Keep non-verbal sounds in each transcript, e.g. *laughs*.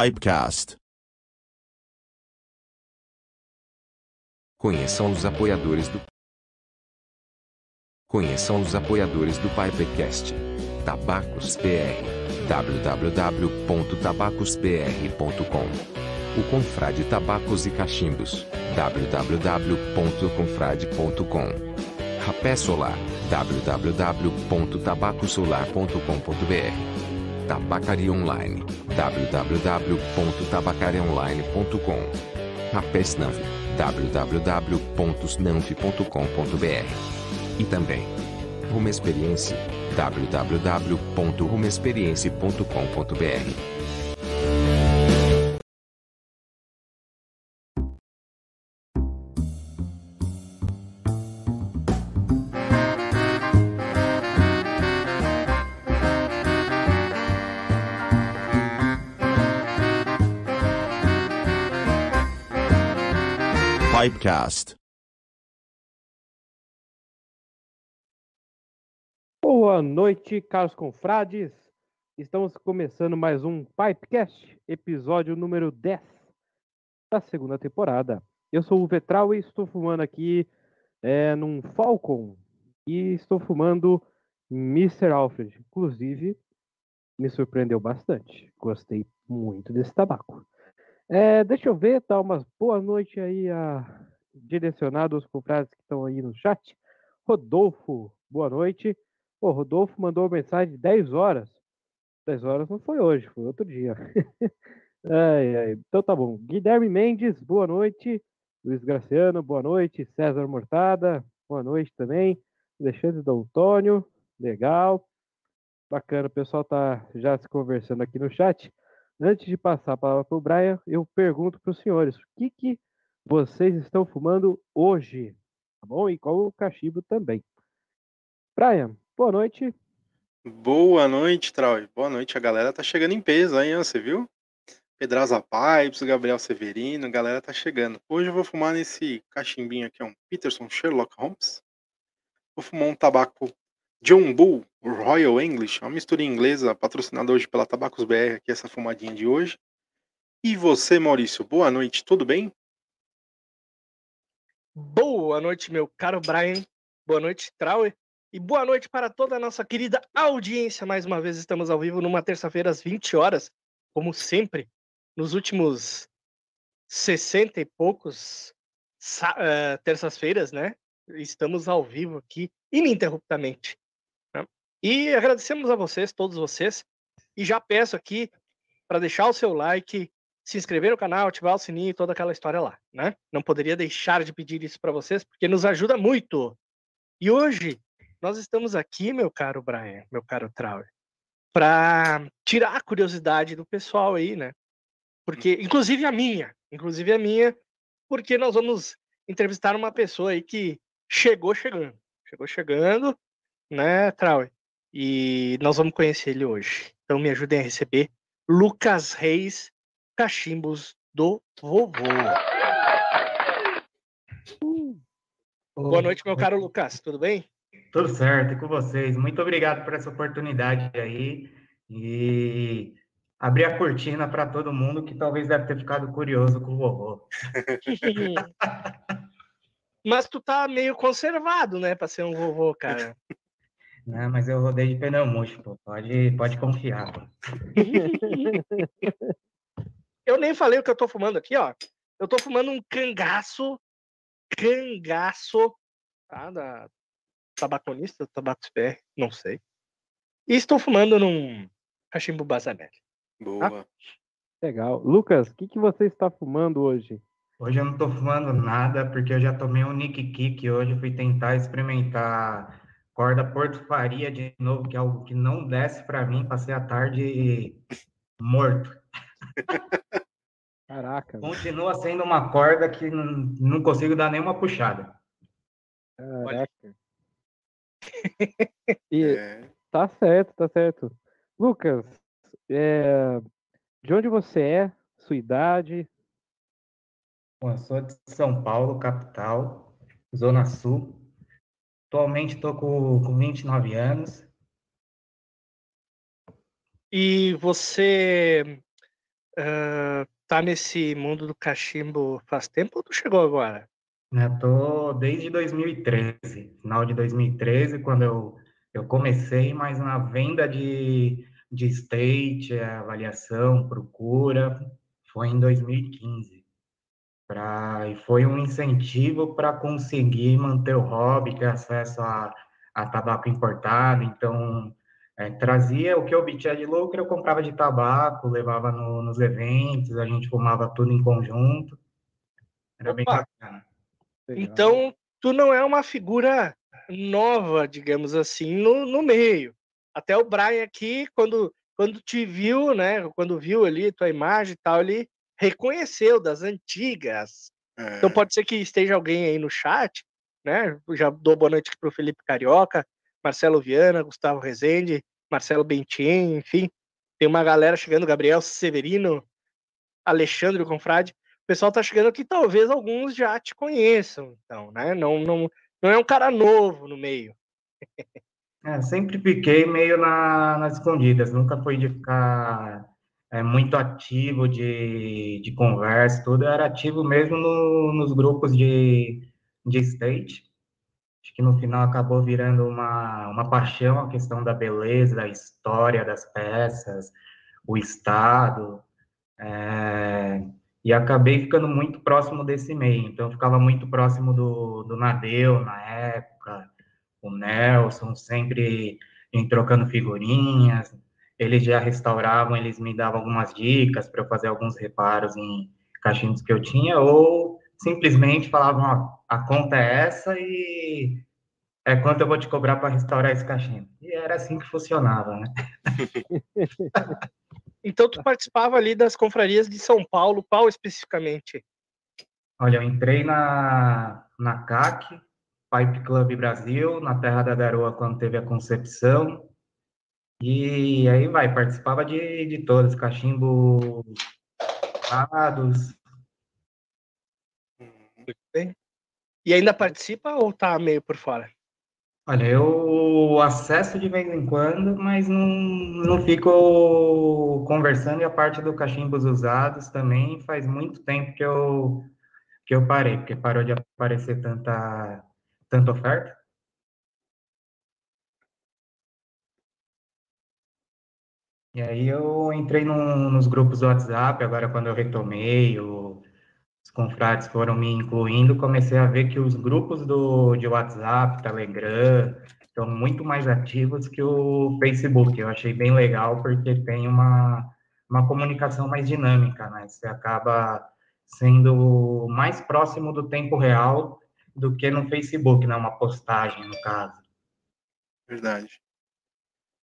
Pipecast. Conheçam os apoiadores do Conheçam os apoiadores do Pipecast. Tabacos BR. www.tabacospr.com. O Confrade Tabacos e Cachimbos. www.confrade.com. Rapé Solar. www.tabacosolar.com.br. Tabacaria Online. www.tabacariaonline.com. Rapé Snanf. www.snanf.com.br. E também Rumo Experiência www.rumexperiência.com.br. Pipecast. Boa noite, caros confrades. Estamos começando mais um Pipecast, episódio número 10 da segunda temporada. Eu sou o Vetral e estou fumando aqui é, num Falcon e estou fumando Mr. Alfred. Inclusive, me surpreendeu bastante. Gostei muito desse tabaco. É, deixa eu ver, tá umas boa noite aí a direcionado aos confrades que estão aí no chat. Rodolfo, boa noite. Pô, Rodolfo mandou mensagem de 10 horas. 10 horas não foi hoje, foi outro dia. *laughs* ai, ai. Então tá bom. Guilherme Mendes, boa noite. Luiz Graciano, boa noite. César Mortada, boa noite também. Alexandre Antônio, legal. Bacana, o pessoal tá já se conversando aqui no chat. Antes de passar a palavra para o Brian, eu pergunto para os senhores, o que, que vocês estão fumando hoje? Tá bom? E qual o cachimbo também. Brian, boa noite. Boa noite, Trau. Boa noite. A galera tá chegando em peso aí, você viu? Pedraza Pipes, Gabriel Severino, a galera tá chegando. Hoje eu vou fumar nesse cachimbinho aqui, um Peterson Sherlock Holmes. Vou fumar um tabaco John Bull Royal English, uma mistura inglesa, patrocinada hoje pela Tabacos BR, aqui essa fumadinha de hoje. E você, Maurício, boa noite, tudo bem? Boa noite, meu caro Brian. Boa noite, Trauer. E boa noite para toda a nossa querida audiência. Mais uma vez estamos ao vivo numa terça-feira às 20 horas, como sempre, nos últimos 60 e poucos uh, terças-feiras, né? Estamos ao vivo aqui ininterruptamente. E agradecemos a vocês, todos vocês. E já peço aqui para deixar o seu like, se inscrever no canal, ativar o sininho e toda aquela história lá, né? Não poderia deixar de pedir isso para vocês, porque nos ajuda muito. E hoje nós estamos aqui, meu caro Brian, meu caro Trauer, para tirar a curiosidade do pessoal aí, né? Porque, inclusive a minha, inclusive a minha, porque nós vamos entrevistar uma pessoa aí que chegou chegando, chegou chegando, né, Trauer? E nós vamos conhecer ele hoje. Então me ajudem a receber Lucas Reis, Cachimbos do Vovô. Uh. Boa noite, meu caro Lucas, tudo bem? Tudo certo, e com vocês. Muito obrigado por essa oportunidade aí e abrir a cortina para todo mundo que talvez deve ter ficado curioso com o vovô. *laughs* Mas tu tá meio conservado, né, para ser um vovô, cara. *laughs* Não, mas eu rodei de pneu murcho, pô. Pode, pode confiar. Pô. eu nem falei o que eu tô fumando aqui, ó. Eu tô fumando um cangaço, cangaço, tá? Da tabaconista, tabacos pé, não sei. E estou fumando num cachimbo Bazanelli. Boa. Ah, legal. Lucas, o que, que você está fumando hoje? Hoje eu não estou fumando nada, porque eu já tomei um Nick Kick hoje, fui tentar experimentar corda Porto Faria de novo, que é algo que não desce para mim, passei a tarde morto. Caraca. Continua sendo uma corda que não, não consigo dar nenhuma puxada. Caraca. E é. tá certo, tá certo. Lucas, é, de onde você é? Sua idade? Bom, eu sou de São Paulo, capital, Zona Sul. Atualmente estou com, com 29 anos. E você uh, tá nesse mundo do cachimbo faz tempo ou tu chegou agora? Eu tô desde 2013, final de 2013, quando eu, eu comecei, mas na venda de, de state, avaliação, procura, foi em 2015. Pra, e foi um incentivo para conseguir manter o hobby, ter acesso a, a tabaco importado. Então, é, trazia o que eu obtinha de lucro, eu comprava de tabaco, levava no, nos eventos, a gente fumava tudo em conjunto. Era Opa. bem bacana. Então, tu não é uma figura nova, digamos assim, no, no meio. Até o Brian aqui, quando, quando te viu, né? Quando viu ali tua imagem e tal, ele reconheceu das antigas. É. Então pode ser que esteja alguém aí no chat, né? Já dou boa noite aqui pro Felipe Carioca, Marcelo Viana, Gustavo Rezende, Marcelo Bentin, enfim. Tem uma galera chegando, Gabriel Severino, Alexandre Confrade. O pessoal tá chegando aqui, talvez alguns já te conheçam, então, né? Não, não, não é um cara novo no meio. É, sempre fiquei meio na, nas escondidas, nunca fui de ficar é, muito ativo de, de conversa, tudo, eu era ativo mesmo no, nos grupos de, de state. Acho que no final acabou virando uma, uma paixão a questão da beleza, da história das peças, o estado, é, e acabei ficando muito próximo desse meio. Então, eu ficava muito próximo do, do Nadeu na época, o Nelson, sempre em trocando figurinhas, eles já restauravam, eles me davam algumas dicas para eu fazer alguns reparos em caixinhos que eu tinha, ou simplesmente falavam, ó, a conta é essa e é quanto eu vou te cobrar para restaurar esse caixinho. E era assim que funcionava, né? *laughs* então tu participava ali das confrarias de São Paulo, qual especificamente? Olha, eu entrei na, na CAC, Pipe Club Brasil, na Terra da Garoa, quando teve a concepção, e aí vai, participava de, de todas, cachimbo dados. E ainda participa ou tá meio por fora? Olha, eu acesso de vez em quando, mas não, não fico conversando e a parte do cachimbos usados também faz muito tempo que eu, que eu parei, porque parou de aparecer tanta, tanta oferta. E aí eu entrei no, nos grupos do WhatsApp, agora quando eu retomei, o, os confrades foram me incluindo, comecei a ver que os grupos do, de WhatsApp, Telegram, estão muito mais ativos que o Facebook. Eu achei bem legal porque tem uma, uma comunicação mais dinâmica, né? Você acaba sendo mais próximo do tempo real do que no Facebook, né? Uma postagem, no caso. Verdade.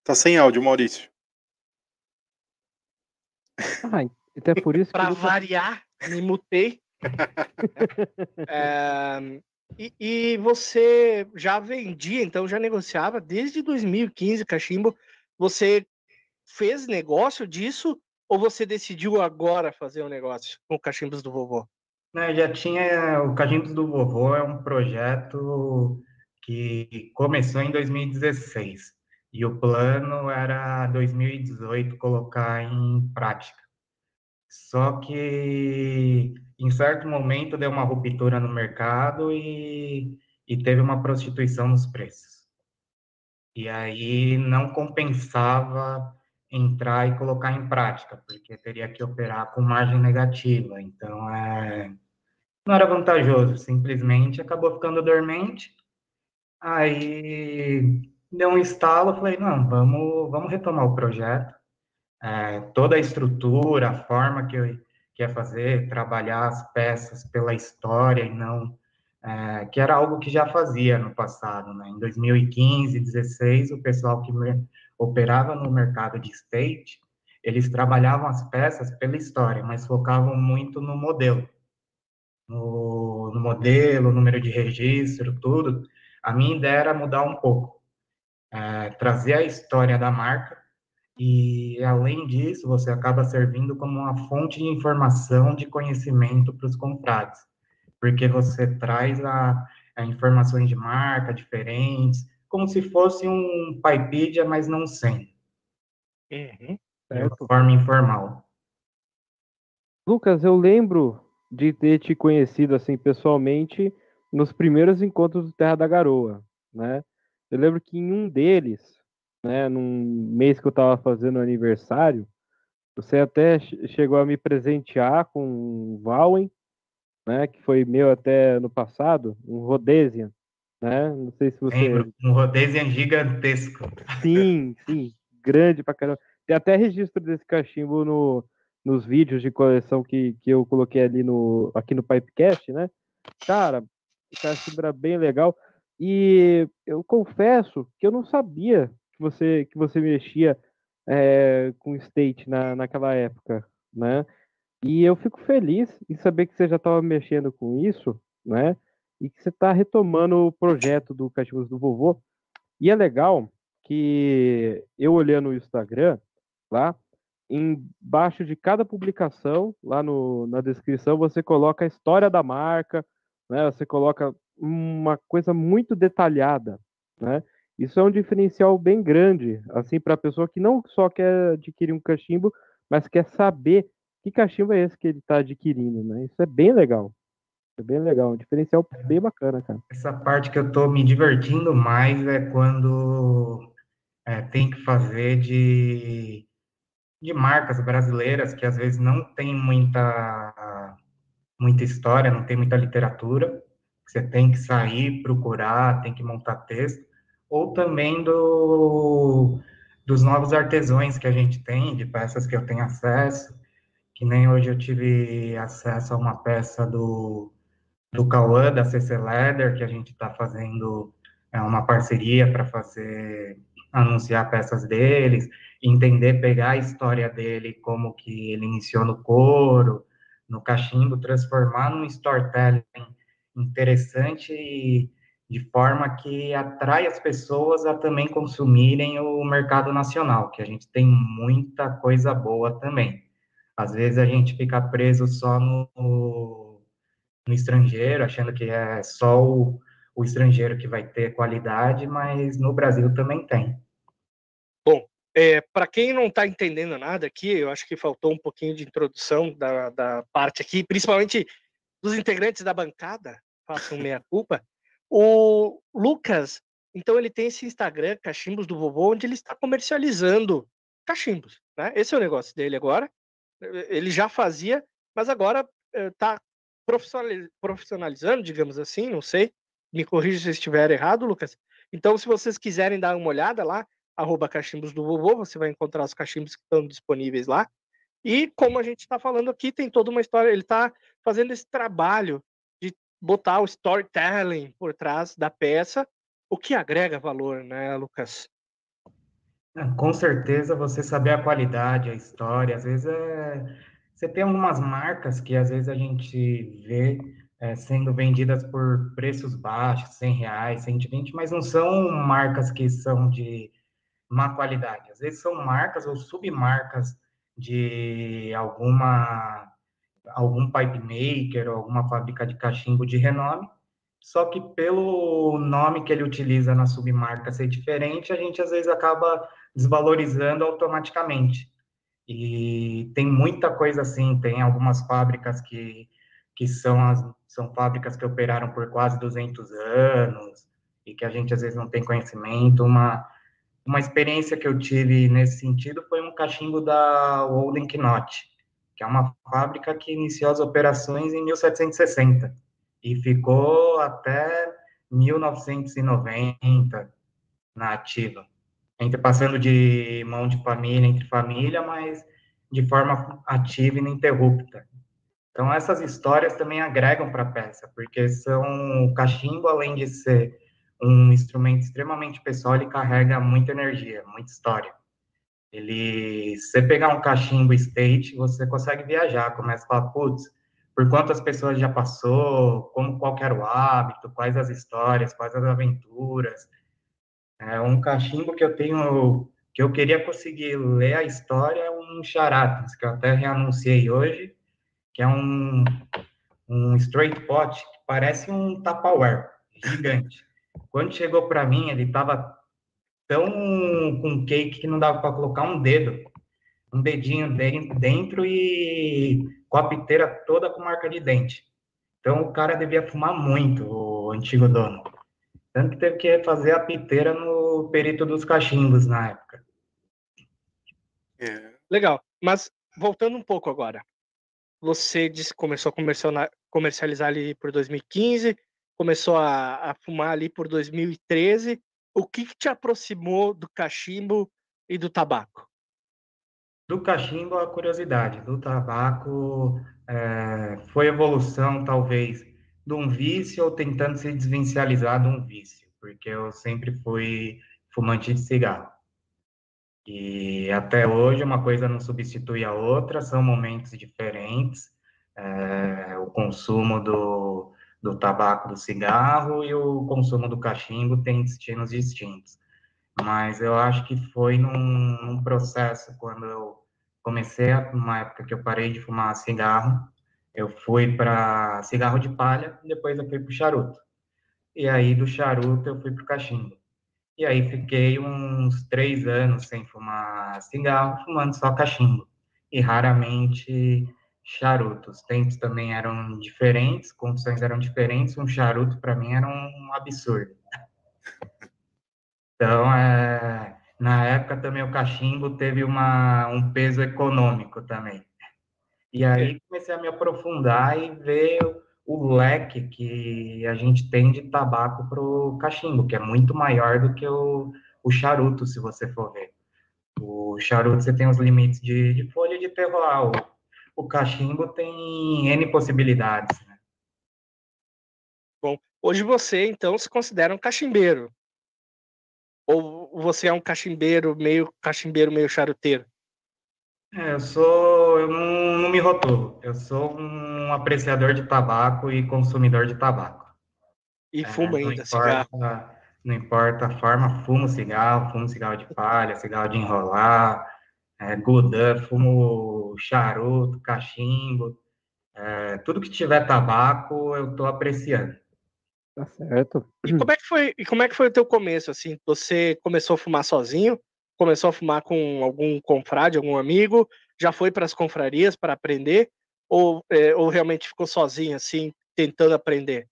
Tá sem áudio, Maurício. Ah, até por isso Para variar, me mutei. é, *laughs* e, e, você já vendia, então já negociava desde 2015 cachimbo. Você fez negócio disso ou você decidiu agora fazer o um negócio com cachimbos do vovô? Não, já tinha o Cachimbos do Vovô é um projeto que começou em 2016 e o plano era 2018 colocar em prática. Só que em certo momento deu uma ruptura no mercado e, e teve uma prostituição nos preços. E aí não compensava entrar e colocar em prática, porque teria que operar com margem negativa. Então, é, não era vantajoso, simplesmente acabou ficando dormente. Aí deu um estalo, falei, não, vamos, vamos retomar o projeto. É, toda a estrutura, a forma que eu quer fazer, trabalhar as peças pela história e não é, que era algo que já fazia no passado, né? Em 2015, 2016, o pessoal que operava no mercado de state, eles trabalhavam as peças pela história, mas focavam muito no modelo, no, no modelo, número de registro, tudo. A minha ideia era mudar um pouco, é, trazer a história da marca e, além disso, você acaba servindo como uma fonte de informação, de conhecimento para os confrades, porque você traz a, a informações de marca diferentes, como se fosse um Paipedia, mas não sem. Uhum, de uma forma informal. Lucas, eu lembro de ter te conhecido assim pessoalmente nos primeiros encontros do Terra da Garoa, né? Eu lembro que em um deles, né, num mês que eu estava fazendo aniversário, você até chegou a me presentear com um Valwen, né, que foi meu até no passado, um Rhodesian, né? Não sei se você Lembro, um Rhodesian gigantesco. Sim, sim, grande pra caramba. Tem até registro desse cachimbo no, nos vídeos de coleção que, que eu coloquei ali no aqui no Pipecast, né? Cara, o cachimbo era bem legal. E eu confesso que eu não sabia que você, que você mexia é, com state na, naquela época, né? E eu fico feliz em saber que você já estava mexendo com isso, né? E que você está retomando o projeto do Cachorros do Vovô. E é legal que eu olhando o Instagram, lá, embaixo de cada publicação, lá no, na descrição, você coloca a história da marca, né? Você coloca uma coisa muito detalhada, né? Isso é um diferencial bem grande, assim, para a pessoa que não só quer adquirir um cachimbo, mas quer saber que cachimbo é esse que ele está adquirindo, né? Isso é bem legal. É bem legal, um diferencial bem bacana, cara. Essa parte que eu estou me divertindo mais é quando é, tem que fazer de, de marcas brasileiras que às vezes não tem muita, muita história, não tem muita literatura, você tem que sair, procurar, tem que montar texto, ou também do, dos novos artesãos que a gente tem, de peças que eu tenho acesso, que nem hoje eu tive acesso a uma peça do, do Cauã, da CC Leather, que a gente está fazendo é, uma parceria para fazer, anunciar peças deles, entender, pegar a história dele, como que ele iniciou no couro, no cachimbo, transformar num storytelling interessante e de forma que atrai as pessoas a também consumirem o mercado nacional, que a gente tem muita coisa boa também. Às vezes a gente fica preso só no, no estrangeiro, achando que é só o, o estrangeiro que vai ter qualidade, mas no Brasil também tem. Bom, é, para quem não está entendendo nada aqui, eu acho que faltou um pouquinho de introdução da, da parte aqui, principalmente dos integrantes da bancada, façam meia-culpa. O Lucas, então, ele tem esse Instagram, Cachimbos do Vovô, onde ele está comercializando cachimbos. Né? Esse é o negócio dele agora. Ele já fazia, mas agora está eh, profissionalizando, digamos assim, não sei. Me corrija se estiver errado, Lucas. Então, se vocês quiserem dar uma olhada lá, arroba cachimbos do vovô, você vai encontrar os cachimbos que estão disponíveis lá. E como a gente está falando aqui, tem toda uma história. Ele está fazendo esse trabalho botar o storytelling por trás da peça, o que agrega valor, né, Lucas? É, com certeza você saber a qualidade, a história, às vezes é... você tem algumas marcas que às vezes a gente vê é, sendo vendidas por preços baixos, 100 reais, 120, mas não são marcas que são de má qualidade. Às vezes são marcas ou submarcas de alguma algum pipe maker ou alguma fábrica de cachimbo de renome, só que pelo nome que ele utiliza na submarca ser diferente, a gente às vezes acaba desvalorizando automaticamente. E tem muita coisa assim, tem algumas fábricas que, que são, as, são fábricas que operaram por quase 200 anos e que a gente às vezes não tem conhecimento. Uma, uma experiência que eu tive nesse sentido foi um cachimbo da Golden Knot, que é uma fábrica que iniciou as operações em 1760 e ficou até 1990 na ativa, entre passando de mão de família entre família, mas de forma ativa e ininterrupta. Então essas histórias também agregam para a peça, porque são o cachimbo, além de ser um instrumento extremamente pessoal, ele carrega muita energia, muita história. Ele, se você pegar um cachimbo state, você consegue viajar, começa a falar, putz, por quantas pessoas já passou, como qual era o hábito, quais as histórias, quais as aventuras. É um cachimbo que eu tenho, que eu queria conseguir ler a história, é um Charatas, que eu até reanunciei hoje, que é um, um straight pot, que parece um Tupperware, gigante. Quando chegou para mim, ele estava tão com cake que não dava para colocar um dedo, um dedinho dentro e com a piteira toda com marca de dente. Então o cara devia fumar muito, o antigo dono. Tanto que teve que fazer a piteira no perito dos cachimbos na época. É. Legal. Mas voltando um pouco agora. Você disse que começou a comercializar ali por 2015, começou a, a fumar ali por 2013. O que, que te aproximou do cachimbo e do tabaco? Do cachimbo, a curiosidade. Do tabaco, é, foi evolução, talvez, de um vício ou tentando se desvencializar de um vício, porque eu sempre fui fumante de cigarro. E até hoje, uma coisa não substitui a outra, são momentos diferentes. É, o consumo do, do tabaco, do cigarro e o consumo do cachimbo têm destinos distintos. Mas eu acho que foi num, num processo, quando eu comecei, uma época que eu parei de fumar cigarro, eu fui para cigarro de palha, depois eu fui para o charuto. E aí, do charuto, eu fui para o cachimbo. E aí, fiquei uns três anos sem fumar cigarro, fumando só cachimbo. E raramente charuto. Os tempos também eram diferentes, condições eram diferentes. Um charuto, para mim, era um absurdo. Então, é, na época também o cachimbo teve uma, um peso econômico também. E aí comecei a me aprofundar e ver o leque que a gente tem de tabaco para o cachimbo, que é muito maior do que o, o charuto, se você for ver. O charuto você tem os limites de, de folha de terroir, o, cachimbo tem N possibilidades. Né? Bom, hoje você então se considera um cachimbeiro. Ou você é um cachimbeiro meio cachimbeiro, meio charuteiro? É, eu sou, eu não, não me rotulo. Eu sou um apreciador de tabaco e consumidor de tabaco. E é, fuma ainda importa, cigarro? Não importa a forma, fumo cigarro, fumo cigarro de palha, cigarro de enrolar, é, godã, fumo charuto, cachimbo, é, tudo que tiver tabaco eu estou apreciando. Tá certo. E como é que foi? E como é que foi o teu começo assim? Você começou a fumar sozinho? Começou a fumar com algum confrade, algum amigo? Já foi para as confrarias para aprender? Ou, é, ou realmente ficou sozinho assim, tentando aprender?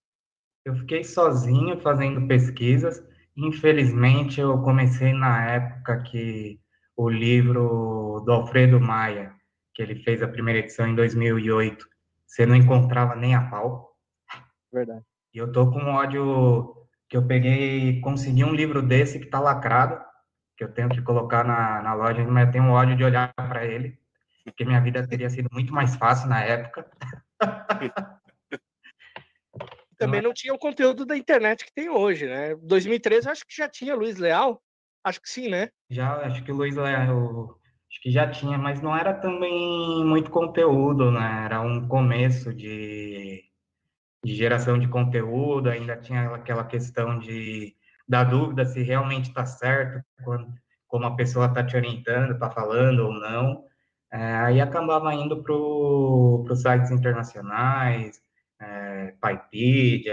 Eu fiquei sozinho fazendo pesquisas. Infelizmente, eu comecei na época que o livro do Alfredo Maia, que ele fez a primeira edição em 2008, você não encontrava nem a pau. Verdade. E eu tô com ódio que eu peguei, consegui um livro desse que tá lacrado, que eu tenho que colocar na, na loja, mas eu tenho ódio de olhar para ele, porque minha vida teria sido muito mais fácil na época. *laughs* Também não tinha o conteúdo da internet que tem hoje, né? 2013 acho que já tinha Luiz Leal, acho que sim, né? Já, acho que o Luiz Leal, acho que já tinha, mas não era também muito conteúdo, né? Era um começo de de geração de conteúdo, ainda tinha aquela questão de da dúvida se realmente está certo, quando, como a pessoa está te orientando, está falando ou não. É, aí acabava indo para os sites internacionais, é,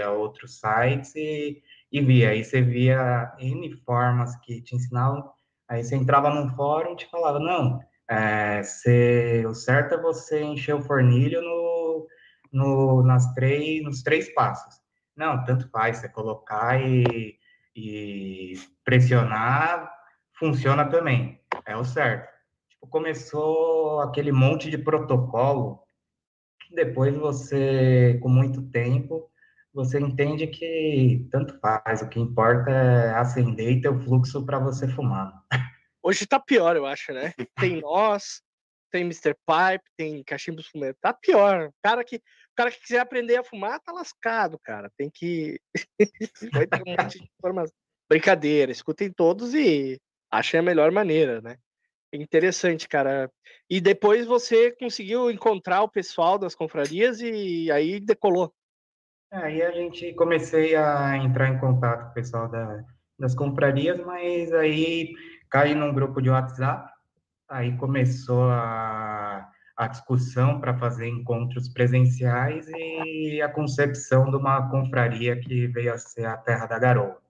outros sites, e, e via. Aí você via N formas que te ensinavam. Aí você entrava num fórum e te falava, não, é, o certo é você encher o fornilho no no, nas três, nos três passos. Não, tanto faz, você colocar e, e pressionar, funciona também, é o certo. Tipo, começou aquele monte de protocolo, depois você, com muito tempo, você entende que tanto faz, o que importa é acender e ter o fluxo para você fumar. Hoje tá pior, eu acho, né? Tem nós, tem Mr. Pipe, tem cachimbo fumê. Tá pior. O cara que, o cara que quiser aprender a fumar tá lascado, cara. Tem que. *laughs* Vai ter um monte de informação. Brincadeira, escutem todos e achem a melhor maneira, né? Interessante, cara. E depois você conseguiu encontrar o pessoal das confrarias e aí decolou. Aí a gente comecei a entrar em contato com o pessoal da, das confrarias, mas aí caí num grupo de WhatsApp Aí começou a, a discussão para fazer encontros presenciais e a concepção de uma confraria que veio a ser a Terra da Garoa.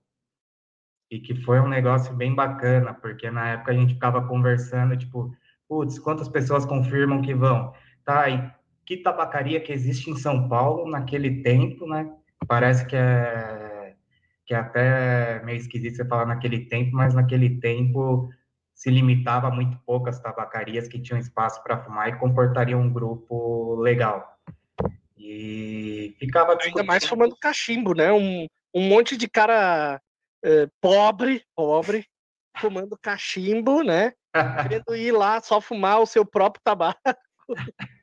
E que foi um negócio bem bacana, porque na época a gente ficava conversando, tipo, putz, quantas pessoas confirmam que vão? Tá, e que tabacaria que existe em São Paulo naquele tempo, né? Parece que é, que é até meio esquisito você falar naquele tempo, mas naquele tempo se limitava a muito poucas tabacarias que tinham espaço para fumar e comportariam um grupo legal. E ficava Ainda mais fumando cachimbo, né? Um, um monte de cara é, pobre, pobre, fumando cachimbo, né? *laughs* Querendo ir lá só fumar o seu próprio tabaco. *laughs*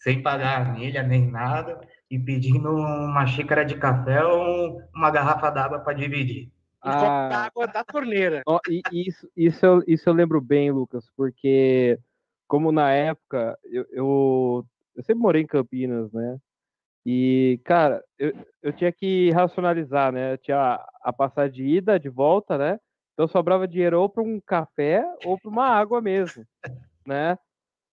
Sem pagar anilha nem nada e pedindo uma xícara de café ou uma garrafa d'água para dividir. Ah, água da torneira. Ó, e isso, isso, eu, isso eu lembro bem, Lucas, porque como na época eu, eu, eu sempre morei em Campinas, né? E, cara, eu, eu tinha que racionalizar, né? Eu tinha a, a passagem de ida, de volta, né? Então sobrava dinheiro ou para um café ou para uma água mesmo, né?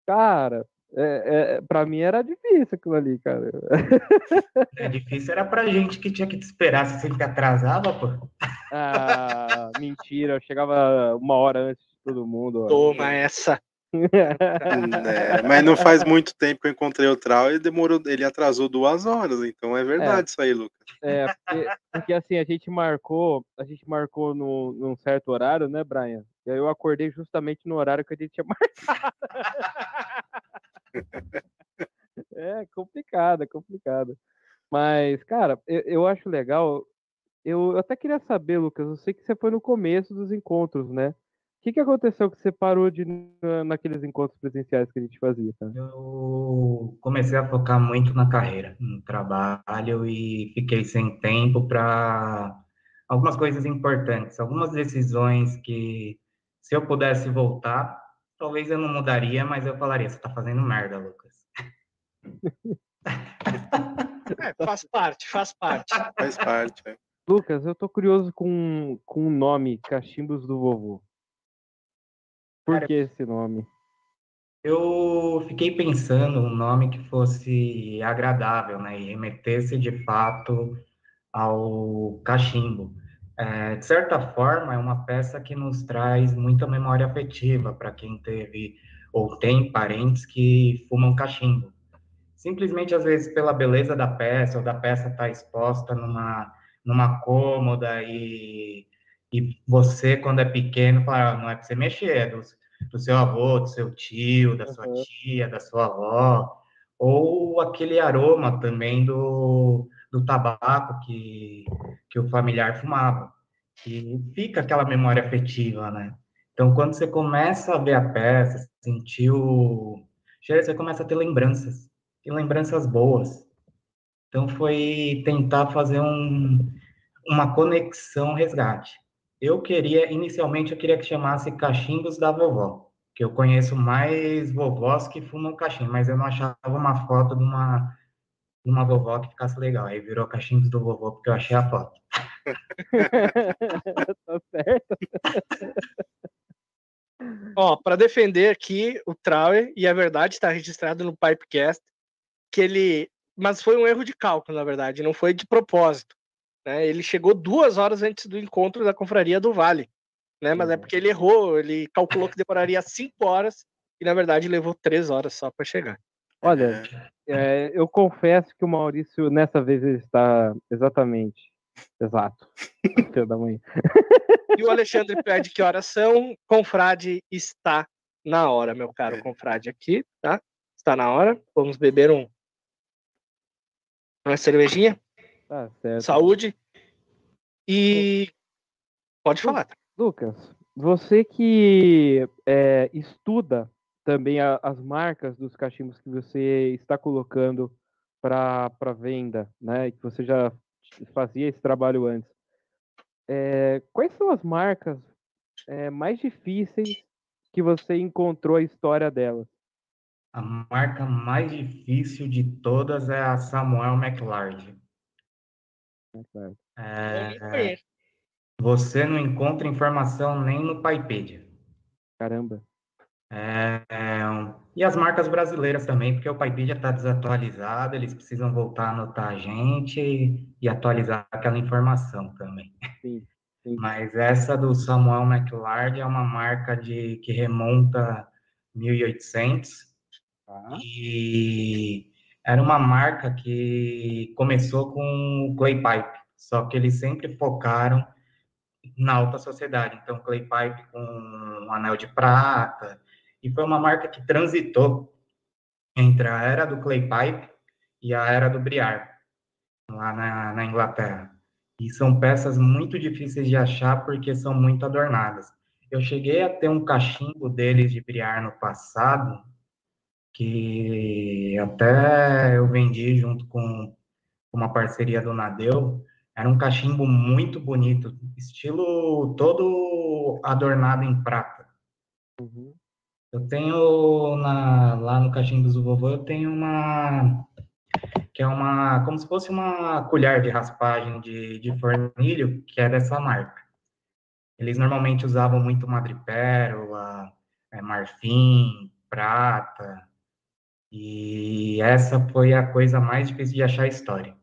Cara, é, é, para mim era difícil aquilo ali, cara. *laughs* É difícil, era pra gente que tinha que te esperar, você sempre atrasava, pô. Ah, mentira, eu chegava uma hora antes de todo mundo. ó. Toma essa. É, mas não faz muito tempo que eu encontrei o Trau e demorou, ele atrasou duas horas, então é verdade isso aí, Lucas. É, porque, porque, assim, a gente marcou, a gente marcou no, num certo horário, né, Brian? E aí eu acordei justamente no horário que a gente tinha *laughs* marcado. É complicado, é complicado. Mas, cara, eu, eu acho legal. Eu até queria saber, Lucas, eu sei que você foi no começo dos encontros, né? O que, que aconteceu que você parou de naqueles encontros presenciais que a gente fazia, cara? Eu comecei a focar muito na carreira, no trabalho e fiquei sem tempo para algumas coisas importantes, algumas decisões que, se eu pudesse voltar, talvez eu não mudaria, mas eu falaria: você está fazendo merda, Lucas. *laughs* É, faz parte, faz parte. Faz parte. é. Lucas, eu tô curioso com, com o nome Cachimbos do Vovô. Por Cara, que esse nome? Eu fiquei pensando um nome que fosse agradável, né, e remetesse de fato ao cachimbo. É, de certa forma, é uma peça que nos traz muita memória afetiva para quem teve ou tem parentes que fumam cachimbo. Simplesmente, às vezes, pela beleza da peça, ou da peça estar exposta numa, numa cômoda e, e você, quando é pequeno, fala, "Ah, não é para você mexer, é do, do seu avô, do seu tio, da sua Uhum. tia, da sua avó, ou aquele aroma também do, do tabaco que, que o familiar fumava, que fica aquela memória afetiva, né? Então, quando você começa a ver a peça, sentir o você começa a ter lembranças, e lembranças boas. Então, foi tentar fazer um, uma conexão resgate. Eu queria, inicialmente, eu queria que chamasse Cachimbos da Vovó, que eu conheço mais vovós que fumam cachimbo, mas eu não achava uma foto de uma, uma vovó que ficasse legal. Aí virou Cachimbos do Vovô, porque eu achei a foto. *laughs* tá certo? *laughs* Ó, para defender aqui o Trauer, e a verdade está registrado no Pipecast, que ele. Mas foi um erro de cálculo, na verdade, não foi de propósito. Né? Ele chegou duas horas antes do encontro da Confraria do Vale. Né? Mas é Uhum. porque ele errou, ele calculou que demoraria cinco horas, e na verdade levou três horas só para chegar. Olha, é, eu confesso que o Maurício, nessa vez, ele está exatamente. Exato. *laughs* Filho da mãe. E o Alexandre pede que horas são. Confrade está na hora, meu caro É. confrade aqui, tá? Está na hora. Vamos beber um uma cervejinha. Tá certo. Saúde. E pode falar. Lucas, você que é, estuda também a- as marcas dos cachimbos que você está colocando para venda, né? Que você já fazia esse trabalho antes. É, quais são as marcas é, mais difíceis que você encontrou a história delas? A marca mais difícil de todas é a Samuel McLard. É, você não encontra informação nem no Paipedia. Caramba. É, e as marcas brasileiras também, porque o Paipedia está desatualizado, eles precisam voltar a anotar a gente e atualizar aquela informação também. Sim, sim. Mas essa do Samuel McLard é uma marca de que remonta 1800 Tá. e era uma marca que começou com o clay pipe, só que eles sempre focaram na alta sociedade. Então, clay pipe com um anel de prata, e foi uma marca que transitou entre a era do clay pipe e a era do briar, lá na, na Inglaterra. E são peças muito difíceis de achar porque são muito adornadas. Eu cheguei a ter um cachimbo deles de briar no passado, que até eu vendi junto com uma parceria do Nadeu. Era um cachimbo muito bonito, estilo todo adornado em prata. Uhum. Eu tenho na, lá no cachimbo do vovô, eu tenho uma que é uma como se fosse uma colher de raspagem de, de fornilho, que é dessa marca. Eles normalmente usavam muito madrepérola, é, marfim, prata, e essa foi a coisa mais difícil de achar a história.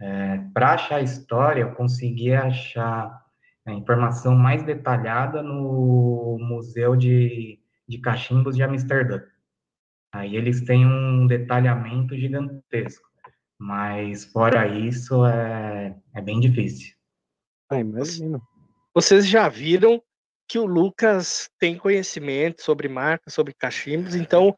É, Para achar a história, eu consegui achar a informação mais detalhada no Museu de, de Cachimbos de Amsterdã. Aí eles têm um detalhamento gigantesco, mas fora isso é, é bem difícil. Ah. Vocês já viram que o Lucas tem conhecimento sobre marcas, sobre cachimbos, então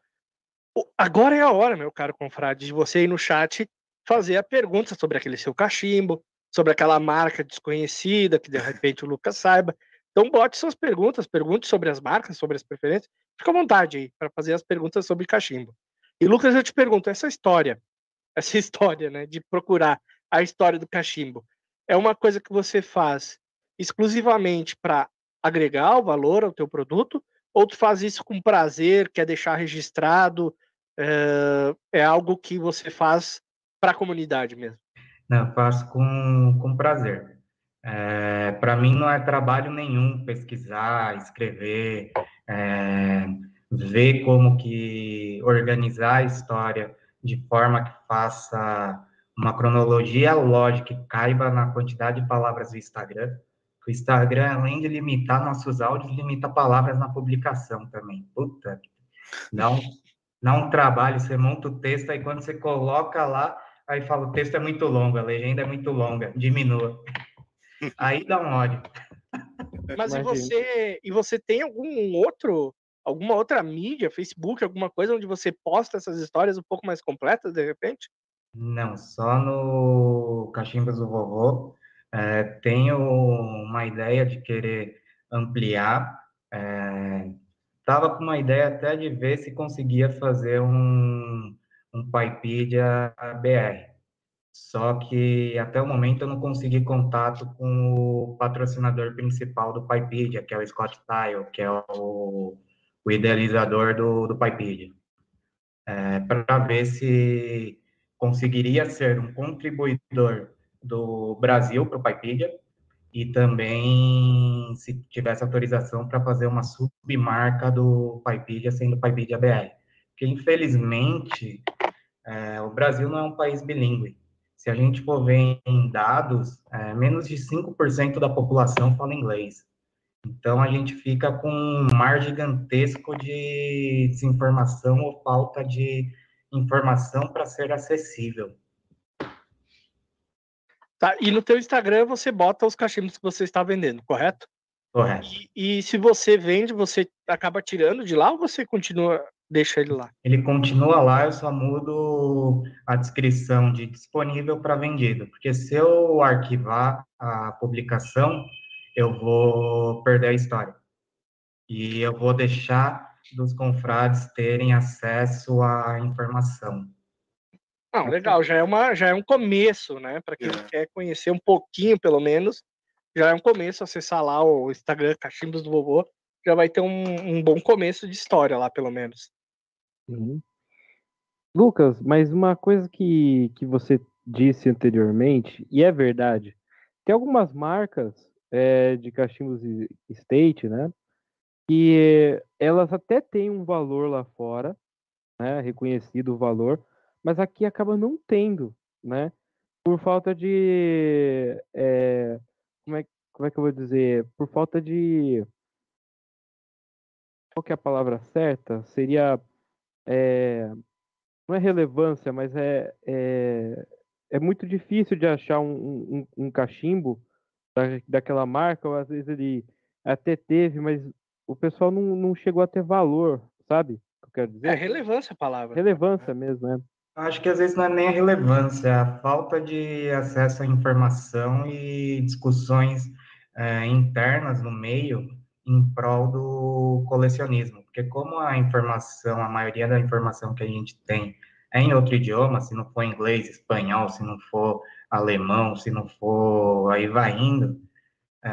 Agora é a hora, meu caro confrade, de você ir no chat fazer a pergunta sobre aquele seu cachimbo, sobre aquela marca desconhecida que de repente o Lucas saiba. Então bote suas perguntas, pergunte sobre as marcas, sobre as preferências. Fica à vontade aí para fazer as perguntas sobre cachimbo. E Lucas, eu te pergunto, essa história, *laughs* essa história, né, de procurar a história do cachimbo, é uma coisa que você faz exclusivamente para agregar o valor ao teu produto ou tu faz isso com prazer, quer deixar registrado, é, é algo que você faz para a comunidade mesmo? Não, faço com, com prazer. É, para mim não é trabalho nenhum pesquisar, escrever, é, ver como que organizar a história de forma que faça uma cronologia lógica que caiba na quantidade de palavras do Instagram. O Instagram, além de limitar nossos áudios, limita palavras na publicação também. Puta, dá um, dá um trabalho, você monta o texto, aí quando você coloca lá, aí fala, o texto é muito longo, a legenda é muito longa, diminua. Aí dá um ódio. *laughs* Mas e você, e você tem algum outro, alguma outra mídia, Facebook, alguma coisa onde você posta essas histórias um pouco mais completas, de repente? Não, só no Cachimbas do Vovô. É, tenho uma ideia de querer ampliar. Estava é, com uma ideia até de ver se conseguia fazer um, um Paipedia BR. Só que até o momento eu não consegui contato com o patrocinador principal do Paipedia, que é o Scott Tile, que é o, o idealizador do, do Paipedia. É, para ver se conseguiria ser um contribuidor do Brasil para o Paipedia e também se tivesse autorização para fazer uma submarca do Paipedia sendo Paipedia BR. Porque, infelizmente, é, o Brasil não é um país bilíngue. Se a gente for ver em dados, é, menos de 5% da população fala inglês. Então, a gente fica com um mar gigantesco de desinformação ou falta de informação para ser acessível. Tá? E no teu Instagram você bota os cachimbos que você está vendendo, correto? Correto. E, e, se você vende, você acaba tirando de lá ou você continua, deixa ele lá? Ele continua lá, eu só mudo a descrição de disponível para vendido. Porque se eu arquivar a publicação, eu vou perder a história. E eu vou deixar dos confrades terem acesso à informação. Não, legal, já é, uma, já é um começo, né? Para quem é. quer conhecer um pouquinho, pelo menos, já é um começo acessar lá o Instagram Cachimbos do Vovô, já vai ter um, um bom começo de história lá, pelo menos. Uhum. Lucas, mas uma coisa que, que você disse anteriormente, e é verdade, tem algumas marcas é, de cachimbos state, né? Que elas até têm um valor lá fora, né? Reconhecido o valor, mas aqui acaba não tendo, né? Por falta de. É, como, é, como é que eu vou dizer? Por falta de. Qual que é a palavra certa? Seria. É, não é relevância, mas é, é, é muito difícil de achar um, um, um cachimbo da, daquela marca, ou às vezes ele até teve, mas o pessoal não, não chegou a ter valor, sabe? O que eu quero dizer? É relevância a palavra. Relevância mesmo, né? Acho que às vezes não é nem a relevância, é a falta de acesso à informação e discussões é, internas no meio em prol do colecionismo. Porque como a informação, a maioria da informação que a gente tem é em outro idioma, se não for inglês, espanhol, se não for alemão, se não for, aí vai indo, é,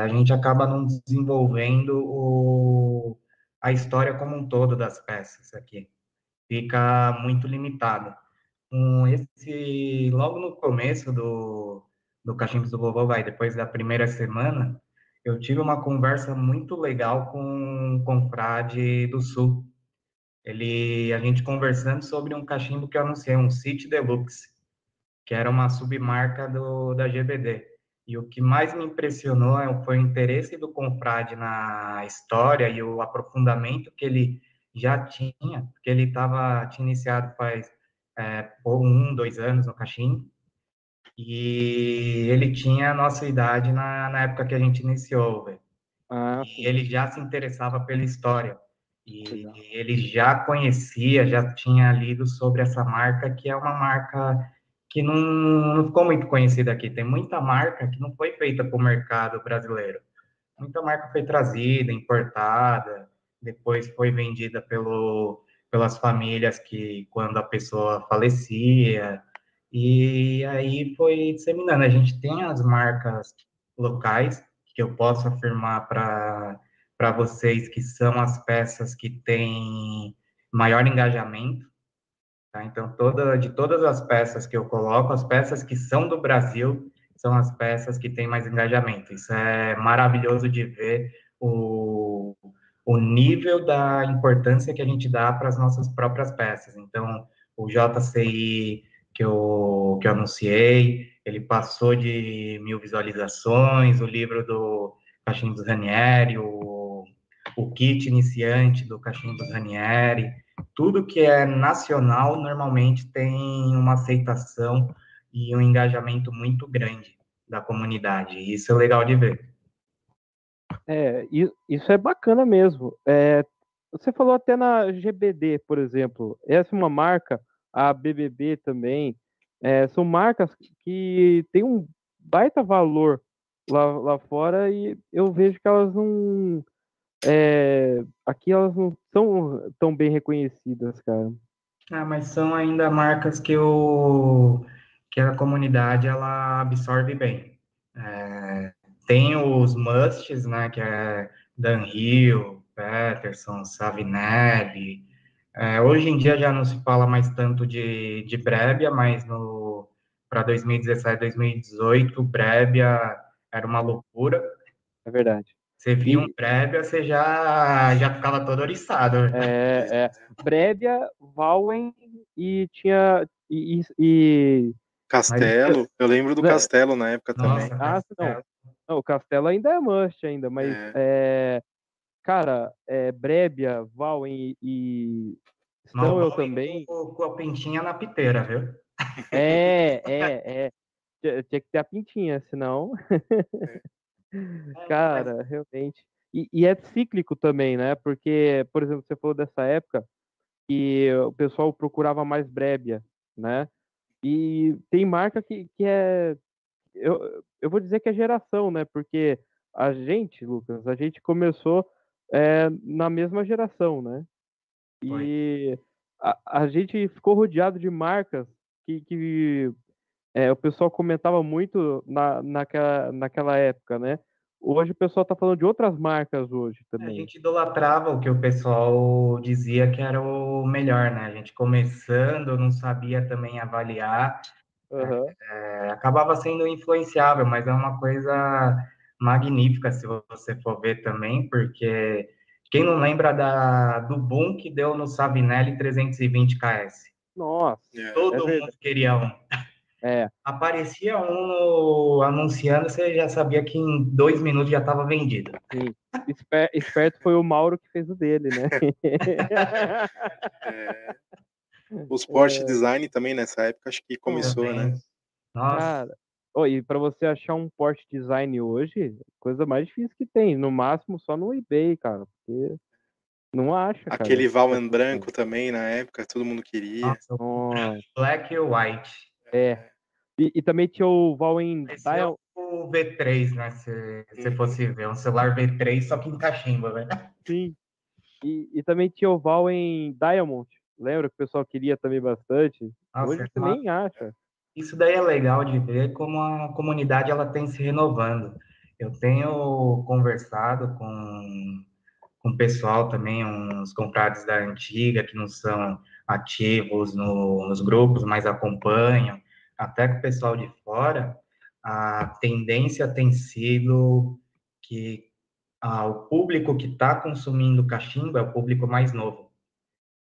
a gente acaba não desenvolvendo o, a história como um todo das peças aqui fica muito limitado. Um, esse, logo no começo do, do Cachimbos do Vovô Vai, depois da primeira semana, eu tive uma conversa muito legal com um confrade do Sul. Ele, a gente conversando sobre um cachimbo que eu anunciei, um City Deluxe, que era uma submarca do, da GBD. E o que mais me impressionou é foi o interesse do confrade na história e o aprofundamento que ele já tinha, porque ele estava tinha iniciado faz é, um, dois anos no Caxim, e ele tinha a nossa idade na, na época que a gente iniciou, velho. Ah, e ele já se interessava pela história. E Legal. ele já conhecia, já tinha lido sobre essa marca, que é uma marca que não, não ficou muito conhecida aqui. Tem muita marca que não foi feita para o mercado brasileiro. Muita marca foi trazida, importada, depois foi vendida pelo, pelas famílias que quando a pessoa falecia, e aí foi disseminando. A gente tem as marcas locais, que eu posso afirmar para vocês que são as peças que têm maior engajamento. Tá? Então, toda, de todas as peças que eu coloco, as peças que são do Brasil são as peças que têm mais engajamento. Isso é maravilhoso de ver o, o nível da importância que a gente dá para as nossas próprias peças. Então, o JCI que eu, que eu anunciei, ele passou de mil visualizações, o livro do Caixinho dos Ranieri, o, o kit iniciante do Caixinho dos Ranieri, tudo que é nacional normalmente tem uma aceitação e um engajamento muito grande da comunidade. Isso é legal de ver. É, isso é bacana mesmo. É, você falou até na GBD, por exemplo. Essa é uma marca, a BBB também. É, são marcas que têm um baita valor lá, lá fora e eu vejo que elas não. É, aqui elas não são tão bem reconhecidas, cara. Ah, mas são ainda marcas que, o, que a comunidade ela absorve bem. É, tem os musts, né, que é Dan Hill, Peterson, Savinelli. É, hoje em dia já não se fala mais tanto de, de Brebia, mas no para 2017, 2018, Brebia era uma loucura. É verdade. Você via um Brebia, você já, já ficava todo oriçado. É, é. Brebia, Valwen e tinha. E, e... Castelo, Mas... eu lembro do. Castelo na época Nossa, também. Ah, não. Não, o Castelo ainda é must ainda, mas é. É, cara, é, Brébia, Valwen e eu também. Com, a pintinha na piteira, viu? É, *laughs* é, é. Tinha que ter a pintinha, senão. É, *laughs* cara, realmente. E, e, é cíclico também, né? Porque, por exemplo, você falou dessa época que o pessoal procurava mais brébia, né? E tem marca que, que é eu, eu vou dizer que é geração, né? Porque a gente, Lucas, a gente começou é, na mesma geração, né? E a, a, gente ficou rodeado de marcas que, que é, o pessoal comentava muito na, naquela, naquela época, né? Hoje o pessoal está falando de outras marcas hoje também. A gente idolatrava o que o pessoal dizia que era o melhor, né? A gente começando, não sabia também avaliar Uhum. É, acabava sendo influenciável, mas é uma coisa magnífica se você for ver também, porque quem não lembra da, do boom que deu no Savinelli 320 KS? Nossa, todo é mundo queria um. É. Aparecia um anunciando, você já sabia que em dois minutos já estava vendido. Sim. Esper, esperto foi o Mauro que fez o dele, né? é. Os Porsche Design também nessa época, acho que começou, né? Nossa, Cara, ô, e pra você achar um Porsche Design hoje, coisa mais difícil que tem. No máximo só no eBay, cara. Porque não acha, cara. Aquele Valman branco também na época, todo mundo queria. nossa, Nossa, Black e White. é. E, e também tinha o Valwen Esse é Dial. o V3, né? Se você fosse ver, um celular V3 só que em cachimba, velho. Sim. E, e também tinha o Valwen Diamond. Lembra que o pessoal queria também bastante? Nossa, Hoje é você uma- nem acha. Isso daí é legal de ver como a comunidade ela tem se renovando. Eu tenho conversado com, com o pessoal também, uns comprados da antiga, que não são ativos no- nos grupos, mas acompanham, até com o pessoal de fora, a tendência tem sido que ah, o público que está consumindo cachimbo é o público mais novo.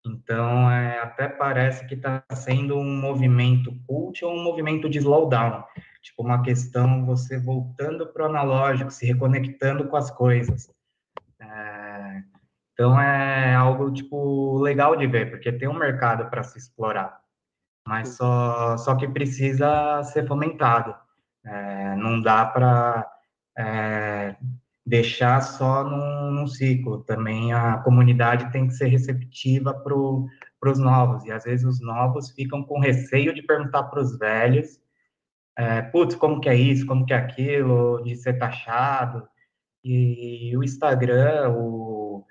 Então, é, até parece que está sendo um movimento cult ou um movimento de slowdown. Tipo, uma questão você voltando para o analógico, se reconectando com as coisas. É, então, é algo, tipo, legal de ver, porque tem um mercado para se explorar. Mas só, só que precisa ser fomentado. É, não dá para deixar só num, num ciclo. Também a comunidade tem que ser receptiva para os novos. E às vezes os novos ficam com receio de perguntar para os velhos, é, putz, como que é isso, como que é aquilo, de ser taxado. E o Instagram, o,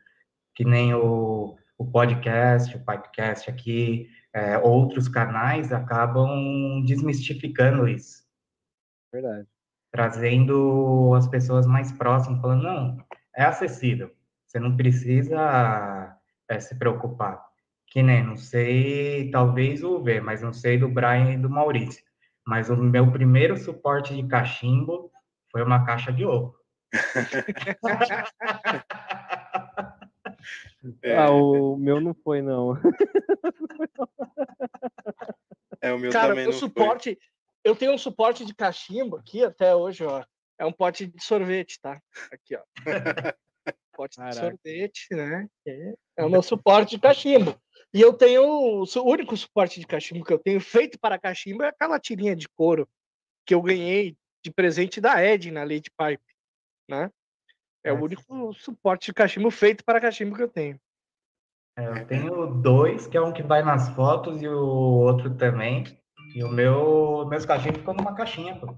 que nem o, o podcast, o Pipecast aqui, é, outros canais acabam desmistificando isso Verdade. Trazendo as pessoas mais próximas, falando, não, é acessível, você não precisa é, se preocupar. Que nem, não sei, talvez o V, mas não sei do Brian e do Maurício. Mas o meu primeiro suporte de cachimbo foi uma caixa de ovo. *laughs* É, Ah, o meu não foi, não. é, o meu Cara, também o não foi. Eu tenho um suporte de cachimbo aqui até hoje, ó. É um pote de sorvete, tá? Aqui, ó. pote de Caraca. sorvete, né? É, o meu *laughs* suporte de cachimbo. E eu tenho. O único suporte de cachimbo que eu tenho feito para cachimbo é aquela tirinha de couro que eu ganhei de presente da Ed na Lady Pipe, né? É o Nossa. único suporte de cachimbo feito para cachimbo que eu tenho. É, Eu tenho dois, que é um que vai nas fotos e o outro também. E o meu, meus cachimbos ficam numa caixinha, pô.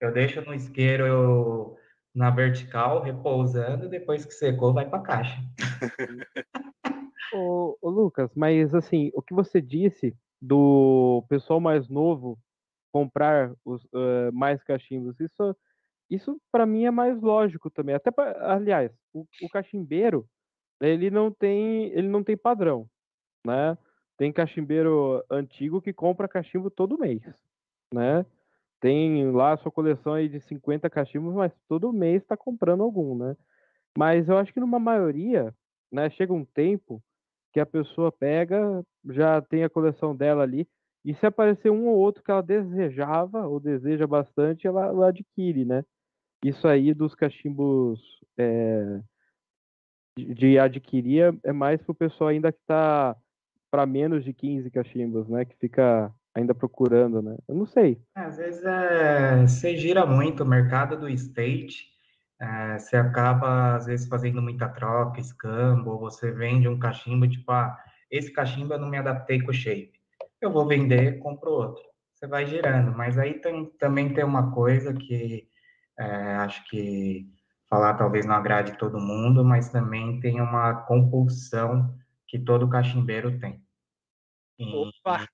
Eu deixo no isqueiro eu, na vertical, repousando, depois que secou, vai pra caixa. *laughs* Ô, ô, Lucas, mas assim, o que você disse do pessoal mais novo comprar os, eh, mais cachimbos, isso, isso para mim é mais lógico também. Até pra, aliás, o, o cachimbeiro, ele não tem, ele não tem padrão, né? Tem cachimbeiro antigo que compra cachimbo todo mês, né? Tem lá a sua coleção aí de 50 cachimbos, mas todo mês está comprando algum, né? Mas eu acho que numa maioria, né, chega um tempo que a pessoa pega, já tem a coleção dela ali, e se aparecer um ou outro que ela desejava ou deseja bastante, ela, ela adquire, né? Isso aí dos cachimbos é, de, de adquirir é é mais pro pessoal ainda que tá para menos de 15 cachimbos, né? Que fica ainda procurando, né? Eu não sei. É, Às vezes é, você gira muito o mercado do state, é, você acaba, às vezes, fazendo muita troca, escambo, você vende um cachimbo, tipo, ah, esse cachimbo eu não me adaptei com o shape. Eu vou vender, compro outro. Você vai girando, mas aí tem, também tem uma coisa que é, acho que falar talvez não agrade todo mundo, mas também tem uma compulsão que todo cachimbeiro tem. Em- Opa!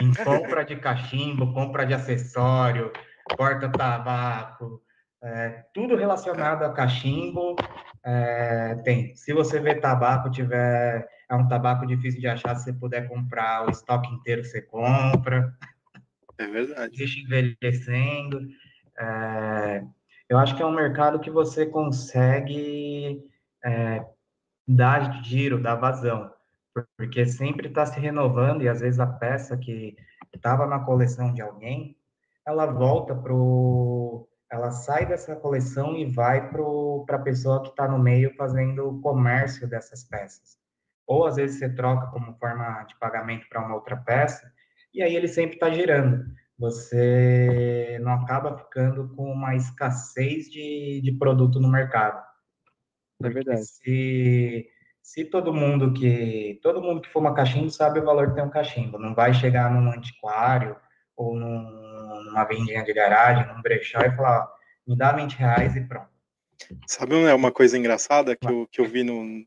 em compra de cachimbo, compra de acessório, porta-tabaco, é, tudo relacionado a cachimbo é, tem. Se você vê tabaco, tiver é um tabaco difícil de achar, se você puder comprar o estoque inteiro, você compra É verdade. existe envelhecendo. É, eu acho que é um mercado que você consegue é, dar giro, dar vazão, porque sempre está se renovando e às vezes a peça que estava na coleção de alguém, ela volta pro, ela sai dessa coleção e vai para a pessoa que está no meio fazendo o comércio dessas peças. ou às vezes você troca como forma de pagamento para uma outra peça, e aí ele sempre está girando. Você não acaba ficando com uma escassez de, de produto no mercado. É verdade. Se, se todo mundo que todo mundo que fuma cachimbo sabe o valor que tem um cachimbo, não vai chegar num antiquário ou num, numa vendinha de garagem, num brechó e falar, ó, me dá 20 reais e pronto. Sabe uma uma coisa engraçada que eu, que eu vi no,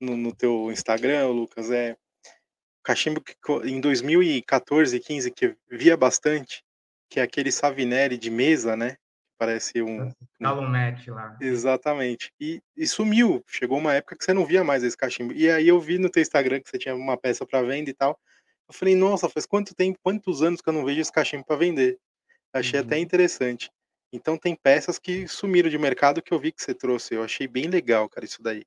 no, no teu Instagram, Lucas? É o cachimbo que em 2014, 15, que via bastante, que é aquele Savinelli de mesa, né? Parece um. Calumete lá. Exatamente. E, e sumiu. Chegou uma época que você não via mais esse cachimbo. E aí eu vi no teu Instagram que você tinha uma peça para venda e tal. Eu falei, nossa, faz quanto tempo, quantos anos que eu não vejo esse cachimbo para vender? Achei até Uhum. interessante. Então tem peças que sumiram de mercado que eu vi que você trouxe. Eu achei bem legal, cara, isso daí.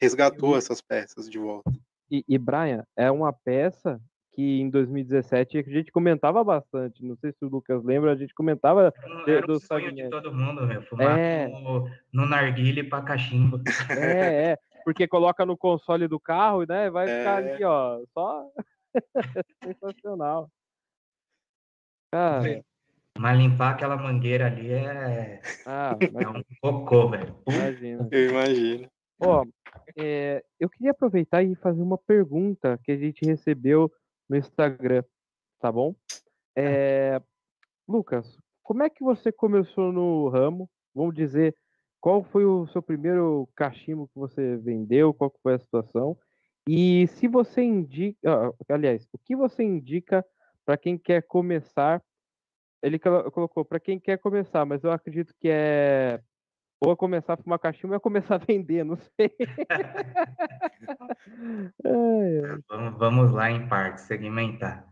Resgatou essas peças de volta. E, e Brian, é uma peça que em 2017 a gente comentava bastante. Não sei se o Lucas lembra, a gente comentava. Era, do o sonho de todo mundo, meu, fumar É. no, no narguile para cachimbo. É, é, porque coloca no console do carro, né? Vai ficar É. ali, ó, só *laughs* sensacional. Cara, Mas limpar aquela mangueira ali é, ah, é um cocô, velho. imagina. Eu imagino. Ó, é, eu queria aproveitar e fazer uma pergunta que a gente recebeu no Instagram, tá bom? É, Lucas, como é que você começou no ramo? Vamos dizer, qual foi o seu primeiro cachimbo que você vendeu? Qual foi a situação? E se você indica, ah, aliás, o que você indica para quem quer começar? Ele colo- colocou para quem quer começar, mas eu acredito que é ou começar a fumar cachimbo ou começar a vender, não sei. *laughs* Vamos, vamos lá em parte, segmentar.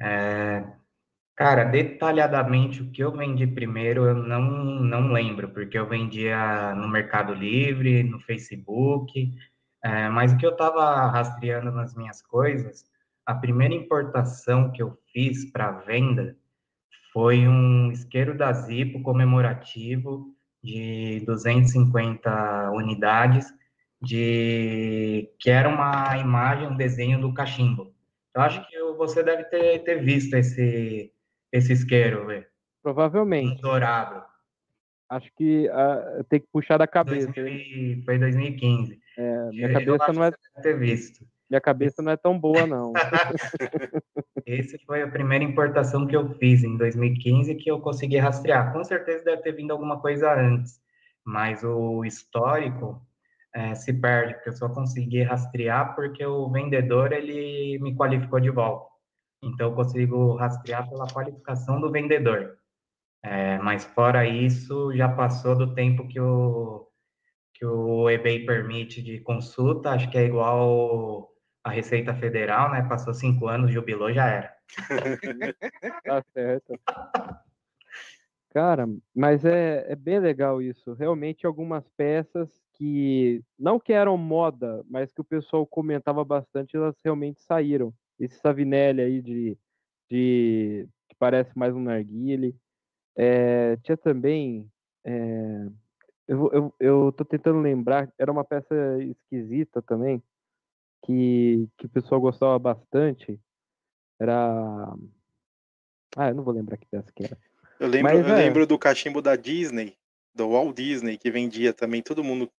É, cara, detalhadamente o que eu vendi primeiro eu não, não lembro, porque eu vendia no Mercado Livre, no Facebook, é, mas o que eu estava rastreando nas minhas coisas, a primeira importação que eu fiz para venda foi um isqueiro da Zippo comemorativo de 250 unidades, de que era uma imagem, um desenho do cachimbo. Eu acho que você deve ter, ter visto esse, esse isqueiro, velho, Provavelmente. dourado. Acho que ah, tem que puxar da cabeça. 2000 hein? e- foi 2015. É, minha Eu cabeça não é, deve ter visto. Minha cabeça não é tão boa, não. *laughs* Esse foi a primeira importação que eu fiz em 2015 que eu consegui rastrear. Com certeza deve ter vindo alguma coisa antes, mas o histórico eh, se perde, porque eu só consegui rastrear porque o vendedor ele me qualificou de volta. Então eu consigo rastrear pela qualificação do vendedor. Eh, mas fora isso, já passou do tempo que o que o eBay permite de consulta, acho que é igual a Receita Federal, né? Passou cinco anos, jubilou, já era. *laughs* Tá certo. Cara, mas é, é bem legal isso. Realmente algumas peças que não que eram moda, mas que o pessoal comentava bastante, elas realmente saíram. Esse Savinelli aí de, de que parece mais um narguile. É, tinha também. é, eu, eu, eu tô tentando lembrar, era uma peça esquisita também, que, que o pessoal gostava bastante. Era. Ah, eu não vou lembrar que peça que era. Eu lembro, Mas, eu é. lembro do cachimbo da Disney, do Walt Disney, que vendia também, todo mundo.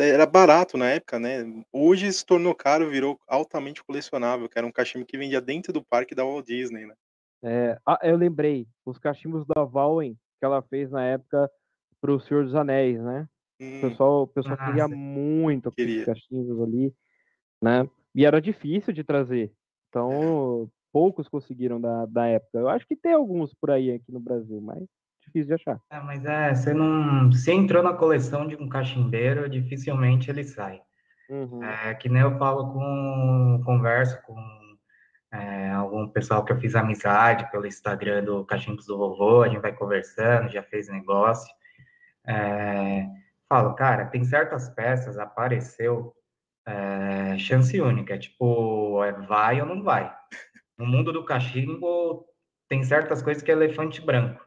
Era barato na época, né? Hoje se tornou caro, virou altamente colecionável, que era um cachimbo que vendia dentro do parque da Walt Disney, né? É, ah, eu lembrei, os cachimbos da Valwen que ela fez na época pro Senhor dos Anéis, né? O Hum, pessoal, o pessoal Ah, queria sim. muito aqueles cachimbos ali, né? E era difícil de trazer. Então, poucos conseguiram da, da época. Eu acho que tem alguns por aí aqui no Brasil, mas difícil de achar. É, mas é, você não. Se entrou na coleção de um cachimbeiro, dificilmente ele sai. Uhum. É que nem eu falo com. Converso com é, algum pessoal que eu fiz amizade pelo Instagram do Cachimbos do Vovô, a gente vai conversando, já fez negócio. É, falo, cara, tem certas peças, apareceu é, chance única, é tipo, é vai ou não vai. No mundo do cachimbo, tem certas coisas que é elefante branco.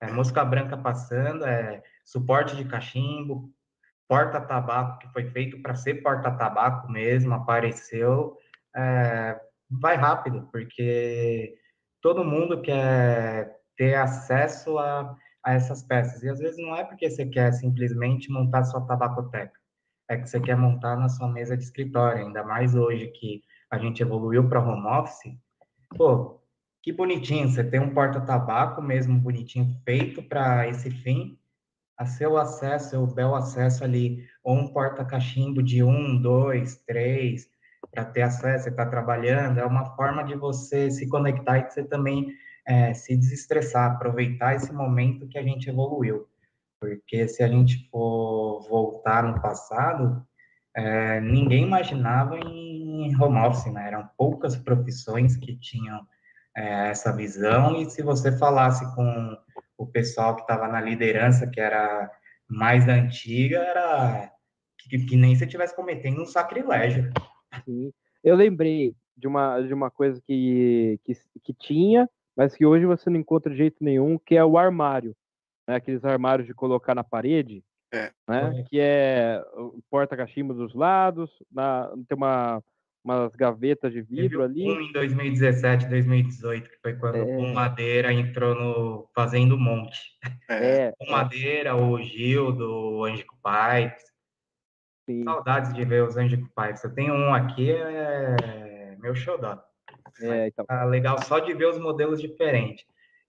É mosca branca passando, é suporte de cachimbo, porta-tabaco que foi feito para ser porta-tabaco mesmo apareceu, é, vai rápido, porque todo mundo quer ter acesso a, a essas peças. E às vezes não é porque você quer simplesmente montar sua tabacoteca, é que você quer montar na sua mesa de escritório, ainda mais hoje que a gente evoluiu para home office. Pô, que bonitinho, você tem um porta-tabaco mesmo bonitinho feito para esse fim, a seu acesso, seu bel acesso ali, ou um porta-cachimbo de um, dois, três, para ter acesso, você está trabalhando, é uma forma de você se conectar e de você também é, se desestressar, aproveitar esse momento que a gente evoluiu. Porque se a gente for voltar no passado, é, ninguém imaginava em home office, né? Eram poucas profissões que tinham é, essa visão, e se você falasse com o pessoal que estava na liderança, que era mais da antiga, era que, que nem se estivesse cometendo um sacrilégio. Sim. Eu lembrei de uma, de uma coisa que, que, que tinha, mas que hoje você não encontra de jeito nenhum, que é o armário. Né? Aqueles armários de colocar na parede, É. né? que é o porta-cachimbo dos lados, na, tem uma, umas gavetas de vidro ali. Um em 2017, 2018, que foi quando É. o Madeira entrou no Fazendo Monte. É. É, O Madeira, o Gildo, o Angico Pipes. sim. Saudades de ver os Angico Pipes. Eu tenho um aqui, é meu xodó. É, então, Tá legal só de ver os modelos diferentes.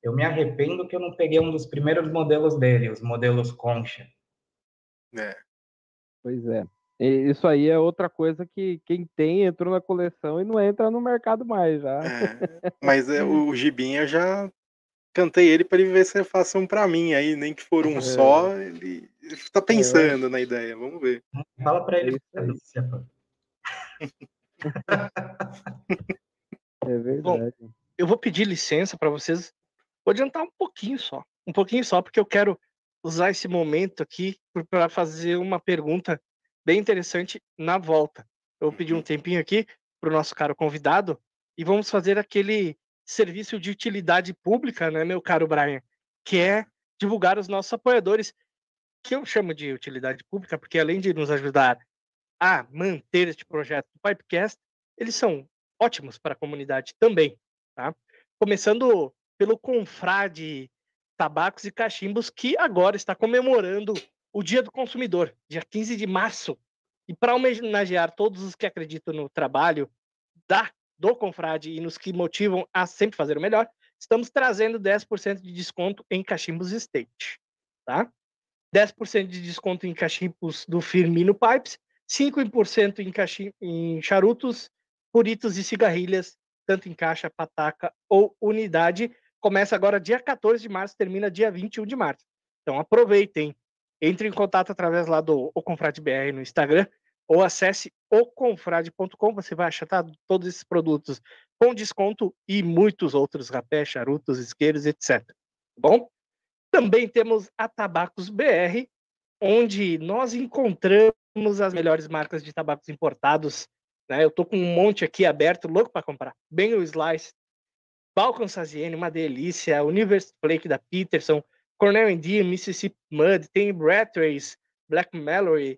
Eu me arrependo que eu não peguei um dos primeiros modelos dele, os modelos Concha. É. pois é. E Isso aí é outra coisa que quem tem entrou na coleção e não entra no mercado mais já. É. *laughs* Mas é, o Gibinha já cantei ele para ele ver se ele faça um para mim aí, nem que for um É. só, ele, ele tá pensando na ideia, vamos ver. Fala para ele. *laughs* É. É verdade. eu vou pedir licença para vocês. Vou adiantar um pouquinho só. Um pouquinho só, porque eu quero usar esse momento aqui para fazer uma pergunta bem interessante na volta. Eu vou pedir um tempinho aqui para o nosso caro convidado e vamos fazer aquele serviço de utilidade pública, né, meu caro Brian? Que é divulgar os nossos apoiadores, que eu chamo de utilidade pública, porque além de nos ajudar a manter este projeto do Pipecast, eles são ótimos para a comunidade também. Tá? Começando pelo Confrade Tabacos e Cachimbos, que agora está comemorando o Dia do Consumidor, dia 15 de março. E para homenagear todos os que acreditam no trabalho da do Confrade e nos que motivam a sempre fazer o melhor, estamos trazendo 10% de desconto em cachimbos State, tá? 10% de desconto em cachimbos do Firmino Pipes, 5% em, em charutos, puritos e cigarrilhas, tanto em caixa, pataca ou unidade. Começa agora dia 14 de março, termina dia 21 de março. Então aproveitem. Entre em contato através lá do O Confrade BR no Instagram ou acesse oconfrade.com, você vai achar tá, todos esses produtos com desconto e muitos outros rapé, charutos, isqueiros, etc. Tá Bom? Também temos a Tabacos BR, onde nós encontramos as melhores marcas de tabacos importados. Né? Eu tô com um monte aqui aberto, louco para comprar. Bem o Slice, Balkan Saziene, uma delícia, Universe Flake da Peterson, Cornell India, Mississippi Mud, tem Bratrace, Black Mallory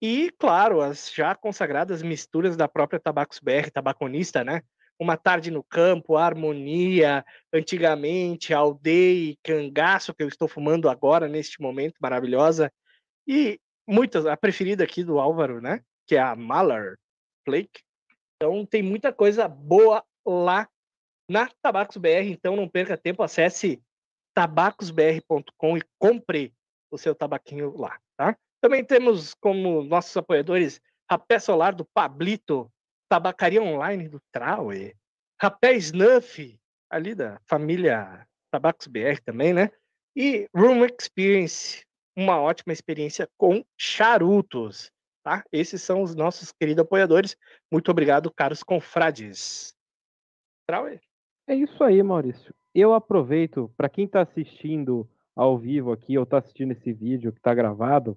e, claro, as já consagradas misturas da própria Tabacos BR, tabaconista, né? Uma Tarde no Campo, Harmonia, antigamente, Aldeia, Cangaço, que eu estou fumando agora, neste momento, maravilhosa. E muitas, a preferida aqui do Álvaro, né? Que é a Malar Flake. Então tem muita coisa boa lá na Tabacos BR, então não perca tempo, acesse tabacosbr.com e compre o seu tabaquinho lá, tá? Também temos como nossos apoiadores Rapé Solar do Pablito, Tabacaria Online do Traue, Rapé Snuff, ali da família Tabacos BR também, né? E Room Experience, uma ótima experiência com charutos, tá? Esses são os nossos queridos apoiadores. Muito obrigado, caros confrades. Traue. É isso aí, Maurício. Eu aproveito, para quem está assistindo ao vivo aqui, ou está assistindo esse vídeo que está gravado,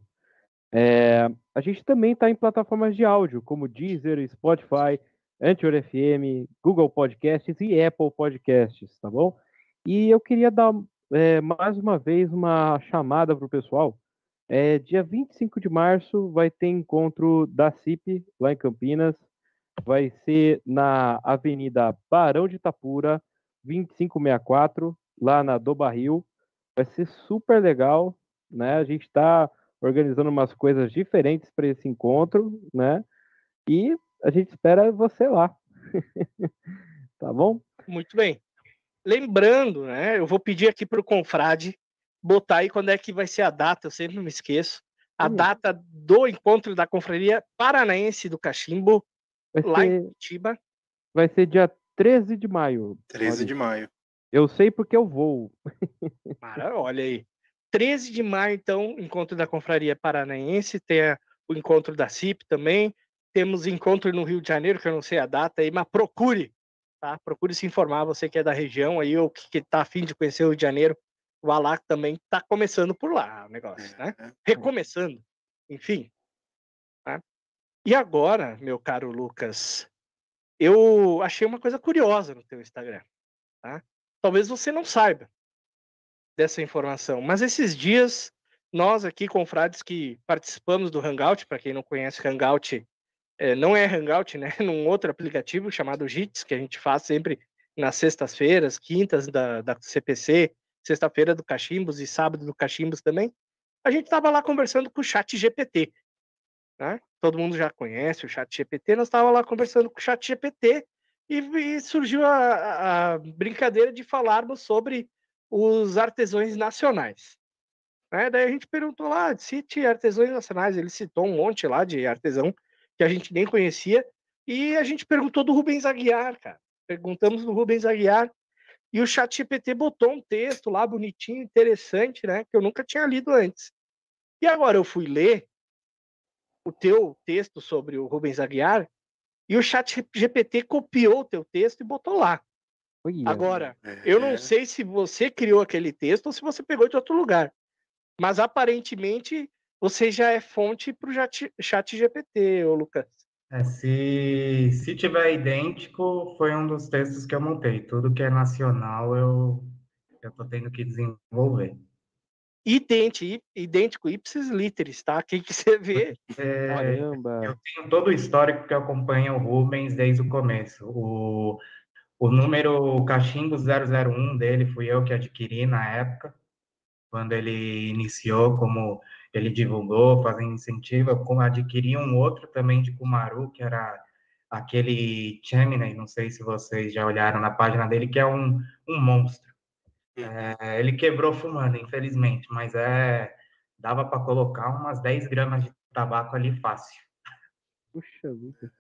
é, a gente também está em plataformas de áudio, como Deezer, Spotify, Anchor FM, Google Podcasts e Apple Podcasts, tá bom? E eu queria dar é, mais uma vez uma chamada para o pessoal. É, dia 25 de março vai ter encontro da CIP lá em Campinas. Vai ser na Avenida Barão de Itapura, 2564, lá na do Barril. Vai ser super legal, né? A gente está organizando umas coisas diferentes para esse encontro, né? E a gente espera você lá. *laughs* tá bom? Muito bem. Lembrando, né? Eu vou pedir aqui para o confrade botar aí quando é que vai ser a data, eu sempre me esqueço. A hum. data do encontro da Confraria Paranaense do Cachimbo, vai lá ser... em Curitiba. Vai ser dia 13 de maio. 13 de maio. Eu sei porque eu vou. *laughs* olha aí. 13 de maio, então, encontro da Confraria Paranaense, tem a, o encontro da CIP também. Temos encontro no Rio de Janeiro, que eu não sei a data aí, mas procure, tá? Procure se informar, você que é da região aí, ou que está afim de conhecer o Rio de Janeiro, vá lá também está começando por lá o negócio, né? É, é. Recomeçando, enfim. E agora, meu caro Lucas, eu achei uma coisa curiosa no teu Instagram, tá? Talvez você não saiba, dessa informação. Mas esses dias, nós aqui, confrades que participamos do Hangout, para quem não conhece Hangout, é, não é Hangout, né? *laughs* Num outro aplicativo chamado JITS, que a gente faz sempre nas sextas-feiras, quintas da, da CPC, sexta-feira do Cachimbos e sábado do Cachimbos também. A gente estava lá conversando com o chat GPT. Né? Todo mundo já conhece o chat GPT, nós estávamos lá conversando com o chat GPT e, e surgiu a, a, brincadeira de falarmos sobre os artesãos nacionais. Né? Daí a gente perguntou lá, cite artesãos nacionais. Ele citou um monte lá de artesão que a gente nem conhecia. E a gente perguntou do Rubens Aguiar, cara. Perguntamos do Rubens Aguiar. E o chat GPT botou um texto lá bonitinho, interessante, né? Que eu nunca tinha lido antes. E agora eu fui ler o teu texto sobre o Rubens Aguiar e o chat GPT copiou o teu texto e botou lá. Agora, é. eu não sei se você criou aquele texto ou se você pegou de outro lugar. Mas aparentemente você já é fonte para o chat GPT, ô Lucas. É, se, se tiver idêntico, foi um dos textos que eu montei. Tudo que é nacional eu eu tô tendo que desenvolver. Idêntico, idêntico ipsis literis, tá? Quem que você vê? É, Caramba. Eu tenho todo o histórico que acompanha o Rubens desde o começo. O, o número cachimbo 001 dele fui eu que adquiri na época, quando ele iniciou, como ele divulgou, fazendo incentivo, eu adquiri um outro também de Kumaru, que era aquele Gemini, não sei se vocês já olharam na página dele, que é um, um monstro. É, ele quebrou fumando, infelizmente, mas é dava para colocar umas 10 gramas de tabaco ali fácil. Puxa vida.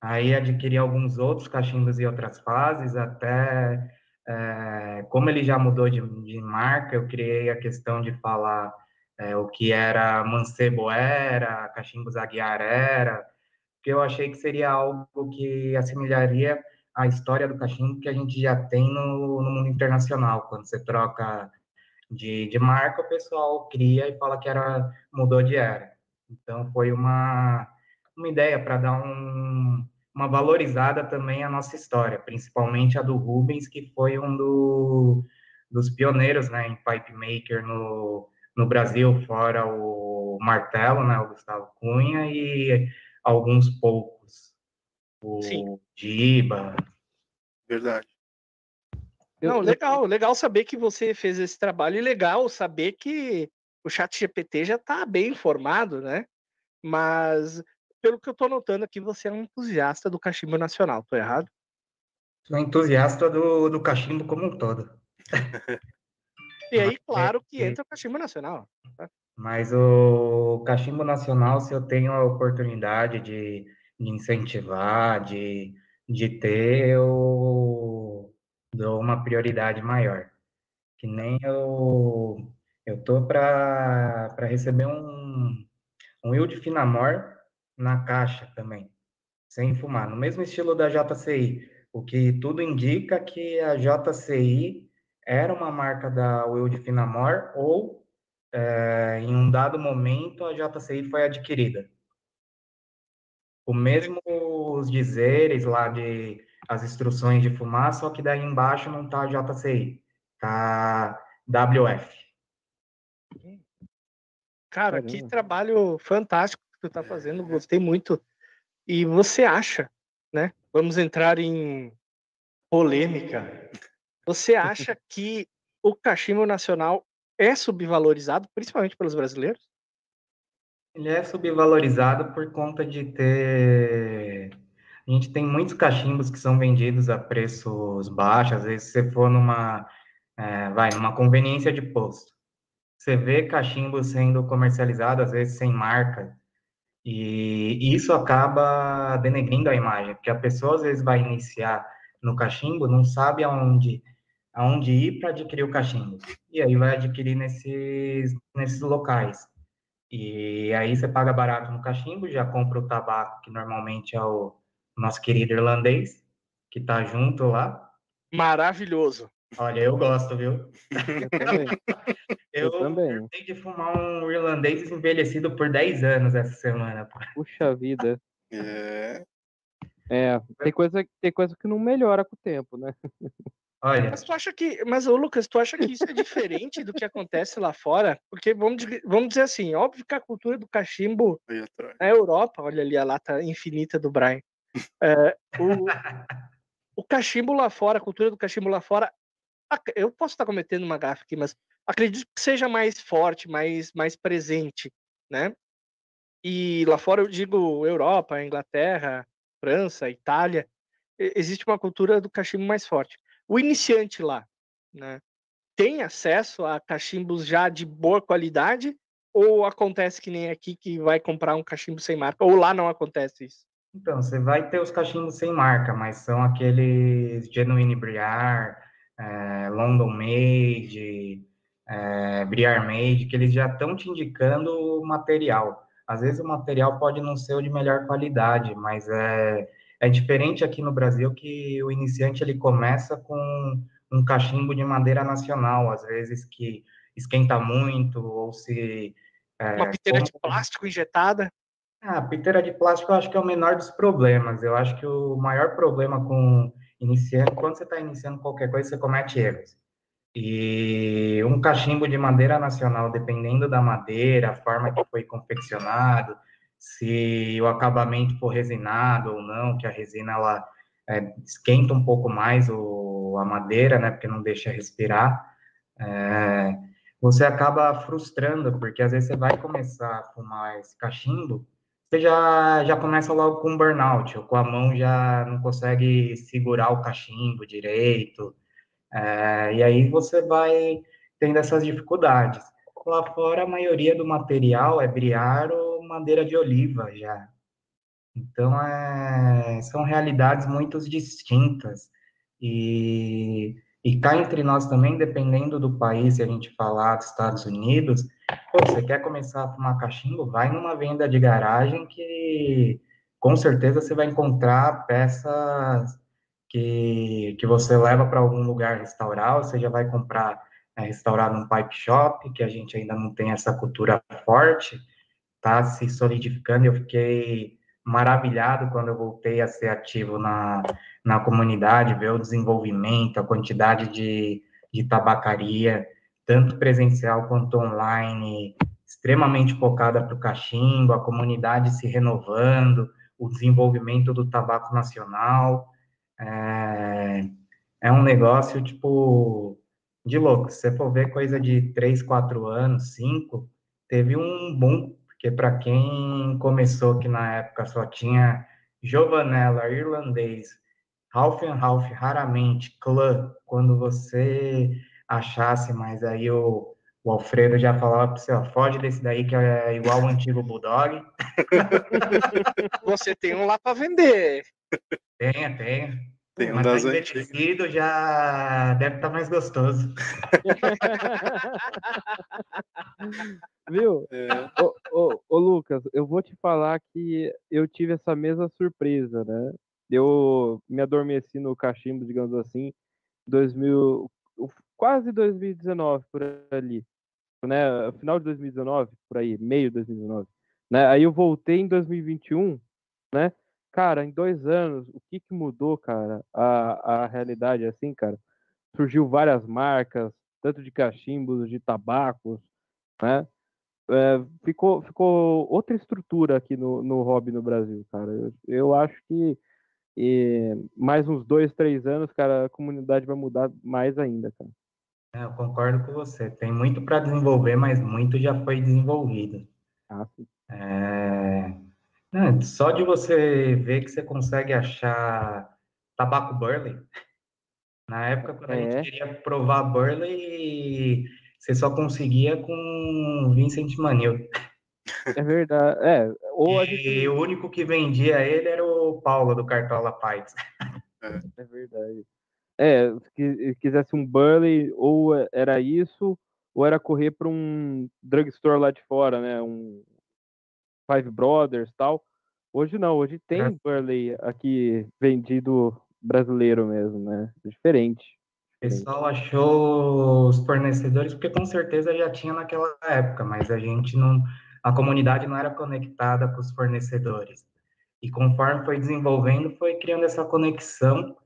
Aí adquiri alguns outros cachimbos em outras fases, até é, como ele já mudou de, de, marca, eu criei a questão de falar é, o que era Mancebo era, Cachimbos Aguiar era, porque eu achei que seria algo que assimilaria a história do cachimbo que a gente já tem no, no mundo internacional. Quando você troca de, de marca, o pessoal cria e fala que era mudou de era. Então foi uma, uma ideia para dar um, uma valorizada também a nossa história, principalmente a do Rubens, que foi um do, dos pioneiros né, em pipe maker no, no Brasil, fora o Martelo, né, o Gustavo Cunha, e alguns poucos. O Sim. Diba. Verdade. Não, legal, legal saber que você fez esse trabalho e legal saber que o chat GPT já está bem informado, né? Mas pelo que eu tô notando aqui, você é um entusiasta do cachimbo nacional, tô errado? Sou entusiasta do, do cachimbo como um todo. e aí, claro que entra o cachimbo nacional. Tá? Mas o cachimbo nacional, se eu tenho a oportunidade de, de incentivar, de, de ter, eu dou uma prioridade maior. Que nem eu, eu tô para receber um, um Wild Finamor na caixa também, sem fumar, no mesmo estilo da JCI, o que tudo indica que a JCI era uma marca da Wild Finamor ou é, em um dado momento a JCI foi adquirida. O mesmo os dizeres lá de as instruções de fumar, só que daí embaixo não tá JCI, tá WF. Cara, que trabalho fantástico que tu tá fazendo, gostei muito. E você acha, né? Vamos entrar em polêmica. Você acha *laughs* que o cachimbo nacional é subvalorizado, principalmente pelos brasileiros? Ele é subvalorizado por conta de ter. A gente tem muitos cachimbos que são vendidos a preços baixos. Às vezes, se você for numa, é, vai, numa conveniência de posto, você vê cachimbo sendo comercializado, às vezes sem marca, e isso acaba denegrindo a imagem, porque a pessoa às vezes vai iniciar no cachimbo, não sabe aonde, aonde ir para adquirir o cachimbo, e aí vai adquirir nesses, nesses locais. E aí você paga barato no cachimbo, já compra o tabaco, que normalmente é o nosso querido irlandês, que tá junto lá. Maravilhoso. Olha, eu gosto, viu? Eu também. *laughs* Eu, Eu também. de fumar um irlandês envelhecido por 10 anos essa semana. pô. Puxa vida. É. É, tem coisa, tem coisa que não melhora com o tempo, né? Olha, Mas tu acha que, mas ô Lucas, tu acha que isso é diferente do que acontece lá fora? Porque vamos, vamos dizer assim, óbvio que a cultura do cachimbo atrás. na Europa, olha ali a lata infinita do Brian. É, o, *laughs* o cachimbo lá fora, a cultura do cachimbo lá fora, eu posso estar cometendo uma gafe aqui, mas acredito que seja mais forte, mais, mais presente, né? E lá fora eu digo Europa, Inglaterra, França, Itália, existe uma cultura do cachimbo mais forte. O iniciante lá, né? Tem acesso a cachimbos já de boa qualidade ou acontece que nem aqui que vai comprar um cachimbo sem marca? Ou lá não acontece isso? então, você vai ter os cachimbos sem marca, mas são aqueles Genuine Briar, é, London Made, é, Briar Made, que eles já estão te indicando o material. Às vezes o material pode não ser o de melhor qualidade, mas é, é diferente aqui no Brasil que o iniciante ele começa com um cachimbo de madeira nacional, às vezes que esquenta muito, ou se... é, Uma piteira de como- plástico injetada? ah, a piteira de plástico eu acho que é o menor dos problemas. Eu acho que o maior problema com iniciando, quando você está iniciando qualquer coisa, você comete erros. E um cachimbo de madeira nacional, dependendo da madeira, a forma que foi confeccionado, se o acabamento for resinado ou não, que a resina ela é, esquenta um pouco mais o, a madeira, né, porque não deixa respirar. É, você acaba frustrando, porque às vezes você vai começar a fumar esse cachimbo você já, já começa logo com burnout, ou com a mão já não consegue segurar o cachimbo direito, é, e aí você vai tendo essas dificuldades. Lá fora, a maioria do material é briar ou madeira de oliva já. Então, é, são realidades muito distintas. E, e cá entre nós também, dependendo do país, se a gente falar dos Estados Unidos, Pô, você quer começar a fumar cachimbo? Vai numa venda de garagem que com certeza você vai encontrar peças que, que você leva para algum lugar restaurar, você já vai comprar é, restaurar num pipe shop, que a gente ainda não tem essa cultura forte, tá se solidificando. Eu fiquei maravilhado quando eu voltei a ser ativo na, na comunidade, ver o desenvolvimento, a quantidade de, de tabacaria, tanto presencial quanto online, extremamente focada para o cachimbo, a comunidade se renovando, o desenvolvimento do tabaco nacional. É, é um negócio, tipo, de louco. Se você for ver coisa de 3, 4 anos, 5, teve um boom, porque para quem começou que na época só tinha Giovanella, irlandês, Half and Half, raramente, Clã, quando você achasse, mas aí o, o Alfredo já falava para você, ó, foge desse daí que é igual o antigo Bulldog. *laughs* Você tem um lá para vender. Tenha, tenha. Tem um mas das tá antigas. já deve estar mais gostoso. *laughs* Viu? É, Ô, ô, ô, Lucas, eu vou te falar que eu tive essa mesma surpresa, né? Eu me adormeci no cachimbo, digamos assim, 2000, quase 2019 por ali, né? Final de 2019, por aí, meio de 2019, né? Aí eu voltei em 2021, né? Cara, em dois anos, o que que mudou, cara? A, a realidade, assim, cara, surgiu várias marcas, tanto de cachimbos, de tabacos, né? é, ficou, ficou outra estrutura aqui no, no hobby no Brasil, cara. Eu, eu acho que e, mais uns dois, três anos, cara, a comunidade vai mudar mais ainda, cara. É, eu concordo com você. Tem muito para desenvolver, mas muito já foi desenvolvido. Ah, sim. É... Não, só de você ver que você consegue achar tabaco Burley. Na época, quando a É. gente queria provar Burley, você só conseguia com Vincent Manil. É verdade. É, ou a E gente. o único que vendia ele era o Paulo do Cartola Pikes. É verdade. É, se quisesse um Burley, ou era isso, ou era correr para um drugstore lá de fora, né? Um Five Brothers tal. Hoje não, hoje tem É. Burley aqui vendido brasileiro mesmo, né? Diferente. O pessoal achou os fornecedores, porque com certeza já tinha naquela época, mas a gente não. A comunidade não era conectada com os fornecedores. E conforme foi desenvolvendo, foi criando essa conexão.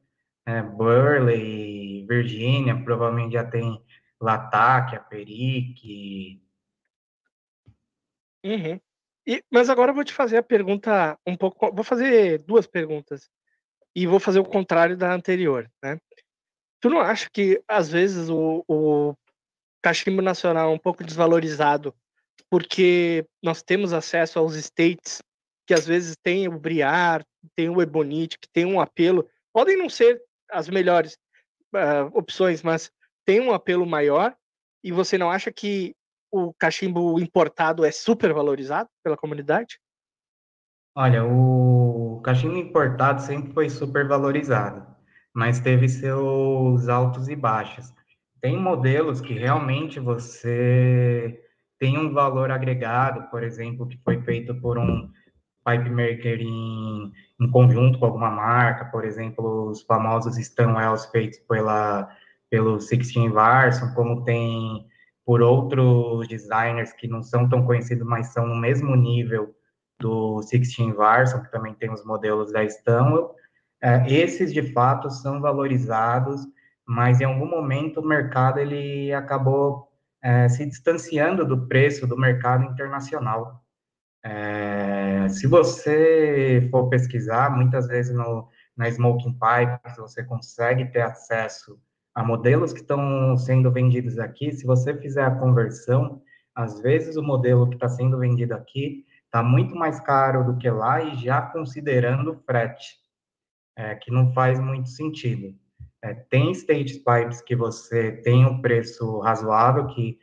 É, Burley, Virgínia, provavelmente já tem Latac, Perique. Uhum. E, mas agora eu vou te fazer a pergunta um pouco. Vou fazer duas perguntas. E vou fazer o contrário da anterior, né? Tu não acha que, às vezes, o, o cachimbo nacional é um pouco desvalorizado porque nós temos acesso aos states que, às vezes, tem o Briar, tem o Ebonite, que tem um apelo. Podem não ser as melhores ah, opções, mas tem um apelo maior. E você não acha que o cachimbo importado é super valorizado pela comunidade? Olha, o cachimbo importado sempre foi super valorizado, mas teve seus altos e baixos. Tem modelos que realmente você tem um valor agregado, por exemplo, que foi feito por um pipe maker em, em conjunto com alguma marca, por exemplo, os famosos Stanwells feitos pela, pelo Sixteen Varson, como tem por outros designers que não são tão conhecidos, mas são no mesmo nível do Sixteen Varson, que também tem os modelos da Stanwell. É, esses, de fato, são valorizados, mas em algum momento o mercado ele acabou é, se distanciando do preço do mercado internacional. É, se você for pesquisar, muitas vezes no, na Smoking Pipes você consegue ter acesso a modelos que estão sendo vendidos aqui. Se você fizer a conversão, às vezes o modelo que está sendo vendido aqui está muito mais caro do que lá e já considerando frete, é, que não faz muito sentido. É, tem state pipes que você tem um preço razoável, que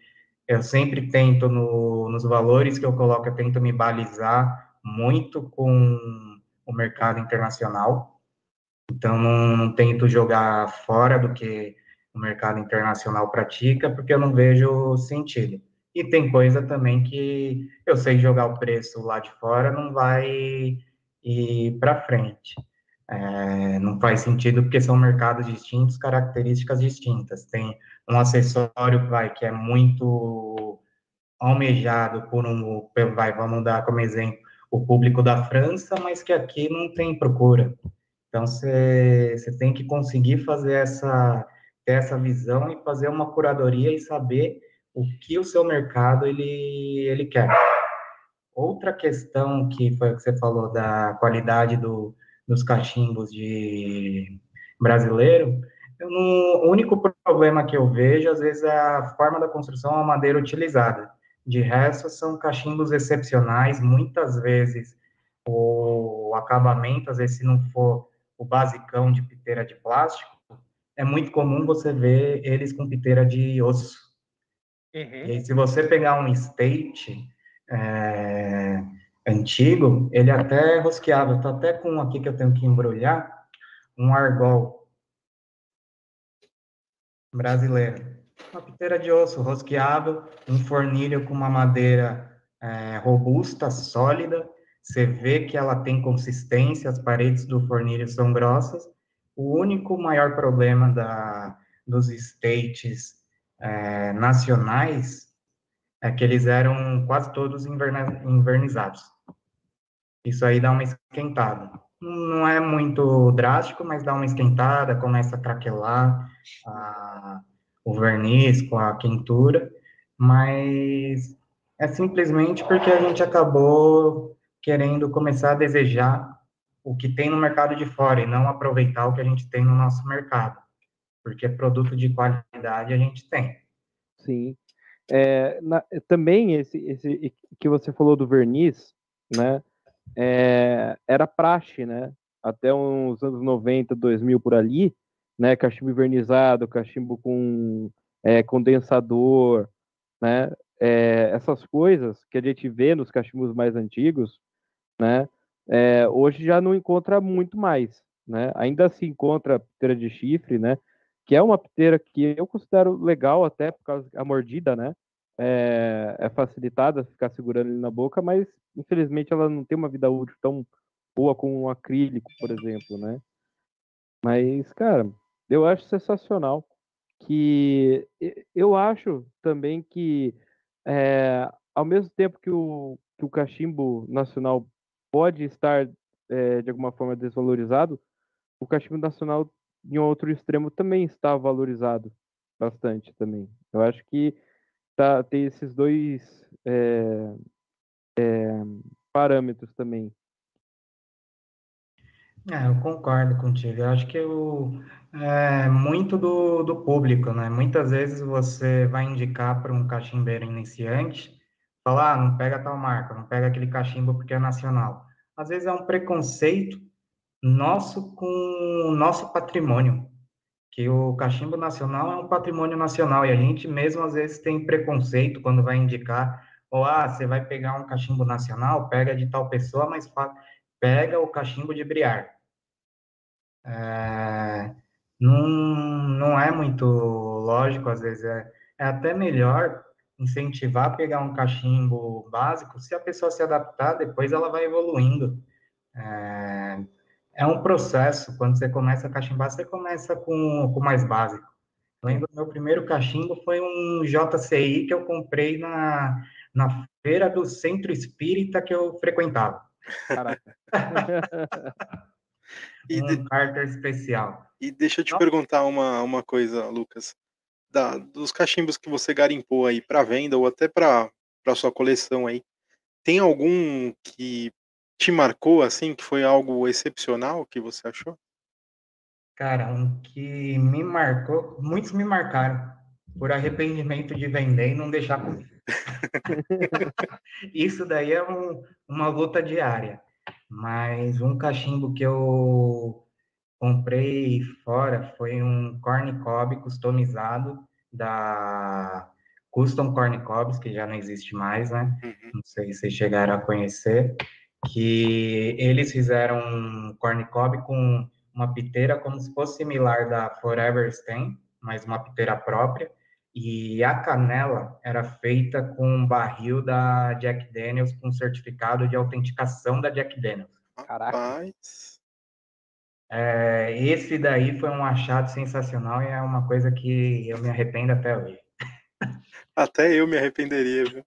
eu sempre tento, no, nos valores que eu coloco, eu tento me balizar muito com o mercado internacional. Então, não, não tento jogar fora do que o mercado internacional pratica, porque eu não vejo sentido. E tem coisa também que eu sei jogar o preço lá de fora, não vai ir para frente. É, não faz sentido porque são mercados distintos, características distintas. Tem um acessório vai, que é muito almejado por um, vai, vamos dar como exemplo, o público da França, mas que aqui não tem procura. Então, você tem que conseguir fazer essa, ter essa visão e fazer uma curadoria e saber o que o seu mercado ele, ele quer. Outra questão que foi o que você falou da qualidade do, dos cachimbos de brasileiro, eu não, o único problema que eu vejo, às vezes, é a forma da construção, a madeira utilizada. De resto, são cachimbos excepcionais, muitas vezes o acabamento, às vezes, se não for o basicão de piteira de plástico, é muito comum você ver eles com piteira de osso. Uhum. E aí, se você pegar um state é, antigo, ele até é rosqueável. Tô até com um aqui que eu tenho que embrulhar, um argol brasileiro. Uma piteira de osso rosqueável, um fornilho com uma madeira é, robusta, sólida. Você vê que ela tem consistência, as paredes do fornilho são grossas. O único maior problema da, dos states é, nacionais é que eles eram quase todos invernizados. Isso aí dá uma esquentada. Não é muito drástico, mas dá uma esquentada, começa a craquelar a, o verniz com a quentura, mas é simplesmente porque a gente acabou querendo começar a desejar o que tem no mercado de fora e não aproveitar o que a gente tem no nosso mercado, porque produto de qualidade a gente tem. Sim. É, na, também esse, esse que você falou do verniz, né? É, era praxe, né? Até uns anos 90, 2000 por ali, né? Cachimbo invernizado, cachimbo com é, condensador, né? É, essas coisas que a gente vê nos cachimbos mais antigos, né? É, hoje já não encontra muito mais, né? Ainda se encontra piteira de chifre, né? Que é uma piteira que eu considero legal até por causa da mordida, né? É, é facilitada ficar segurando ele na boca, mas infelizmente ela não tem uma vida útil tão boa como um acrílico, por exemplo, né? Mas, cara, eu acho sensacional que eu acho também que é, ao mesmo tempo que o, que o cachimbo nacional pode estar é, de alguma forma desvalorizado, o cachimbo nacional em outro extremo também está valorizado bastante também. Eu acho que tá, tem esses dois é, parâmetros também. É, eu concordo contigo. Eu acho que eu, é muito do, do público, né? Muitas vezes você vai indicar para um cachimbeiro iniciante, falar, ah, não pega tal marca, não pega aquele cachimbo porque é nacional. Às vezes é um preconceito nosso com o nosso patrimônio, que o cachimbo nacional é um patrimônio nacional e a gente mesmo às vezes tem preconceito quando vai indicar, ou ah, você vai pegar um cachimbo nacional, pega de tal pessoa, mas pega o cachimbo de Briar é, não, não é muito lógico, às vezes é, é até melhor incentivar a pegar um cachimbo básico, se a pessoa se adaptar, depois ela vai evoluindo. É, é um processo, quando você começa a cachimbar, você começa com o mais básico. lembro meu primeiro cachimbo foi um JCI que eu comprei na, na feira do centro espírita que eu frequentava. Caraca. *laughs* E um de... Carter especial. E deixa eu te perguntar uma, uma coisa, Lucas. Da, dos cachimbos que você garimpou aí para venda ou até para sua coleção aí, tem algum que te marcou assim, que foi algo excepcional que você achou? Cara, um que me marcou, muitos me marcaram por arrependimento de vender e não deixar comigo. *laughs* Isso daí é um, uma luta diária. Mas um cachimbo que eu comprei fora foi um corn cob customizado da Custom Corn Cobs, que já não existe mais, né? Uhum. Não sei se vocês chegaram a conhecer, que eles fizeram um corn cob com uma piteira como se fosse similar da Forever Stain, mas uma piteira própria, e a canela era feita com um barril da Jack Daniels com certificado de autenticação da Jack Daniels. Caraca. É, esse daí foi um achado sensacional e é uma coisa que eu me arrependo até hoje. Até eu me arrependeria, viu?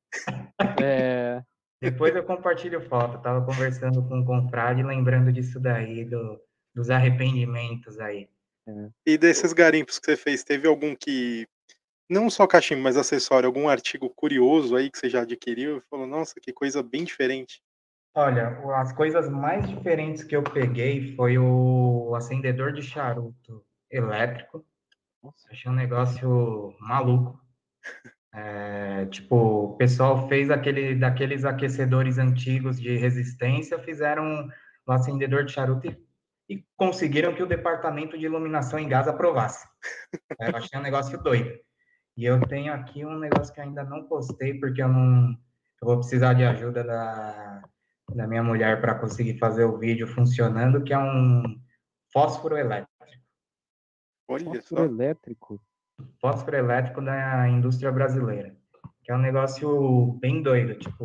É... Depois eu compartilho foto. tava conversando com o confrade lembrando disso daí, do, dos arrependimentos aí. É. E desses garimpos que você fez, teve algum que não só cachimbo, mas acessório, algum artigo curioso aí que você já adquiriu e falou, nossa, que coisa bem diferente. Olha, as coisas mais diferentes que eu peguei foi o acendedor de charuto elétrico. Nossa, achei um negócio maluco. É, tipo, o pessoal fez aquele daqueles aquecedores antigos de resistência, fizeram o acendedor de charuto e, e conseguiram que o departamento de iluminação em gás aprovasse. *laughs* É, eu achei um negócio doido. E eu tenho aqui um negócio que ainda não postei, porque eu não. Eu vou precisar de ajuda da, da minha mulher para conseguir fazer o vídeo funcionando, que é um fósforo elétrico. Olha fósforo só. elétrico? Fósforo elétrico da indústria brasileira. Que é um negócio bem doido. Tipo,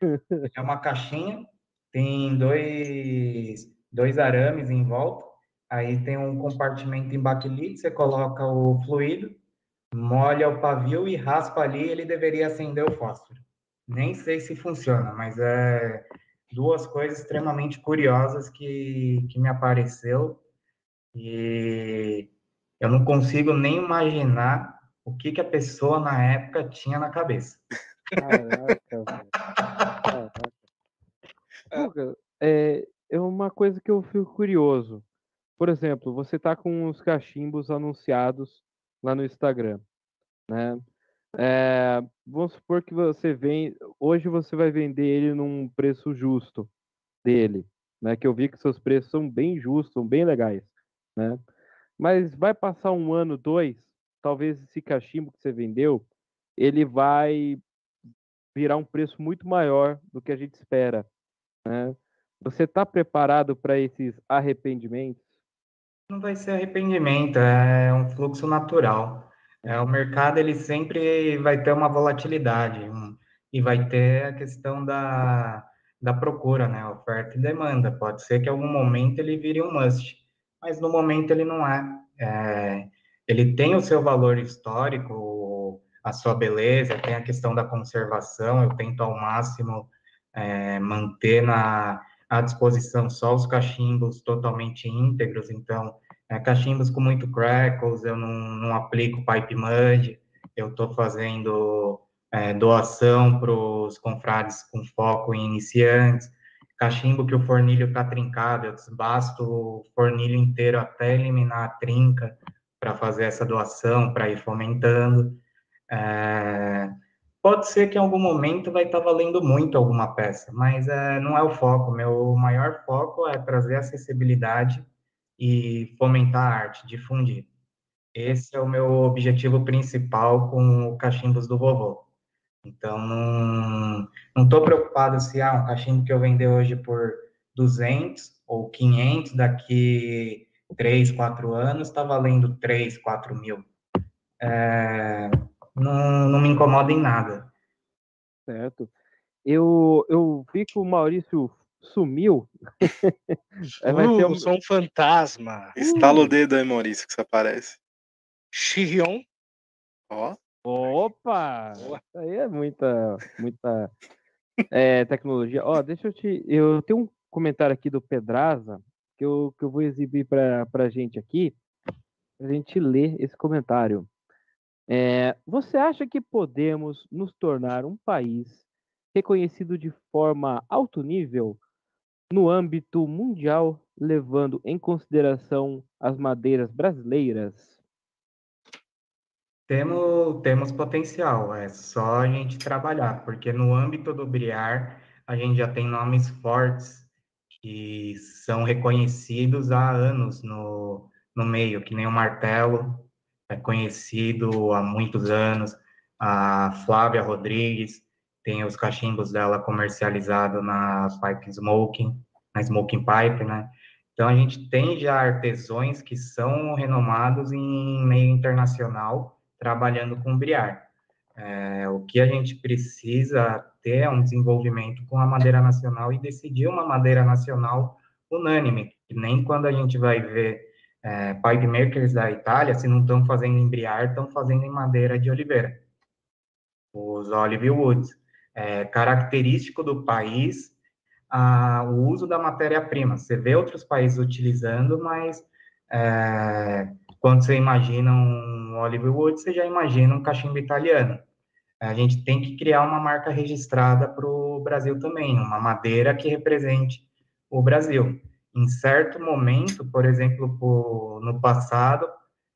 *laughs* é uma caixinha, tem dois, dois arames em volta, aí tem um compartimento em baquelite, você coloca o fluido, molha o pavio e raspa ali, ele deveria acender o fósforo. Nem sei se funciona, mas é duas coisas extremamente curiosas que, que me apareceu e eu não consigo nem imaginar o que, que a pessoa na época tinha na cabeça. Caraca. Caraca. Guga, é, é uma coisa que eu fico curioso. Por exemplo, você tá com os cachimbos anunciados lá no Instagram, né? É, vamos supor que você vem, hoje você vai vender ele num preço justo dele, né? Que eu vi que seus preços são bem justos, são bem legais, né? Mas vai passar um ano, dois, talvez esse cachimbo que você vendeu, ele vai virar um preço muito maior do que a gente espera, né? Você está preparado para esses arrependimentos? Não vai ser arrependimento, é um fluxo natural. É, o mercado ele sempre vai ter uma volatilidade um, e vai ter a questão da, da procura, né? Oferta e demanda. Pode ser que em algum momento ele vire um must, mas no momento ele não é. é ele tem o seu valor histórico, a sua beleza, tem a questão da conservação. Eu tento ao máximo é, manter na à disposição só os cachimbos totalmente íntegros, então é, cachimbos com muito crackles, eu não, não aplico pipe mud, eu estou fazendo é, doação para os confrades com foco em iniciantes, cachimbo que o fornilho está trincado, eu desbasto o fornilho inteiro até eliminar a trinca para fazer essa doação, para ir fomentando. É, pode ser que em algum momento vai estar tá valendo muito alguma peça, mas é, não é o foco. Meu maior foco é trazer acessibilidade e fomentar a arte, difundir. Esse é o meu objetivo principal com o Cachimbos do Vovô. Então, não estou preocupado se ah, um cachimbo que eu vender hoje por 200 ou 500, daqui 3, 4 anos, está valendo 3, 4 mil. É, não, não me incomoda em nada. Certo. Eu, eu vi que o Maurício sumiu. *laughs* vai ter um... Sou um fantasma. Estala o dedo aí, Maurício, que você aparece. Chirion. Ó. Opa! Isso aí é muita, muita é, tecnologia. Ó, deixa eu te. Eu tenho um comentário aqui do Pedraza que eu, que eu vou exibir para a gente aqui, a gente ler esse comentário. É, você acha que podemos nos tornar um país reconhecido de forma alto nível no âmbito mundial, levando em consideração as madeiras brasileiras? Temos, temos potencial, é só a gente trabalhar, porque no âmbito do Briar, a gente já tem nomes fortes que são reconhecidos há anos no, no meio, que nem o Martelo, é conhecido há muitos anos, a Flávia Rodrigues, tem os cachimbos dela comercializado na Pipe Smoking, na Smoking Pipe, né? Então a gente tem já artesões que são renomados em meio internacional trabalhando com briar. É, o que a gente precisa ter é um desenvolvimento com a madeira nacional e decidir uma madeira nacional unânime, que nem quando a gente vai ver é, pipe makers da Itália, se não estão fazendo em briar, estão fazendo em madeira de oliveira, os olive woods é, característico do país a, o uso da matéria-prima. Você vê outros países utilizando, mas é, quando você imagina um olive wood, você já imagina um cachimbo italiano. A gente tem que criar uma marca registrada para o Brasil também, uma madeira que represente o Brasil. Em certo momento, por exemplo, por, no passado,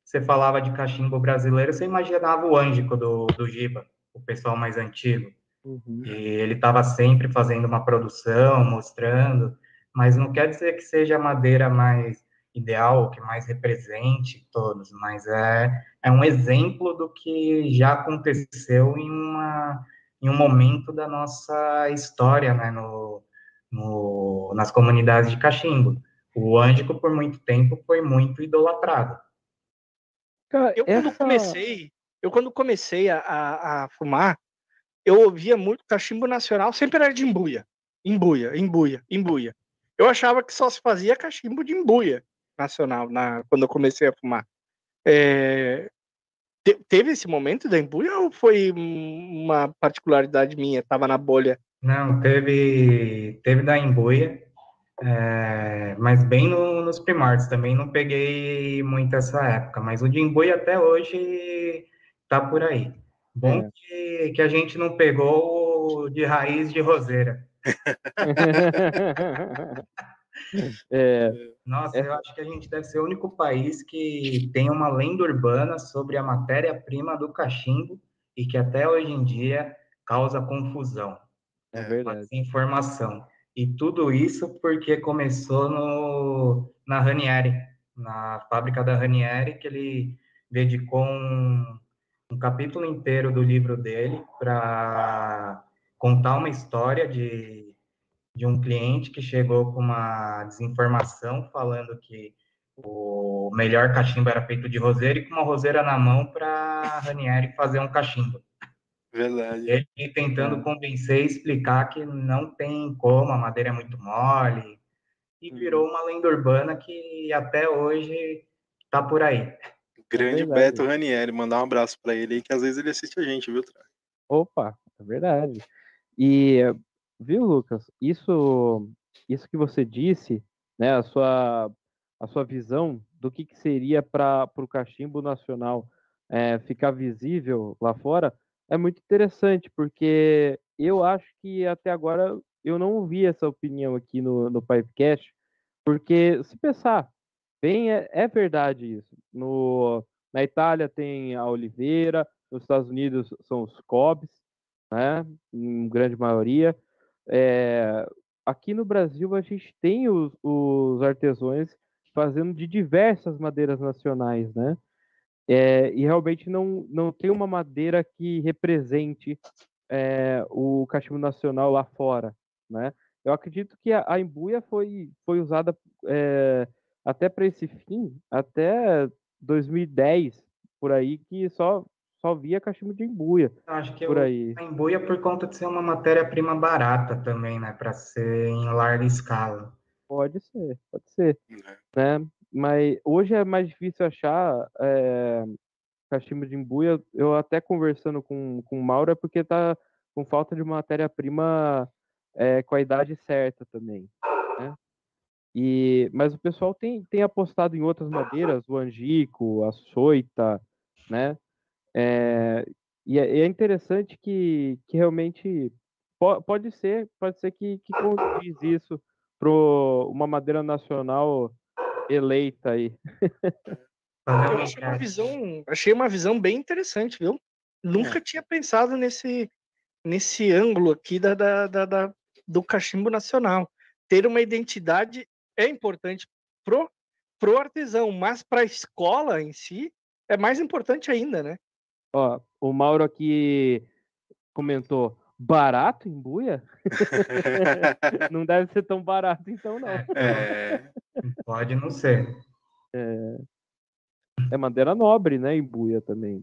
você falava de cachimbo brasileiro, você imaginava o ângico do, do Giba, o pessoal mais antigo. Uhum. E ele estava sempre fazendo uma produção, mostrando, mas não quer dizer que seja a madeira mais ideal, que mais represente todos, mas é, é um exemplo do que já aconteceu em, uma, em um momento da nossa história, né, no, no, nas comunidades de cachimbo. O Ângico, por muito tempo, foi muito idolatrado. eu, quando comecei, eu quando comecei a, a, a fumar, eu ouvia muito cachimbo nacional, sempre era de embuia. Embuia, embuia, embuia. Eu achava que só se fazia cachimbo de embuia nacional na, quando eu comecei a fumar. É, te, teve esse momento da embuia ou foi uma particularidade minha? Tava na bolha? Não, teve, teve da embuia, é, mas bem no, nos primórdios também não peguei muito essa época, mas o de embuia até hoje tá por aí. Bom É. que, que a gente não pegou de raiz de roseira. *laughs* É, Nossa, É. eu acho que a gente deve ser o único país que tem uma lenda urbana sobre a matéria-prima do cachimbo e que até hoje em dia causa confusão, é É, verdade. informação. E tudo isso porque começou no, na Ranieri, na fábrica da Ranieri, que ele dedicou um, um capítulo inteiro do livro dele para contar uma história de, de um cliente que chegou com uma desinformação falando que o melhor cachimbo era feito de roseira e com uma roseira na mão para Ranieri fazer um cachimbo. Verdade. Ele tentando convencer e explicar que não tem como, a madeira é muito mole. E virou uma lenda urbana que até hoje tá por aí. Grande verdade. Beto Ranieri, mandar um abraço pra ele aí, que às vezes ele assiste a gente, viu, Tra? Opa, é verdade. E viu, Lucas? Isso, isso que você disse, né? A sua, a sua visão do que, que seria para o cachimbo nacional é, ficar visível lá fora é muito interessante, porque eu acho que até agora eu não ouvi essa opinião aqui no, no Pipecast, porque se pensar bem, é, é verdade isso. No, na Itália tem a oliveira, nos Estados Unidos são os cobs, né? Em grande maioria. É, aqui no Brasil a gente tem os, os artesãos fazendo de diversas madeiras nacionais, né? É, e realmente não, não tem uma madeira que represente é, o cachimbo nacional lá fora, né? Eu acredito que a, a embuia foi, foi usada é, até para esse fim, até 2010, por aí, que só, só via cachimbo de embuia, acho que por eu aí. embuia por conta de ser uma matéria-prima barata também, né? Para ser em larga escala. Pode ser, pode ser, É. né? Mas hoje é mais difícil achar é, cachimbo de embuia. Eu até conversando com, com o Mauro é porque tá com falta de matéria-prima é, com a idade certa também, né? E, mas o pessoal tem, tem apostado em outras madeiras, o angico, a soita, né? É, e é, é interessante que, que realmente po- pode ser, pode ser que, que condiz isso para uma madeira nacional eleita aí. Fazer *laughs* Eu achei uma visão, achei uma visão bem interessante, viu? Nunca tinha pensado nesse, nesse ângulo aqui da, da, da- da- do cachimbo nacional. Ter uma identidade é importante pro, pro artesão, mas para a escola em si é mais importante ainda, né? Ó, o Mauro aqui comentou barato em buia? *laughs* não deve ser tão barato então não. É, Pode não ser. É madeira nobre, né, em buia também.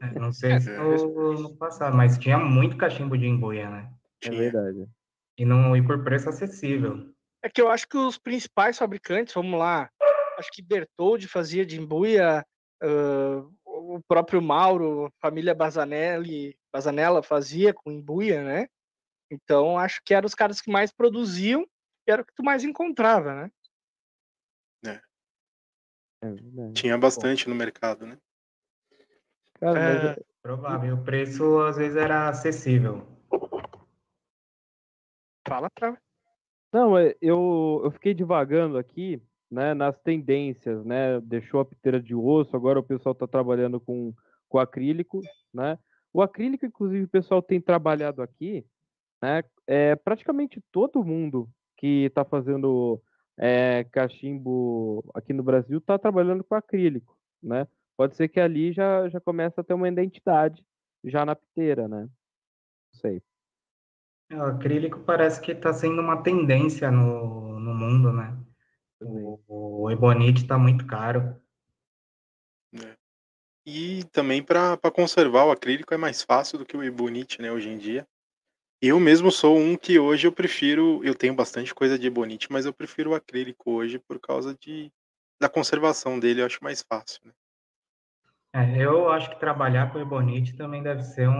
É, Não sei se no, no passado, mas tinha muito cachimbo de embuia, né? É tinha. verdade. E, não, e por preço acessível. É que eu acho que os principais fabricantes, vamos lá, acho que Bertoldi fazia de embuia, ah, o próprio Mauro, família Bazanelli, Bazanella fazia com embuia, né? Então acho que eram os caras que mais produziam e era o que tu mais encontrava, né? É verdade. Tinha bastante no mercado, né? Cara, mas É, Provável. O preço às vezes era acessível. Fala pra. Não, é, eu, eu fiquei divagando aqui, né, nas tendências, né? Deixou a piteira de osso, agora o pessoal está trabalhando com, com acrílico, né? O acrílico, inclusive, o pessoal tem trabalhado aqui, né? É, praticamente todo mundo que está fazendo é, cachimbo aqui no Brasil está trabalhando com acrílico, né? Pode ser que ali já, já começa a ter uma identidade já na piteira, né? Não sei. O acrílico parece que está sendo uma tendência no, no mundo, né? O, o Ebonite está muito caro. E também para conservar o acrílico é mais fácil do que o Ebonite, né, hoje em dia. Eu mesmo sou um que hoje eu prefiro, eu tenho bastante coisa de Ebonite, mas eu prefiro o acrílico hoje por causa de da conservação dele, eu acho mais fácil, né? É, eu acho que trabalhar com Ebonite também deve ser um,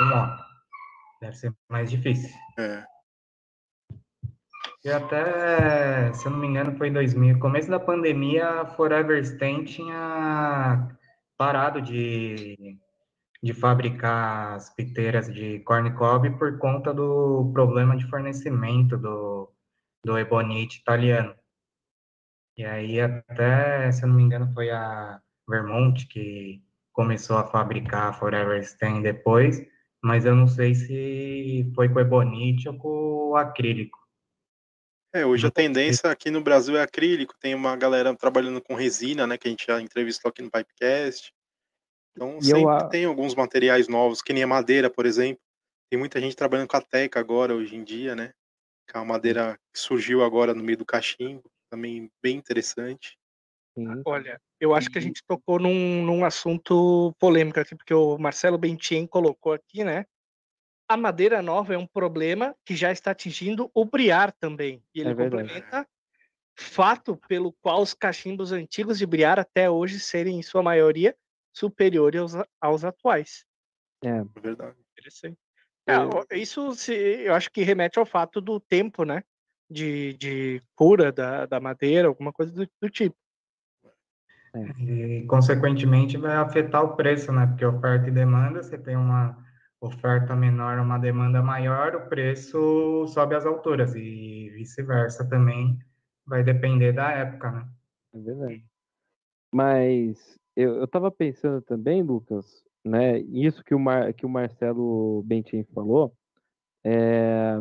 um deve ser mais difícil. É, E até, se eu não me engano, foi em 2000, começo da pandemia, a Forever Stain tinha parado de, de fabricar as piteiras de corn cob por conta do problema de fornecimento do, do ebonite italiano. E aí até, se eu não me engano, foi a Vermont que começou a fabricar a Forever Stain depois, mas eu não sei se foi com ebonite ou com acrílico. É, hoje a tendência aqui no Brasil é acrílico, tem uma galera trabalhando com resina, né, que a gente já entrevistou aqui no Pipecast. Então E eu sempre a- tem alguns materiais novos, que nem a madeira, por exemplo. Tem muita gente trabalhando com a teca agora, hoje em dia, né? Que é uma madeira que surgiu agora no meio do cachimbo, também bem interessante. Sim. Olha, eu acho que a Uhum. gente tocou num, num assunto polêmico aqui, porque o Marcelo Bentien colocou aqui, né? A madeira nova é um problema que já está atingindo o briar também. E ele É complementa fato pelo qual os cachimbos antigos de briar até hoje serem, em sua maioria, superiores aos, aos atuais. É, É verdade. Interessante. É, Eu- ó, isso se, eu acho que remete ao fato do tempo, né? De, de cura da, da madeira, alguma coisa do, do tipo. E, consequentemente, vai afetar o preço, né? Porque oferta e demanda, você tem uma oferta menor, uma demanda maior, o preço sobe às alturas. E vice-versa também, vai depender da época, né? é verdade. Mas eu, eu tava pensando também, Lucas, né? Isso que o, Mar, que o Marcelo Bentin falou, é,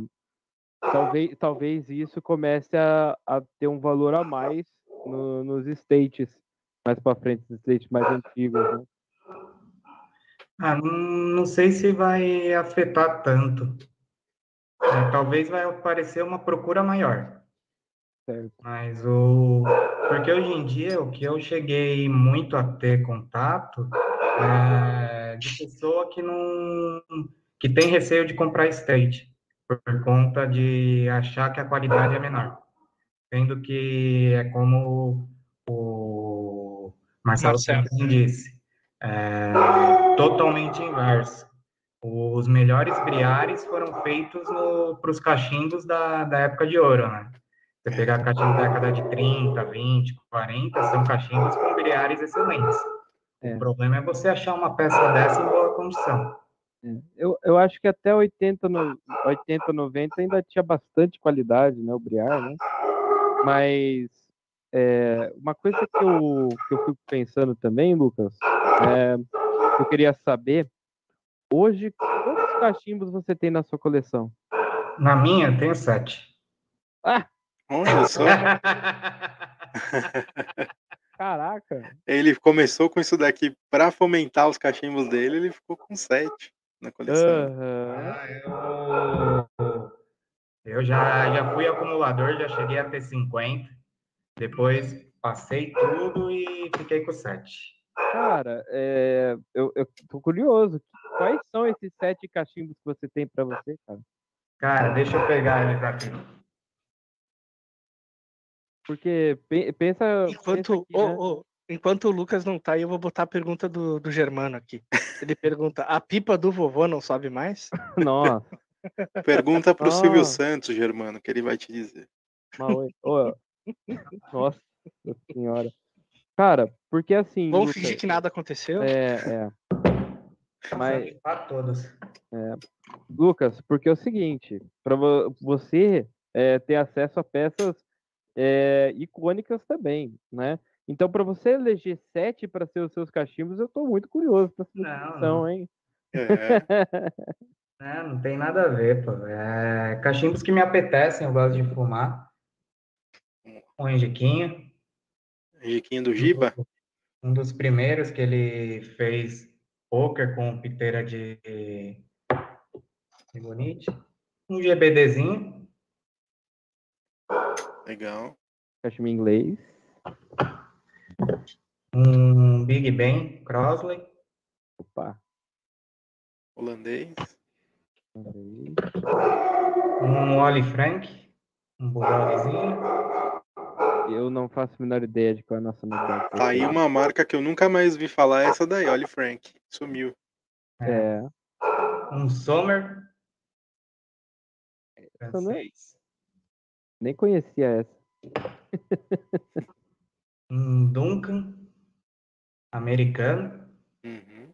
talvez, talvez isso comece a, a ter um valor a mais no- nos states, mais para frente, os states mais antigos, né? Ah, não, não sei se vai afetar tanto. É, talvez vai aparecer uma procura maior. Certo. Mas o. Porque hoje em dia, o que eu cheguei muito a ter contato é de pessoa que não. que tem receio de comprar state, por conta de achar que a qualidade é menor. Sendo que é como o Marcelo Marcelo. Marcelo disse, é totalmente inverso. Os melhores briares foram feitos para os cachimbos da, da época de ouro, né? Você pegar cachimbo da década de 30, 20, 40, são cachimbos com briares excelentes. É. O problema é você achar uma peça dessa em boa condição. É, Eu, eu acho que até 80, no, 80, 90 ainda tinha bastante qualidade, né? O Briar, né? Mas é, uma coisa que eu, que eu fico pensando também, Lucas, é, eu queria saber, hoje, quantos cachimbos você tem na sua coleção? Na minha, eu tenho sete. Ah, Olha *laughs* só, caraca! ele começou com isso daqui pra fomentar os cachimbos dele, ele ficou com sete na coleção. Aham. Ah, eu, eu já, já fui acumulador, já cheguei a ter 50. Depois passei tudo e fiquei com sete. Cara, é, eu, eu tô curioso. Quais são esses sete cachimbos que você tem pra você, cara? Cara, deixa eu pegar eles aqui. Porque pe- pensa. pensa Enquanto, aqui, ô, né? ô, enquanto o Lucas não tá aí, eu vou botar a pergunta do, do Germano aqui. Ele pergunta: a pipa do vovô não sobe mais? *laughs* Nossa, Pergunta pro Silvio Ah. Santos, Germano, que ele vai te dizer. Maui. Ô, Nossa senhora. Cara, porque assim. Vamos Lucas, fingir que nada aconteceu? É, é. Mas, Para todos. Lucas, porque é o seguinte, para você é, ter acesso a peças é, icônicas também, né? Então, para você eleger sete para ser os seus cachimbos, eu tô muito curioso para essa não. hein? É, *laughs* É, não tem nada a ver, pô. É, cachimbos que me apetecem, eu gosto de fumar. Um enjiquinho. Riquinho do Giba. Um dos primeiros que ele fez poker com piteira de, de bonite. Um GBDzinho. Legal. Cachimbo inglês. Um Big Ben Crossley. Opa. Holandês. inglês. Um Oli Frank. Um Bulldogzinho. Eu não faço a menor ideia de qual é a nacionalidade. Tá aí uma marca que eu nunca mais vi falar, é essa daí, olha Frank. Sumiu. É, Um Sommer. Sommer? Francês. nem conhecia essa. *laughs* Um Duncan. Americano. Uhum.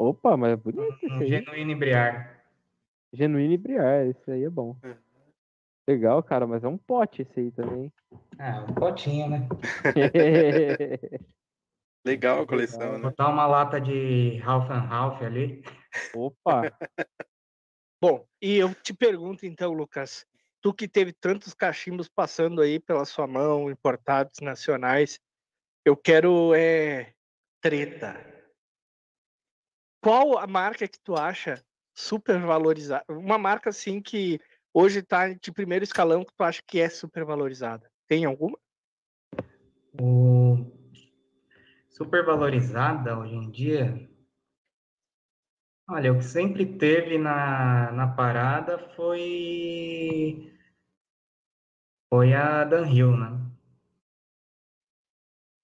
Opa, mas é bonito Um esse aí. genuíno briar. Genuíno e briar, esse aí é bom. É. Legal, cara, mas é um pote esse aí também. Ah, um potinho, né? *laughs* Legal a coleção, Legal. né? Botar uma lata de Ralph and Ralph ali. Opa, *laughs* Bom, e eu te pergunto então, Lucas, tu que teve tantos cachimbos passando aí pela sua mão, importados, nacionais, eu quero é treta. Qual a marca que tu acha super valorizada? Uma marca assim que hoje tá de primeiro escalão que tu acha que é super valorizada? Tem alguma? O super valorizada hoje em dia. Olha, o que sempre teve na, na parada foi foi a Dunhill, né?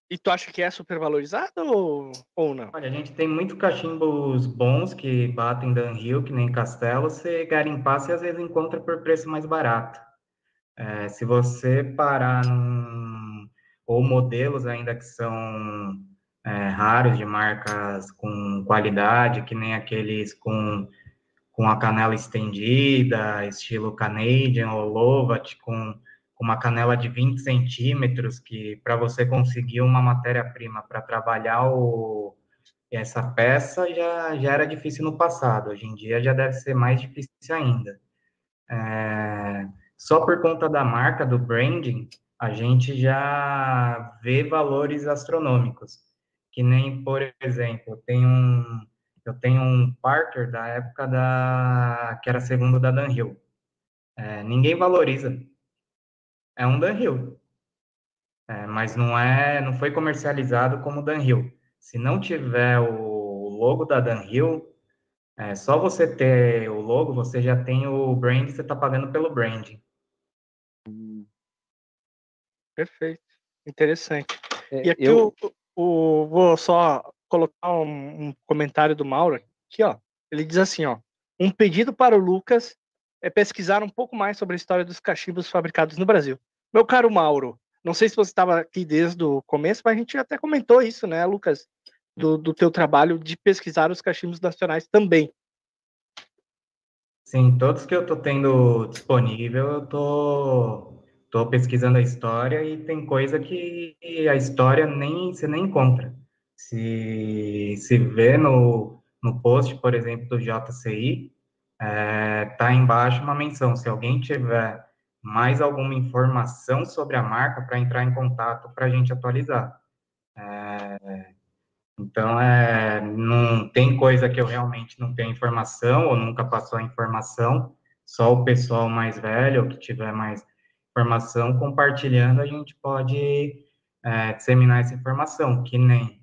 E tu acha que é super valorizada ou, ou não? Olha, a gente tem muito cachimbos bons que batem Dunhill, que nem Castelo. Você garimpar, você às vezes encontra por preço mais barato. É, se você parar num... Ou modelos ainda que são é, raros, de marcas com qualidade, que nem aqueles com, com a canela estendida, estilo Canadian ou Lovat, com, com uma canela de 20 centímetros, que para você conseguir uma matéria-prima para trabalhar o, essa peça já, já era difícil no passado, hoje em dia já deve ser mais difícil ainda. É, só por conta da marca, do branding, a gente já vê valores astronômicos que nem, por exemplo, tenho um, eu tenho um Parker da época da, que era segundo da Dunhill. É, ninguém valoriza. É um Dunhill. É, mas não é, não foi comercializado como Dunhill. Se não tiver o logo da Dunhill, é, só você ter o logo, você já tem o brand, você está pagando pelo branding. Perfeito. Interessante. É, E aqui eu, o, o- vou só colocar um, um comentário do Mauro aqui, ó. Ele diz assim, ó. Um pedido para o Lucas é pesquisar um pouco mais sobre a história dos cachimbos fabricados no Brasil. Meu caro Mauro, não sei se você estava aqui desde o começo, mas a gente até comentou isso, né, Lucas? Do, do teu trabalho de pesquisar os cachimbos nacionais também. Sim, todos que eu estou tendo disponível, eu tô, pesquisando a história e tem coisa que a história nem você nem encontra. Se se vê no, no post, por exemplo, do JCI, é, tá embaixo uma menção. Se alguém tiver mais alguma informação sobre a marca, para entrar em contato para a gente atualizar. É, então, é, não tem coisa que eu realmente não tenho informação ou nunca passou a informação. Só o pessoal mais velho, ou que tiver mais informação, compartilhando, a gente pode é, disseminar essa informação. Que nem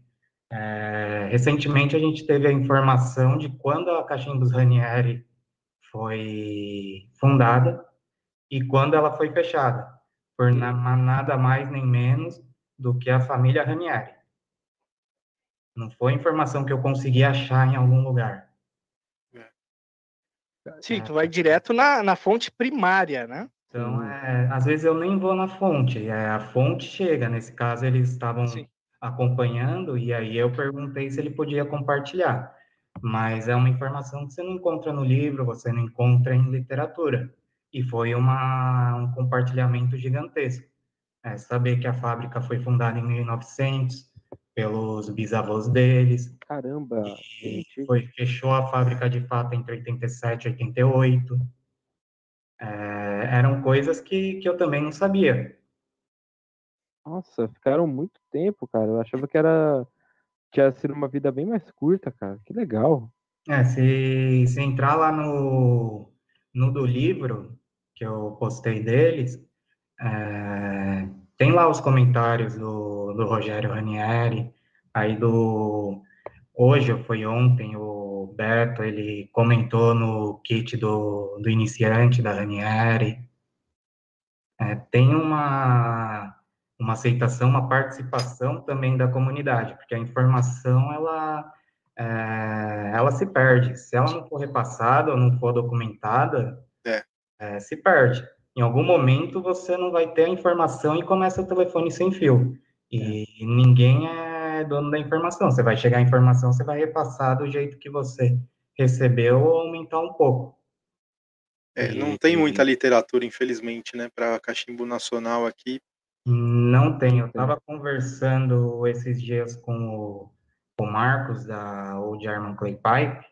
é, recentemente a gente teve a informação de quando a Cachimbos Ranieri foi fundada e quando ela foi fechada, por na- nada mais nem menos do que a família Ranieri. Não foi informação que eu consegui achar em algum lugar. Sim, tu vai direto na, na fonte primária, né? Então, Hum. é, às vezes eu nem vou na fonte, é, a fonte chega. Nesse caso, eles estavam Sim. acompanhando e aí eu perguntei se ele podia compartilhar. Mas é uma informação que você não encontra no livro, você não encontra em literatura. E foi uma, um compartilhamento gigantesco. É, saber que a fábrica foi fundada em 1900 pelos bisavós deles, caramba, e foi, fechou a fábrica de fato entre 87 e 88. É, eram coisas que, que eu também não sabia. nossa, ficaram muito tempo, cara. Eu achava que era tinha sido uma vida bem mais curta, cara. Que legal. É, se, se entrar lá no, no do livro, que eu postei deles, é, tem lá os comentários do, do Rogério Ranieri, aí do... Hoje, ou foi ontem, o Beto, ele comentou no kit do, do iniciante da Ranieri. É, tem uma, uma aceitação, uma participação também da comunidade, porque a informação, ela é, ela se perde. Se ela não for repassada ou não for documentada, É. é, se perde. Em algum momento você não vai ter a informação e começa o telefone sem fio. E ninguém é é dono da informação. Você vai chegar a informação, você vai repassar do jeito que você recebeu ou aumentar um pouco. É, não tem muita literatura, infelizmente, né, para cachimbo nacional aqui. Não tem. Eu estava conversando esses dias com o, o Marcos da Old Arman Clay Pipe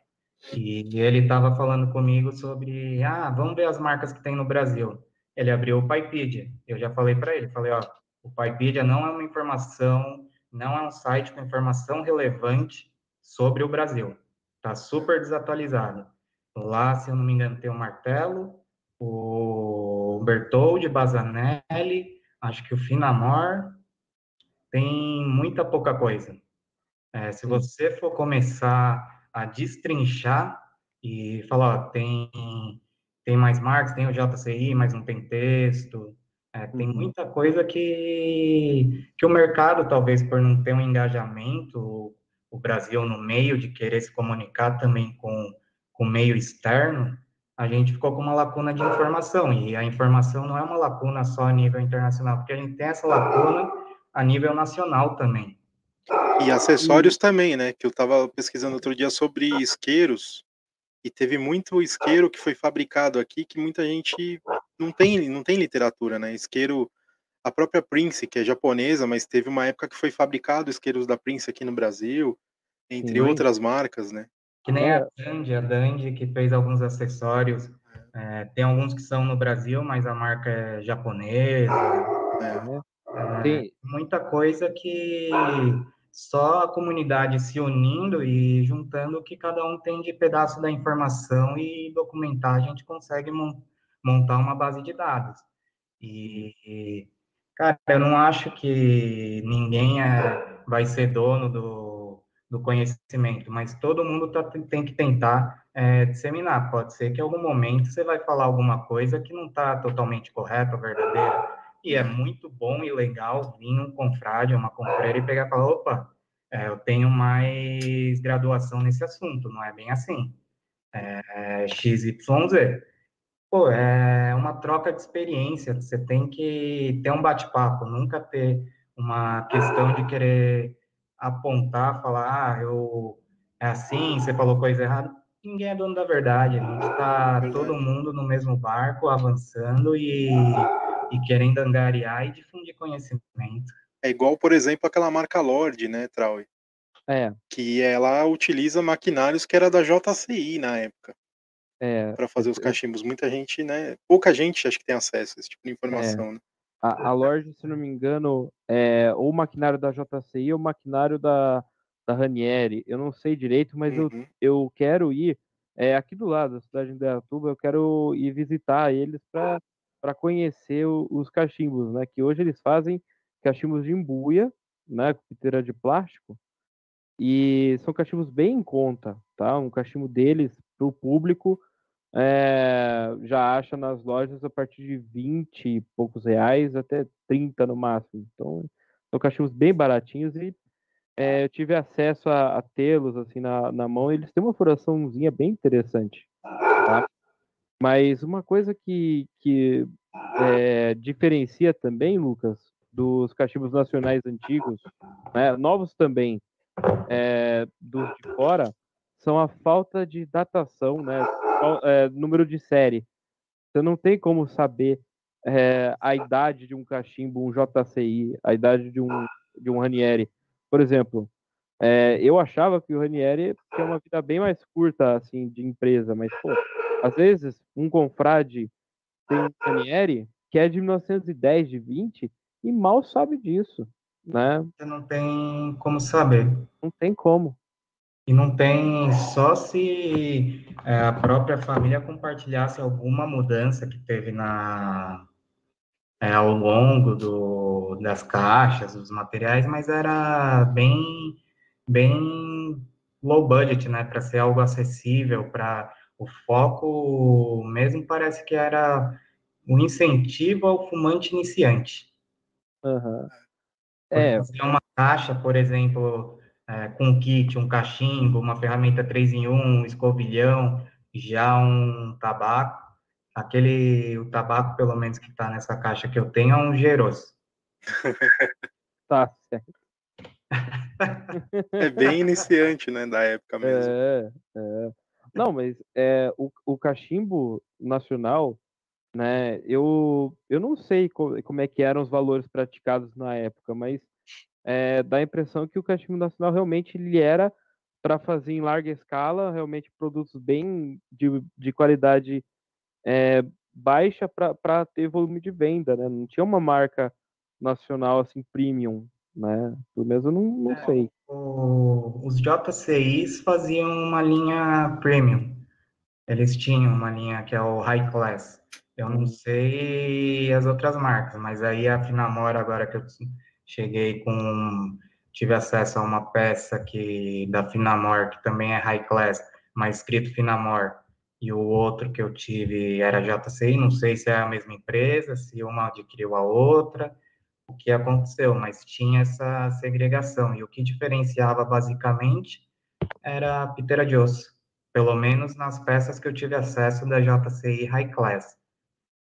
e ele estava falando comigo sobre, ah, vamos ver as marcas que tem no Brasil. Ele abriu o Pipedia. Eu já falei para ele, falei, ó, o Pipedia não é uma informação, não é um site com informação relevante sobre o Brasil. Tá super desatualizado. Lá, se eu não me engano, tem o Martelo, o Bertoldi, Bazanelli, acho que o Finamor, tem muita pouca coisa. É, se você for começar a destrinchar e falar, ó, tem, tem mais marcas, tem o JCI, mas não tem texto, é, tem uhum. muita coisa que, que o mercado, talvez por não ter um engajamento, o Brasil no meio de querer se comunicar também com com o meio externo, a gente ficou com uma lacuna de informação. E a informação não é uma lacuna só a nível internacional, porque a gente tem essa lacuna a nível nacional também. E acessórios e... também, né? Que eu estava pesquisando outro dia sobre isqueiros, e teve muito isqueiro que foi fabricado aqui que muita gente não tem, não tem literatura, né? Isqueiro, a própria Prince, que é japonesa, mas teve uma época que foi fabricado isqueiros da Prince aqui no Brasil, entre Sim. outras marcas, né? Que nem a é. Dandy, a Dandy que fez alguns acessórios. É, tem alguns que são no Brasil, mas a marca é japonesa. É, muita coisa que só a comunidade se unindo e juntando o que cada um tem de pedaço da informação e documentar, a gente consegue montar uma base de dados. E, cara, eu não acho que ninguém é, vai ser dono do, do conhecimento, mas todo mundo tá, tem que tentar é, disseminar. Pode ser que em algum momento você vai falar alguma coisa que não está totalmente correta, verdadeira, e é muito bom e legal vir um confrade, uma confreira e pegar e falar, opa, é, eu tenho mais graduação nesse assunto, não é bem assim. É, XYZ. Pô, é uma troca de experiência, você tem que ter um bate-papo, nunca ter uma questão de querer apontar, falar, ah, eu é assim, você falou coisa errada. Ninguém é dono da verdade. A gente está todo mundo no mesmo barco, avançando e, e querendo angariar e difundir conhecimento. É igual, por exemplo, aquela marca Lorde, né, Trau? É. Que ela utiliza maquinários que era da JCI na época. É. Para fazer os cachimbos. Muita gente, né? Pouca gente acho que tem acesso a esse tipo de informação, é. né? A, a Lorde, se não me engano, é ou o maquinário da JCI ou o maquinário da, da Ranieri. Eu não sei direito, mas uhum. eu, eu quero ir é, aqui do lado da cidade de Indaiatuba, eu quero ir visitar eles para conhecer o, os cachimbos, né? Que hoje eles fazem cachimbos de embuia, né? Com piteira de plástico. E são cachimbos bem em conta, tá? Um cachimbo deles para o público é, já acha nas lojas a partir de 20 e poucos reais até 30 no máximo. Então, são cachimbos bem baratinhos e é, eu tive acesso a, a tê-los assim na, na mão. Eles têm uma furaçãozinha bem interessante. Tá? Mas uma coisa que, que é, diferencia também, Lucas, dos cachimbos nacionais antigos, né, novos também, é, dos de fora, são a falta de datação, né? É, número de série. Você não tem como saber é, a idade de um cachimbo, um JCI, a idade de um, de um Ranieri. Por exemplo, é, eu achava que o Ranieri tinha uma vida bem mais curta, assim, de empresa, mas, pô, às vezes, um confrade tem um Ranieri que é de 1910, de 20, e mal sabe disso, né? Você não tem como saber. Não tem como. E não tem só se é, a própria família compartilhasse alguma mudança que teve na é, ao longo do, das caixas, dos materiais, mas era bem bem low budget, né, para ser algo acessível, para o foco mesmo parece que era o um incentivo ao fumante iniciante. Uhum. É, uma caixa, por exemplo, é, com um kit, um cachimbo, uma ferramenta 3 em 1, um escovilhão, já um tabaco. Aquele, o tabaco, pelo menos, que está nessa caixa que eu tenho, é um Geros. *laughs* tá certo. É bem iniciante, né, da época mesmo. É, é. Não, mas é, o, o cachimbo nacional, né, eu, eu não sei co- como é que eram os valores praticados na época, mas é, dá a impressão que o cachimbo nacional realmente ele era para fazer em larga escala, realmente produtos bem de, de qualidade é, baixa para ter volume de venda, né? Não tinha uma marca nacional assim premium, né? Pelo menos eu não, não É. sei. O- os JCIs faziam uma linha premium. Eles tinham uma linha que é o High Class. Eu não sei as outras marcas, mas aí a Finamor, agora que eu cheguei com. Tive acesso a uma peça que da Finamor, que também é High Class, mas escrito Finamor, e o outro que eu tive era JCI. Não sei se é a mesma empresa, se uma adquiriu a outra o que aconteceu, mas tinha essa segregação. E o que diferenciava basicamente era a piteira de osso, pelo menos nas peças que eu tive acesso da JCI High Class.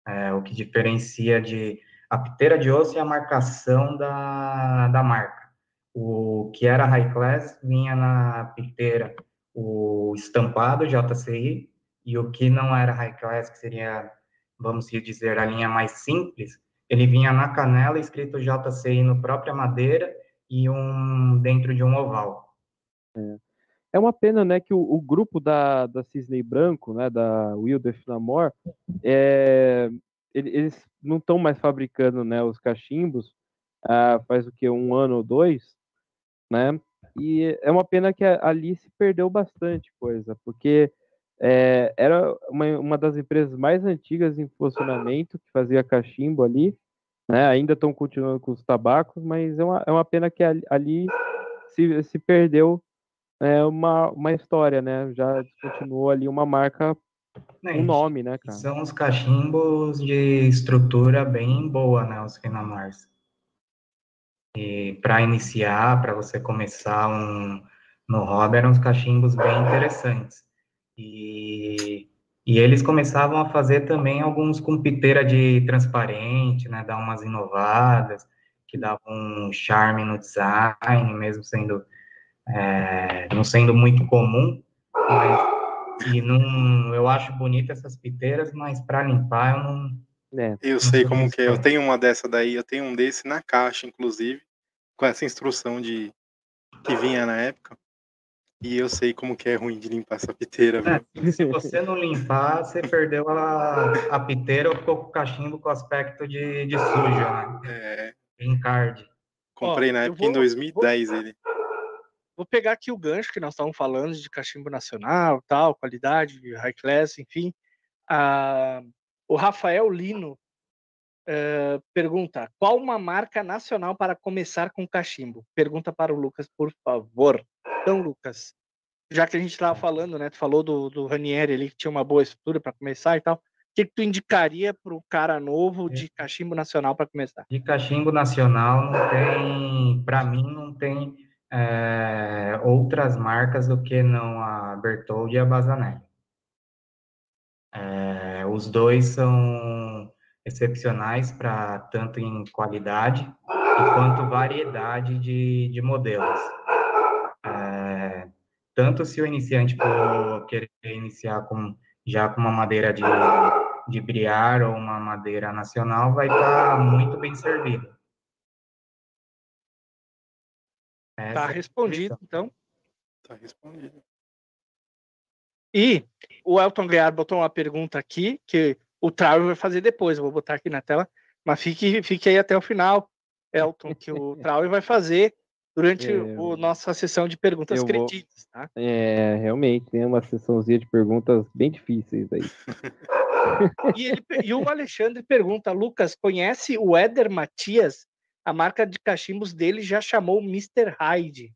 É, o que diferencia de a piteira de osso e a marcação da, da marca. O que era High Class vinha na piteira o estampado JCI, e o que não era High Class, que seria, vamos dizer, a linha mais simples, ele vinha na canela escrito JCI no própria madeira e um dentro de um oval. É uma pena, né, que o, o grupo da, da Cisne Branco, né, da Wilder Finamore, é, eles não estão mais fabricando, né, os cachimbos ah, faz o que um ano ou dois, né? E é uma pena que ali se perdeu bastante coisa, porque é, era uma, uma das empresas mais antigas em funcionamento que fazia cachimbo ali, né? Ainda estão continuando com os tabacos, mas é uma, é uma pena que ali, se, se perdeu é, uma, uma história, né? Já descontinuou ali uma marca, um nome, né, cara? São os cachimbos de estrutura bem boa, né, os Finamars. E para iniciar, para você começar um no hobby, eram uns cachimbos bem interessantes. E, e eles começavam a fazer também alguns com piteira de transparente, né, dar umas inovadas, que davam um charme no design, mesmo sendo é, não sendo muito comum, mas e não, eu acho bonita essas piteiras, mas para limpar eu não. É, Eu sei sou como que é. Eu tenho uma dessa daí, eu tenho um desse na caixa, inclusive, com essa instrução de que vinha na época. E eu sei como que é ruim de limpar essa piteira? É, se você não limpar, você perdeu a, a piteira ou ficou com o cachimbo com aspecto de, de sujo, né? É, Encarde. comprei Ó, na época em vou- 2010 ele. Vou pegar aqui o gancho que nós estávamos falando de cachimbo nacional, tal, qualidade, high class, enfim. Ah, o Rafael Lino eh, pergunta: qual uma marca nacional para começar com cachimbo? Pergunta para o Lucas, por favor. Então, Lucas, já que a gente estava falando, né? Tu falou do, do Ranieri ali que tinha uma boa estrutura para começar e tal. O que, que tu indicaria para o cara novo de cachimbo nacional para começar? De cachimbo nacional não tem, para mim não tem é, outras marcas do que não a Bertoldi e a Bazanelli. É, os dois são excepcionais para tanto em qualidade quanto variedade de, de modelos. É, tanto se o iniciante for querer iniciar com, já com uma madeira de, de briar ou uma madeira nacional, vai estar muito bem servido. Tá a respondido, então. Tá respondido. E o Elton Guiar botou uma pergunta aqui, que o Trau vai fazer depois, eu vou botar aqui na tela, mas fique, fique aí até o final, Elton, que o *laughs* Trau vai fazer durante É, a nossa sessão de perguntas creditas, tá? é, realmente, tem uma sessãozinha de perguntas bem difíceis aí. *laughs* E, ele- e o Alexandre pergunta, Lucas, conhece o Éder Matias? A marca de cachimbos dele já chamou Mr. Hyde.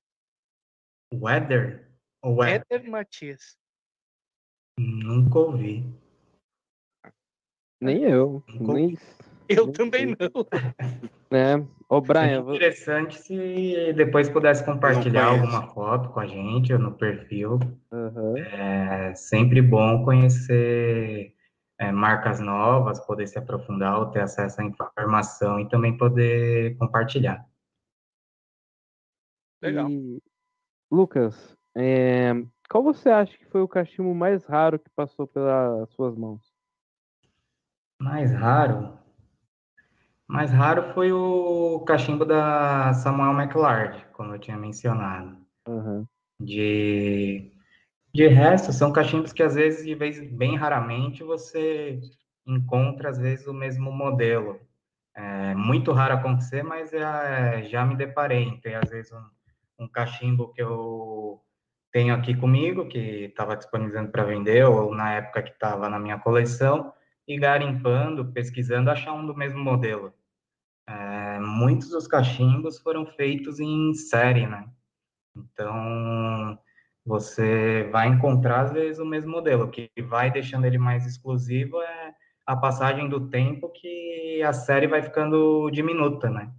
Weather? Ou weather? Matias. Nunca ouvi. Nem eu, Nunca nem... Eu Não também sei. não. né? *laughs* Ô, Brian, Seria interessante se depois pudesse compartilhar alguma foto com a gente ou no perfil. Aham. É sempre bom conhecer é, marcas novas, poder se aprofundar ou ter acesso à informação e também poder compartilhar. Legal. E, Lucas, é, qual você acha que foi o cachimbo mais raro que passou pelas suas mãos? Mais raro? Mais raro foi o cachimbo da Samuel McLeod, como eu tinha mencionado. Uhum. De, de resto, são cachimbos que às vezes, de vez bem raramente, você encontra às vezes o mesmo modelo. É muito raro acontecer, mas é, já me deparei em ter às vezes um, um cachimbo que eu tenho aqui comigo, que estava disponibilizando para vender, ou na época que estava na minha coleção, e garimpando, pesquisando, achar um do mesmo modelo. É, muitos dos cachimbos foram feitos em série, né? Então, você vai encontrar, às vezes, o mesmo modelo. O que vai deixando ele mais exclusivo é a passagem do tempo que a série vai ficando diminuta, né?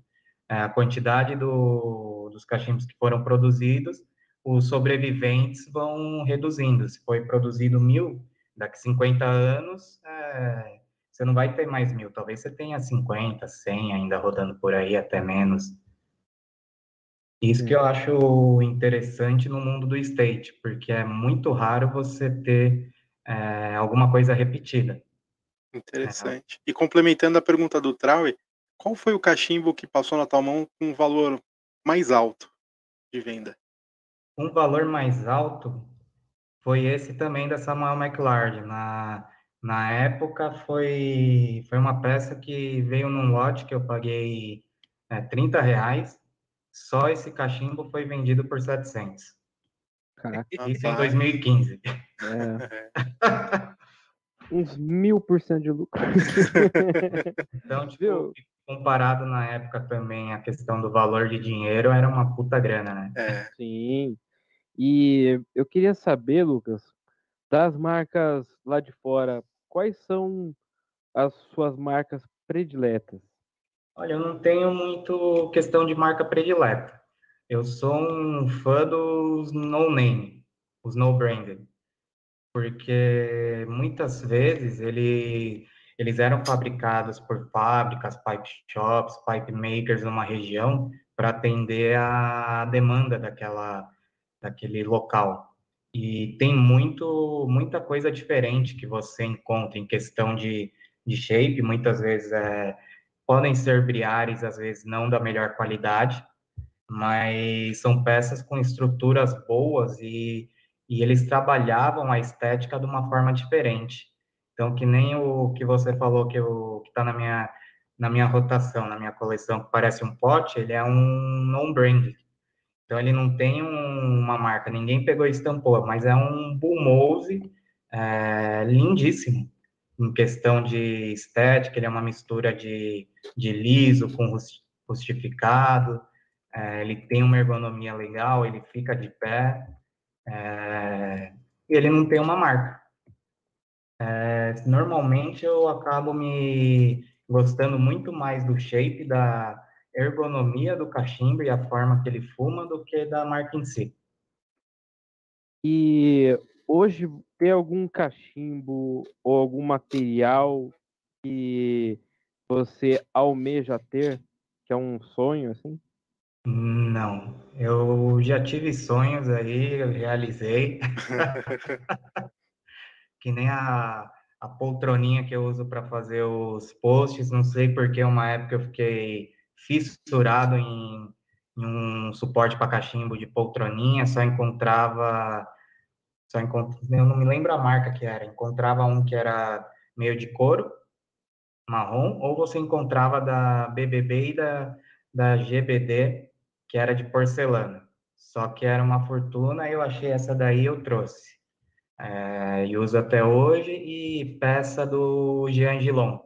É, a quantidade do, dos cachimbos que foram produzidos, os sobreviventes vão reduzindo. Se foi produzido mil, daqui 50 anos, é, você não vai ter mais mil. Talvez você tenha 50, 100 ainda rodando por aí, até menos. Isso que eu acho interessante no mundo do state, porque é muito raro você ter é, alguma coisa repetida. Interessante. E complementando a pergunta do Traue, qual foi o cachimbo que passou na tua mão com um valor mais alto de venda? Um valor mais alto foi esse também da Samuel McLeod. Na, na época foi, foi uma peça que veio num lote que eu paguei é, 30 reais só esse cachimbo foi vendido por 700. Caraca. Isso em 2015. É. Uns mil por cento de lucro. *laughs* então, tipo, comparado na época também a questão do valor de dinheiro, era uma puta grana, né? É. Sim. E eu queria saber, Lucas, das marcas lá de fora, quais são as suas marcas prediletas? Olha, eu não tenho muito questão de marca predileta. Eu sou um fã dos no-name, os no-branded, porque muitas vezes ele, eles eram fabricados por fábricas, pipe shops, pipe makers numa região para atender a demanda daquela, daquele local. E tem muito, muita coisa diferente que você encontra em questão de, de shape, muitas vezes é podem ser briares, às vezes não da melhor qualidade, mas são peças com estruturas boas e, e eles trabalhavam a estética de uma forma diferente. Então, que nem o que você falou que está na minha, na minha rotação, na minha coleção, que parece um pote, ele é um non-brand. Então, ele não tem um, uma marca, ninguém pegou e estampou, mas é um Bullmose é, lindíssimo em questão de estética, ele é uma mistura de, de liso com rustificado, é, ele tem uma ergonomia legal, ele fica de pé, é, e ele não tem uma marca. É, normalmente eu acabo me gostando muito mais do shape, da ergonomia do cachimbo e a forma que ele fuma do que da marca em si. E hoje tem algum cachimbo ou algum material que você almeja ter, que é um sonho, assim? Não, eu já tive sonhos aí, eu realizei. *laughs* que nem a, a poltroninha que eu uso para fazer os posts, não sei porque uma época eu fiquei fissurado em, em um suporte para cachimbo de poltroninha, só encontrava só encont... eu não me lembro a marca que era. Encontrava um que era meio de couro, marrom, ou você encontrava da BBB e da, da GBD, que era de porcelana. Só que era uma fortuna, eu achei essa daí eu trouxe. É, e uso até hoje, e peça do Jean Gilon,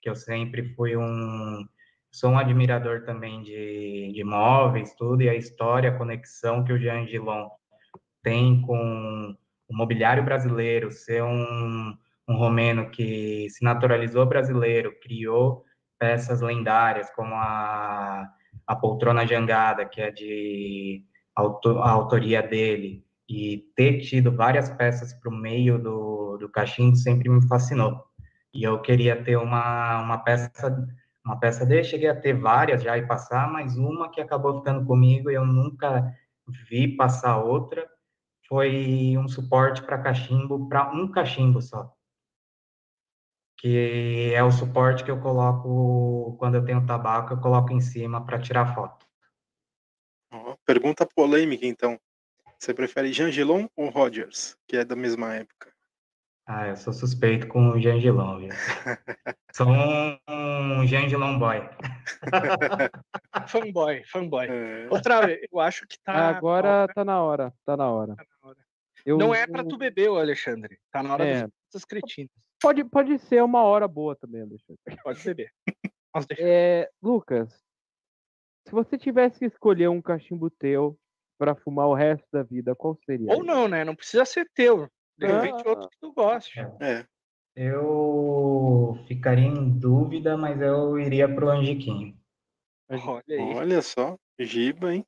que eu sempre fui um... Sou um admirador também de, de móveis, tudo, e a história, a conexão que o Jean Gilon tem com o mobiliário brasileiro, ser um, um romeno que se naturalizou brasileiro, criou peças lendárias como a, a poltrona jangada, que é de auto, a autoria dele, e ter tido várias peças para o meio do, do cachimbo sempre me fascinou. E eu queria ter uma, uma peça, uma peça dele. Cheguei a ter várias já e passar, mas uma que acabou ficando comigo e eu nunca vi passar outra foi um suporte para cachimbo, para um cachimbo só. Que é o suporte que eu coloco quando eu tenho tabaco, eu coloco em cima para tirar foto. Pergunta polêmica, então. Você prefere Jangelon ou Rogers, que é da mesma época? Ah, eu sou suspeito com o Jangelon, viu? *laughs* sou um, um Jangelon boy. *laughs* Fanboy, fanboy. É, Outra vez, eu acho que tá. Agora tá na hora, tá na hora. tá na hora. Eu- Não é pra tu beber, Alexandre. Tá na hora É. das cretinas. Pode, pode ser uma hora boa também, Alexandre. Pode beber. É, Lucas, se você tivesse que escolher um cachimbo teu pra fumar o resto da vida, qual seria? Ou não, né? Não precisa ser teu. De repente Ah. outro que tu goste. é. Eu ficaria em dúvida, mas eu iria pro Angiquinho. Olha aí. Olha só, Giba, hein?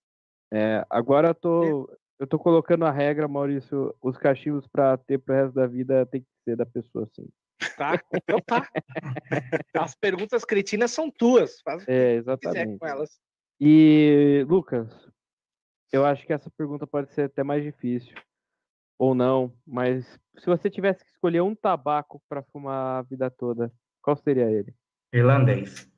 É, agora eu tô, eu tô colocando a regra, Maurício, os cachimbos pra ter pro resto da vida tem que ser da pessoa assim. Tá? Então tá. As perguntas cretinas são tuas. Faz o que É, quiser exatamente. com elas. E, Lucas, eu acho que essa pergunta pode ser até mais difícil. Ou não, mas se você tivesse que escolher um tabaco pra fumar a vida toda, qual seria ele? Irlandês.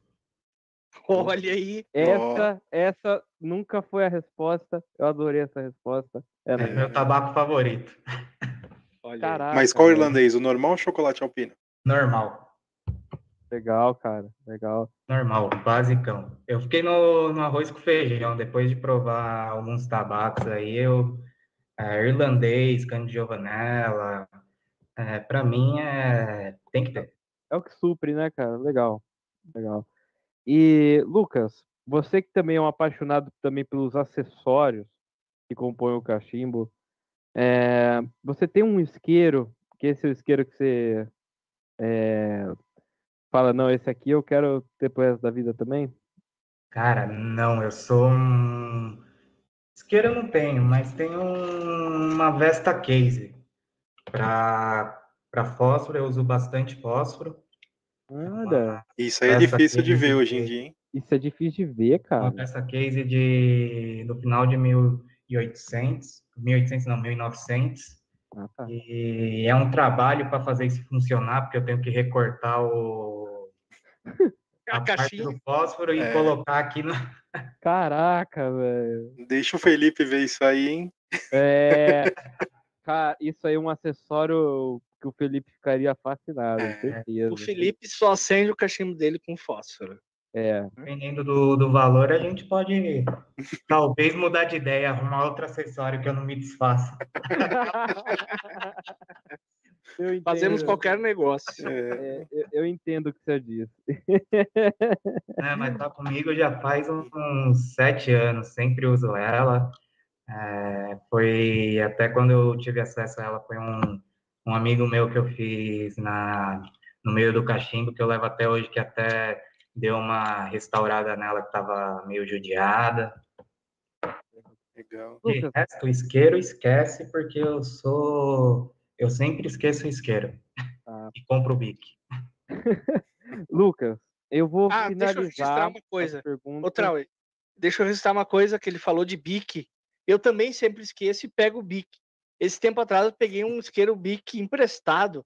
Olha aí. Essa, essa nunca foi a resposta. Eu adorei essa resposta. É, É meu tabaco favorito. Caraca, Mas qual irlandês? O normal ou o chocolate alpino? Normal. Legal, cara. Legal. Normal, basicão. Eu fiquei no, no arroz com feijão, depois de provar alguns tabacos aí, eu é, irlandês, de giovanella, é, para mim é tem que ter. É o que supre, né, cara? Legal. Legal. E, Lucas, você que também é um apaixonado também pelos acessórios que compõem o cachimbo, é, você tem um isqueiro, que esse é o isqueiro que você é, fala, não, esse aqui eu quero ter pro resto da vida também? Cara, não, eu sou um isqueiro eu não tenho, mas tenho um- uma Vesta Case para para fósforo, eu uso bastante fósforo. Nada. Isso aí é difícil de ver hoje em dia, hein? Isso é difícil de ver, Uma cara. peça case de do final de 1800, 1800 não, 1900. Ah, tá. E é um trabalho para fazer isso funcionar, porque eu tenho que recortar o *laughs* A a parte caixinha. do fósforo e É. colocar aqui no Caraca, velho. Deixa o Felipe ver isso aí, hein? É, *laughs* cara, isso aí é um acessório que o Felipe ficaria fascinado, É. certeza. O Felipe só acende o cachimbo dele com fósforo. É. dependendo do, do valor, a gente pode talvez mudar de ideia, arrumar outro acessório que eu não me desfaça. *laughs* Fazemos qualquer negócio. É, é, eu, eu entendo o que você disse. né? Mas tá comigo já faz uns, uns sete anos, sempre uso ela. É, foi até quando eu tive acesso a ela, foi um, um amigo meu que eu fiz na, no meio do cachimbo, que eu levo até hoje, que até deu uma restaurada nela que estava meio judiada. legal. Lucas. resto, isqueiro esquece, porque eu sou. Eu sempre esqueço o isqueiro. Ah. E compro o bic. *laughs* Lucas, eu vou Ah, deixa eu registrar finalizar uma coisa. perguntas. Outra, deixa eu registrar uma coisa que ele falou de bique. Eu também sempre esqueço e pego o bique. Esse tempo atrás eu peguei um isqueiro bique emprestado.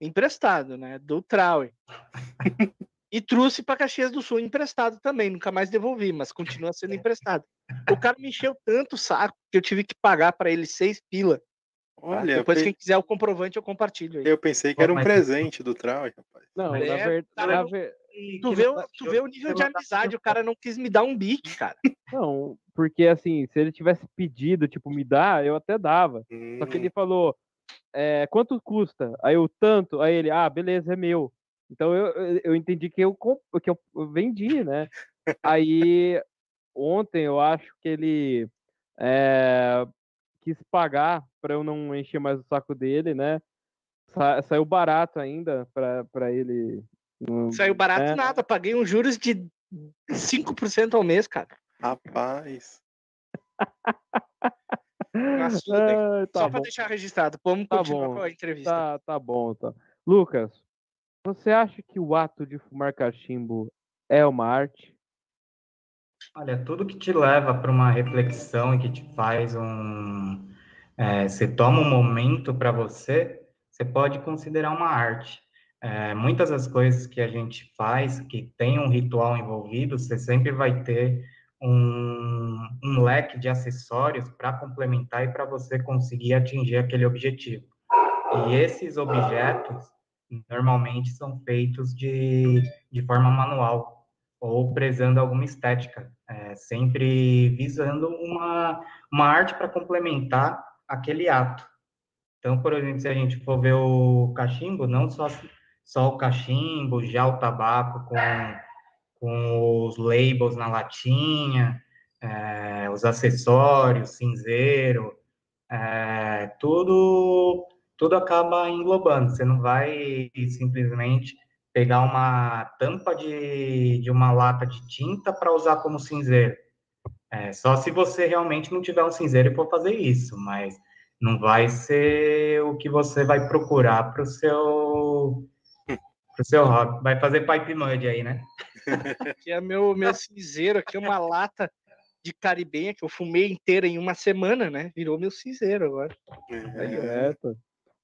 Emprestado, né? Do Traue. *laughs* e trouxe para Caxias do Sul emprestado também. Nunca mais devolvi, mas continua sendo emprestado. *laughs* O cara me encheu tanto o saco que eu tive que pagar para ele seis pila. tá? Olha, Depois, pe- quem quiser o comprovante, eu compartilho aí. eu pensei que era um Mas- presente do Trau, rapaz. Não, Mas na é, verdade. cara, na ver- Tu vê, o, tu vê o nível de amizade, o cara não quis me dar um bique, cara. *laughs* Não, porque assim, se ele tivesse pedido, tipo, me dá, eu até dava. Só que Hum, ele falou, é, quanto custa? Aí eu, tanto. Aí ele, ah, beleza, é meu. Então eu, eu- entendi que eu, comp- que eu vendi, né? Aí ontem eu acho que ele é, quis pagar para eu não encher mais o saco dele, né? Sa- saiu barato ainda para ele. não- Saiu barato né? nada, paguei uns juros de 5% ao mês, cara. rapaz. Ah, tá Só pra bom. deixar registrado. Vamos Tá continuar bom. com a entrevista. Tá, tá bom, tá. Lucas, você acha que o ato de fumar cachimbo é uma arte? Olha, tudo que te leva para uma reflexão e que te faz um. É, você toma um momento para você, você pode considerar uma arte. É, muitas das coisas que a gente faz, que tem um ritual envolvido, você sempre vai ter um, um leque de acessórios para complementar e para você conseguir atingir aquele objetivo. E esses objetos, normalmente, são feitos de, de forma manual ou prezando alguma estética, é, sempre visando uma, uma arte para complementar aquele ato. Então, por exemplo, se a gente for ver o cachimbo, não só, só o cachimbo, já o tabaco com, com os labels na latinha, é, os acessórios, cinzeiro, é, tudo, tudo acaba englobando. Você não vai simplesmente pegar uma tampa de, de uma lata de tinta para usar como cinzeiro. É, só se você realmente não tiver um cinzeiro e for fazer isso, mas não vai ser o que você vai procurar para o seu pro seu hobby. Vai fazer pipe mud aí, né? *laughs* Aqui é meu, meu cinzeiro, aqui é uma lata de caribenha que eu fumei inteira em uma semana, né? Virou meu cinzeiro agora. É,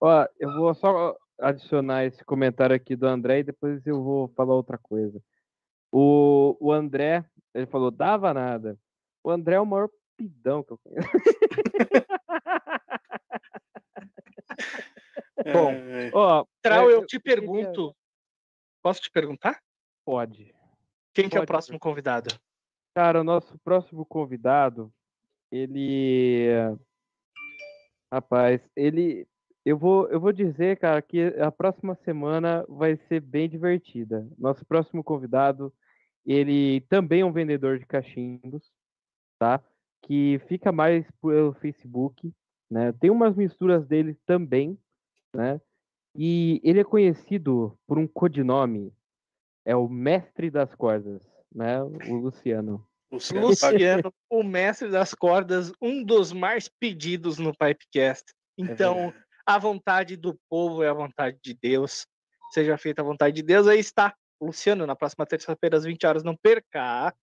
Ó, eu vou só adicionar esse comentário aqui do André e depois eu vou falar outra coisa. O, o André, ele falou, dava nada. O André é o maior pidão que eu conheço. *laughs* Bom, é. ó, Trau, eu, eu te pergunto. Posso te perguntar? Pode. Quem Pode. que é o próximo convidado? Cara, o nosso próximo convidado, ele. Rapaz, ele. Eu vou, eu vou dizer, cara, que a próxima semana vai ser bem divertida. Nosso próximo convidado, ele também é um vendedor de cachimbos, tá? Que fica mais pelo Facebook, né? Tem umas misturas dele também, né? E ele é conhecido por um codinome, é o mestre das cordas, né? O Luciano. Luciano, Luciano o mestre das cordas, um dos mais pedidos no Pipecast. É então, a vontade do povo é a vontade de Deus. Seja feita a vontade de Deus. Aí está, Luciano, na próxima terça-feira, às 20 horas. Não perca.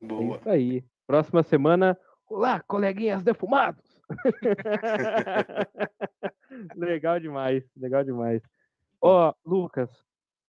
Boa. É isso aí. Próxima semana. Olá, coleguinhas defumados. *laughs* legal demais, legal demais. Ó, oh, Lucas,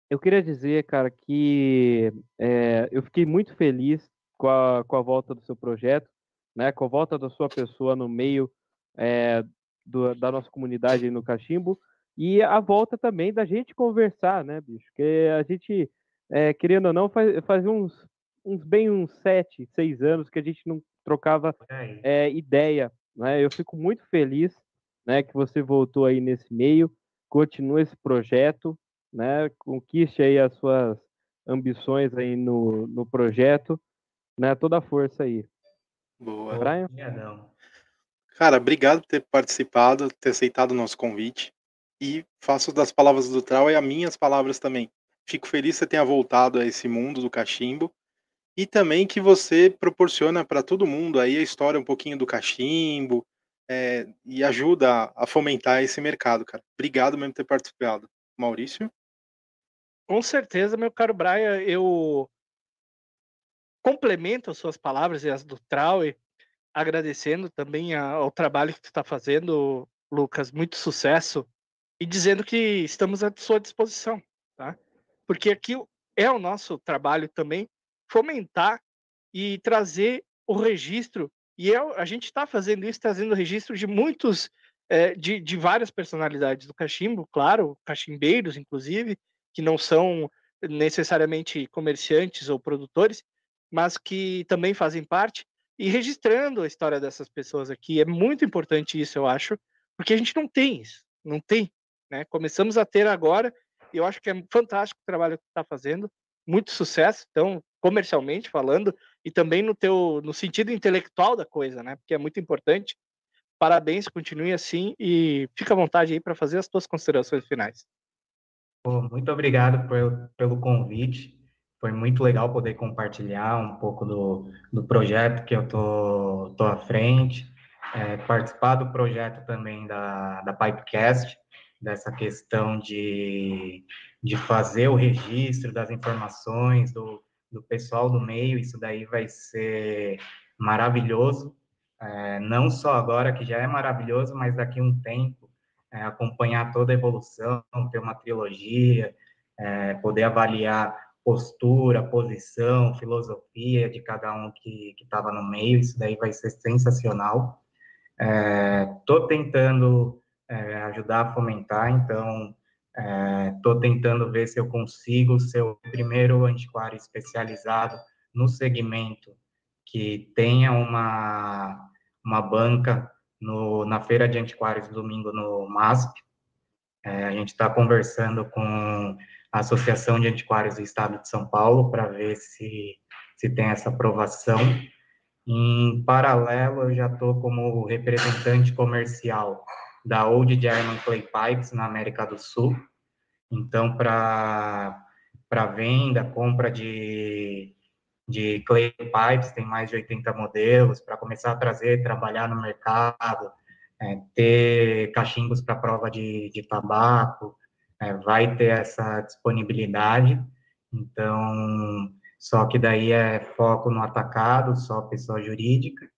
eu queria dizer, cara, que é, eu fiquei muito feliz com a, com a volta do seu projeto, né? Com a volta da sua pessoa no meio é, do, da nossa comunidade no Cachimbo e a volta também da gente conversar, né, bicho? Que a gente, é, querendo ou não, faz, faz uns, uns bem uns sete, seis anos que a gente não trocava é, ideia né? Eu fico muito feliz né, que você voltou aí nesse meio, continue esse projeto, né, conquiste aí as suas ambições aí no, no projeto, né, toda a força aí. Boa. Brian? Cara, obrigado por ter participado, ter aceitado o nosso convite. E faço das palavras do Trau e as minhas palavras também. Fico feliz que você tenha voltado a esse mundo do cachimbo e também que você proporciona para todo mundo aí a história um pouquinho do cachimbo é, e ajuda a, fomentar esse mercado, cara. Obrigado mesmo por ter participado. Maurício? Com certeza, meu caro Brian, eu complemento as suas palavras e as do Trauer, agradecendo também ao trabalho que tu está fazendo, Lucas, muito sucesso, e dizendo que estamos à sua disposição, tá? Porque aqui é o nosso trabalho também fomentar e trazer o registro. E é, a gente está fazendo isso, trazendo registro de muitos, é, de, de várias personalidades do cachimbo, claro, cachimbeiros, inclusive, que não são necessariamente comerciantes ou produtores, mas que também fazem parte, e registrando a história dessas pessoas aqui. É muito importante isso, eu acho, porque a gente não tem isso, não tem. Né? Começamos a ter agora, e eu acho que é fantástico o trabalho que está fazendo, muito sucesso. Então, comercialmente falando e também no teu no sentido intelectual da coisa, né? Porque é muito importante. Parabéns, continue assim e fica à vontade aí para fazer as tuas considerações finais. Muito obrigado por, pelo convite. Foi muito legal poder compartilhar um pouco do, do projeto que eu tô, tô à frente, é, participar do projeto também da, da Pipecast, dessa questão de de fazer o registro das informações do, do pessoal do meio, isso daí vai ser maravilhoso, é, não só agora, que já é maravilhoso, mas daqui a um tempo, é, acompanhar toda a evolução, ter uma trilogia, é, poder avaliar postura, posição, filosofia de cada um que estava no meio, isso daí vai ser sensacional. Estou é, tentando é, ajudar a fomentar, então estou é, tentando ver se eu consigo ser o primeiro antiquário especializado no segmento que tenha uma, uma banca no, na Feira de Antiquários domingo no MASP. É, a gente está conversando com Associação de Antiquários do Estado de São Paulo para ver se, se tem essa aprovação. Em paralelo, eu já estou como representante comercial da Old German Clay Pipes na América do Sul. Então, para venda, compra de, de clay pipes, tem mais de 80 modelos, para começar a trazer, trabalhar no mercado, é, ter cachimbos para prova de, de tabaco, é, vai ter essa disponibilidade. Então, só que daí é foco no atacado, só pessoa jurídica,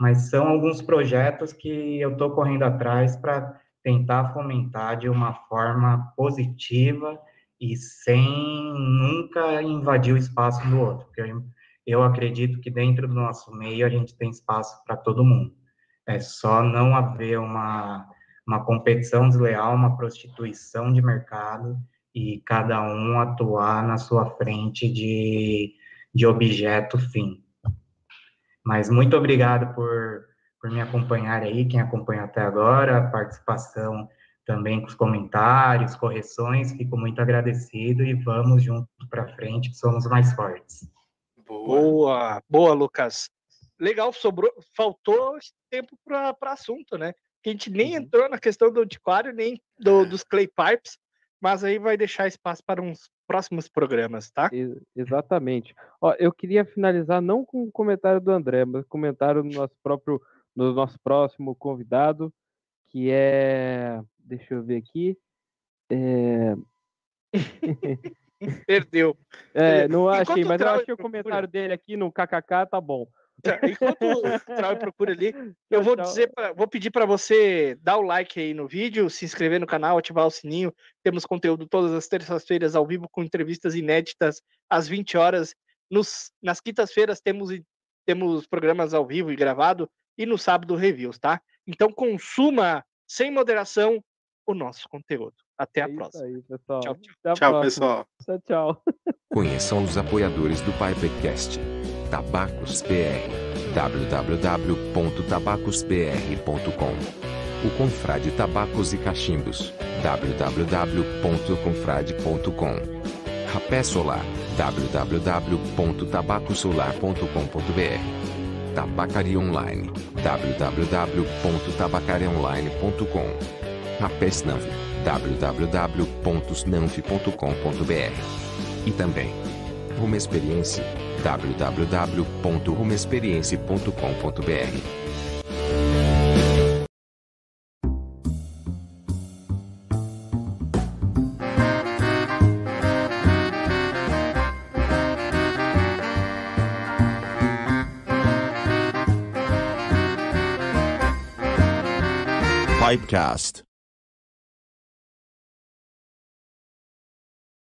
mas são alguns projetos que eu estou correndo atrás para tentar fomentar de uma forma positiva e sem nunca invadir o espaço do outro, porque eu, eu acredito que dentro do nosso meio a gente tem espaço para todo mundo. É só não haver uma, uma competição desleal, uma prostituição de mercado e cada um atuar na sua frente de, de objeto fim. Mas muito obrigado por, por me acompanhar aí, quem acompanha até agora, a participação também com os comentários, correções, fico muito agradecido e vamos junto para frente, que somos mais fortes. Boa, boa, Lucas. Legal, sobrou, faltou tempo para assunto, né? Que a gente nem uhum. entrou na questão do antiquário, nem do, dos clay pipes, mas aí vai deixar espaço para uns próximos programas, tá? exatamente. Ó, eu queria finalizar não com o comentário do André, mas comentário no nosso próprio, no nosso próximo convidado, que é, deixa eu ver aqui, é... *laughs* Perdeu. É, não achei, mas eu achei o comentário dele aqui no KKK, tá bom. Tá, enquanto o Trau procura ali, eu vou dizer, pra, vou pedir para você dar o like aí no vídeo, se inscrever no canal, ativar o sininho. Temos conteúdo todas as terças-feiras ao vivo com entrevistas inéditas às 20 horas. Nos, nas quintas-feiras temos temos programas ao vivo e gravado e no sábado reviews, tá? Então consuma sem moderação o nosso conteúdo. Até a é próxima. Aí, pessoal. Tchau, tchau. tchau pessoal. Tchau, tchau. Conheçam os apoiadores do Pipecast. Tabacos BR. www.tabacosbr.com O Confrade Tabacos e Cachimbos. www.confrade.com Rapé Solar. www.tabacosolar.com.br Tabacaria Online. www.tabacariaonline.com Rapé Snanf. www.snanf.com.br E também Rumo Experiência www.rumexperience.com.br. Pipecast.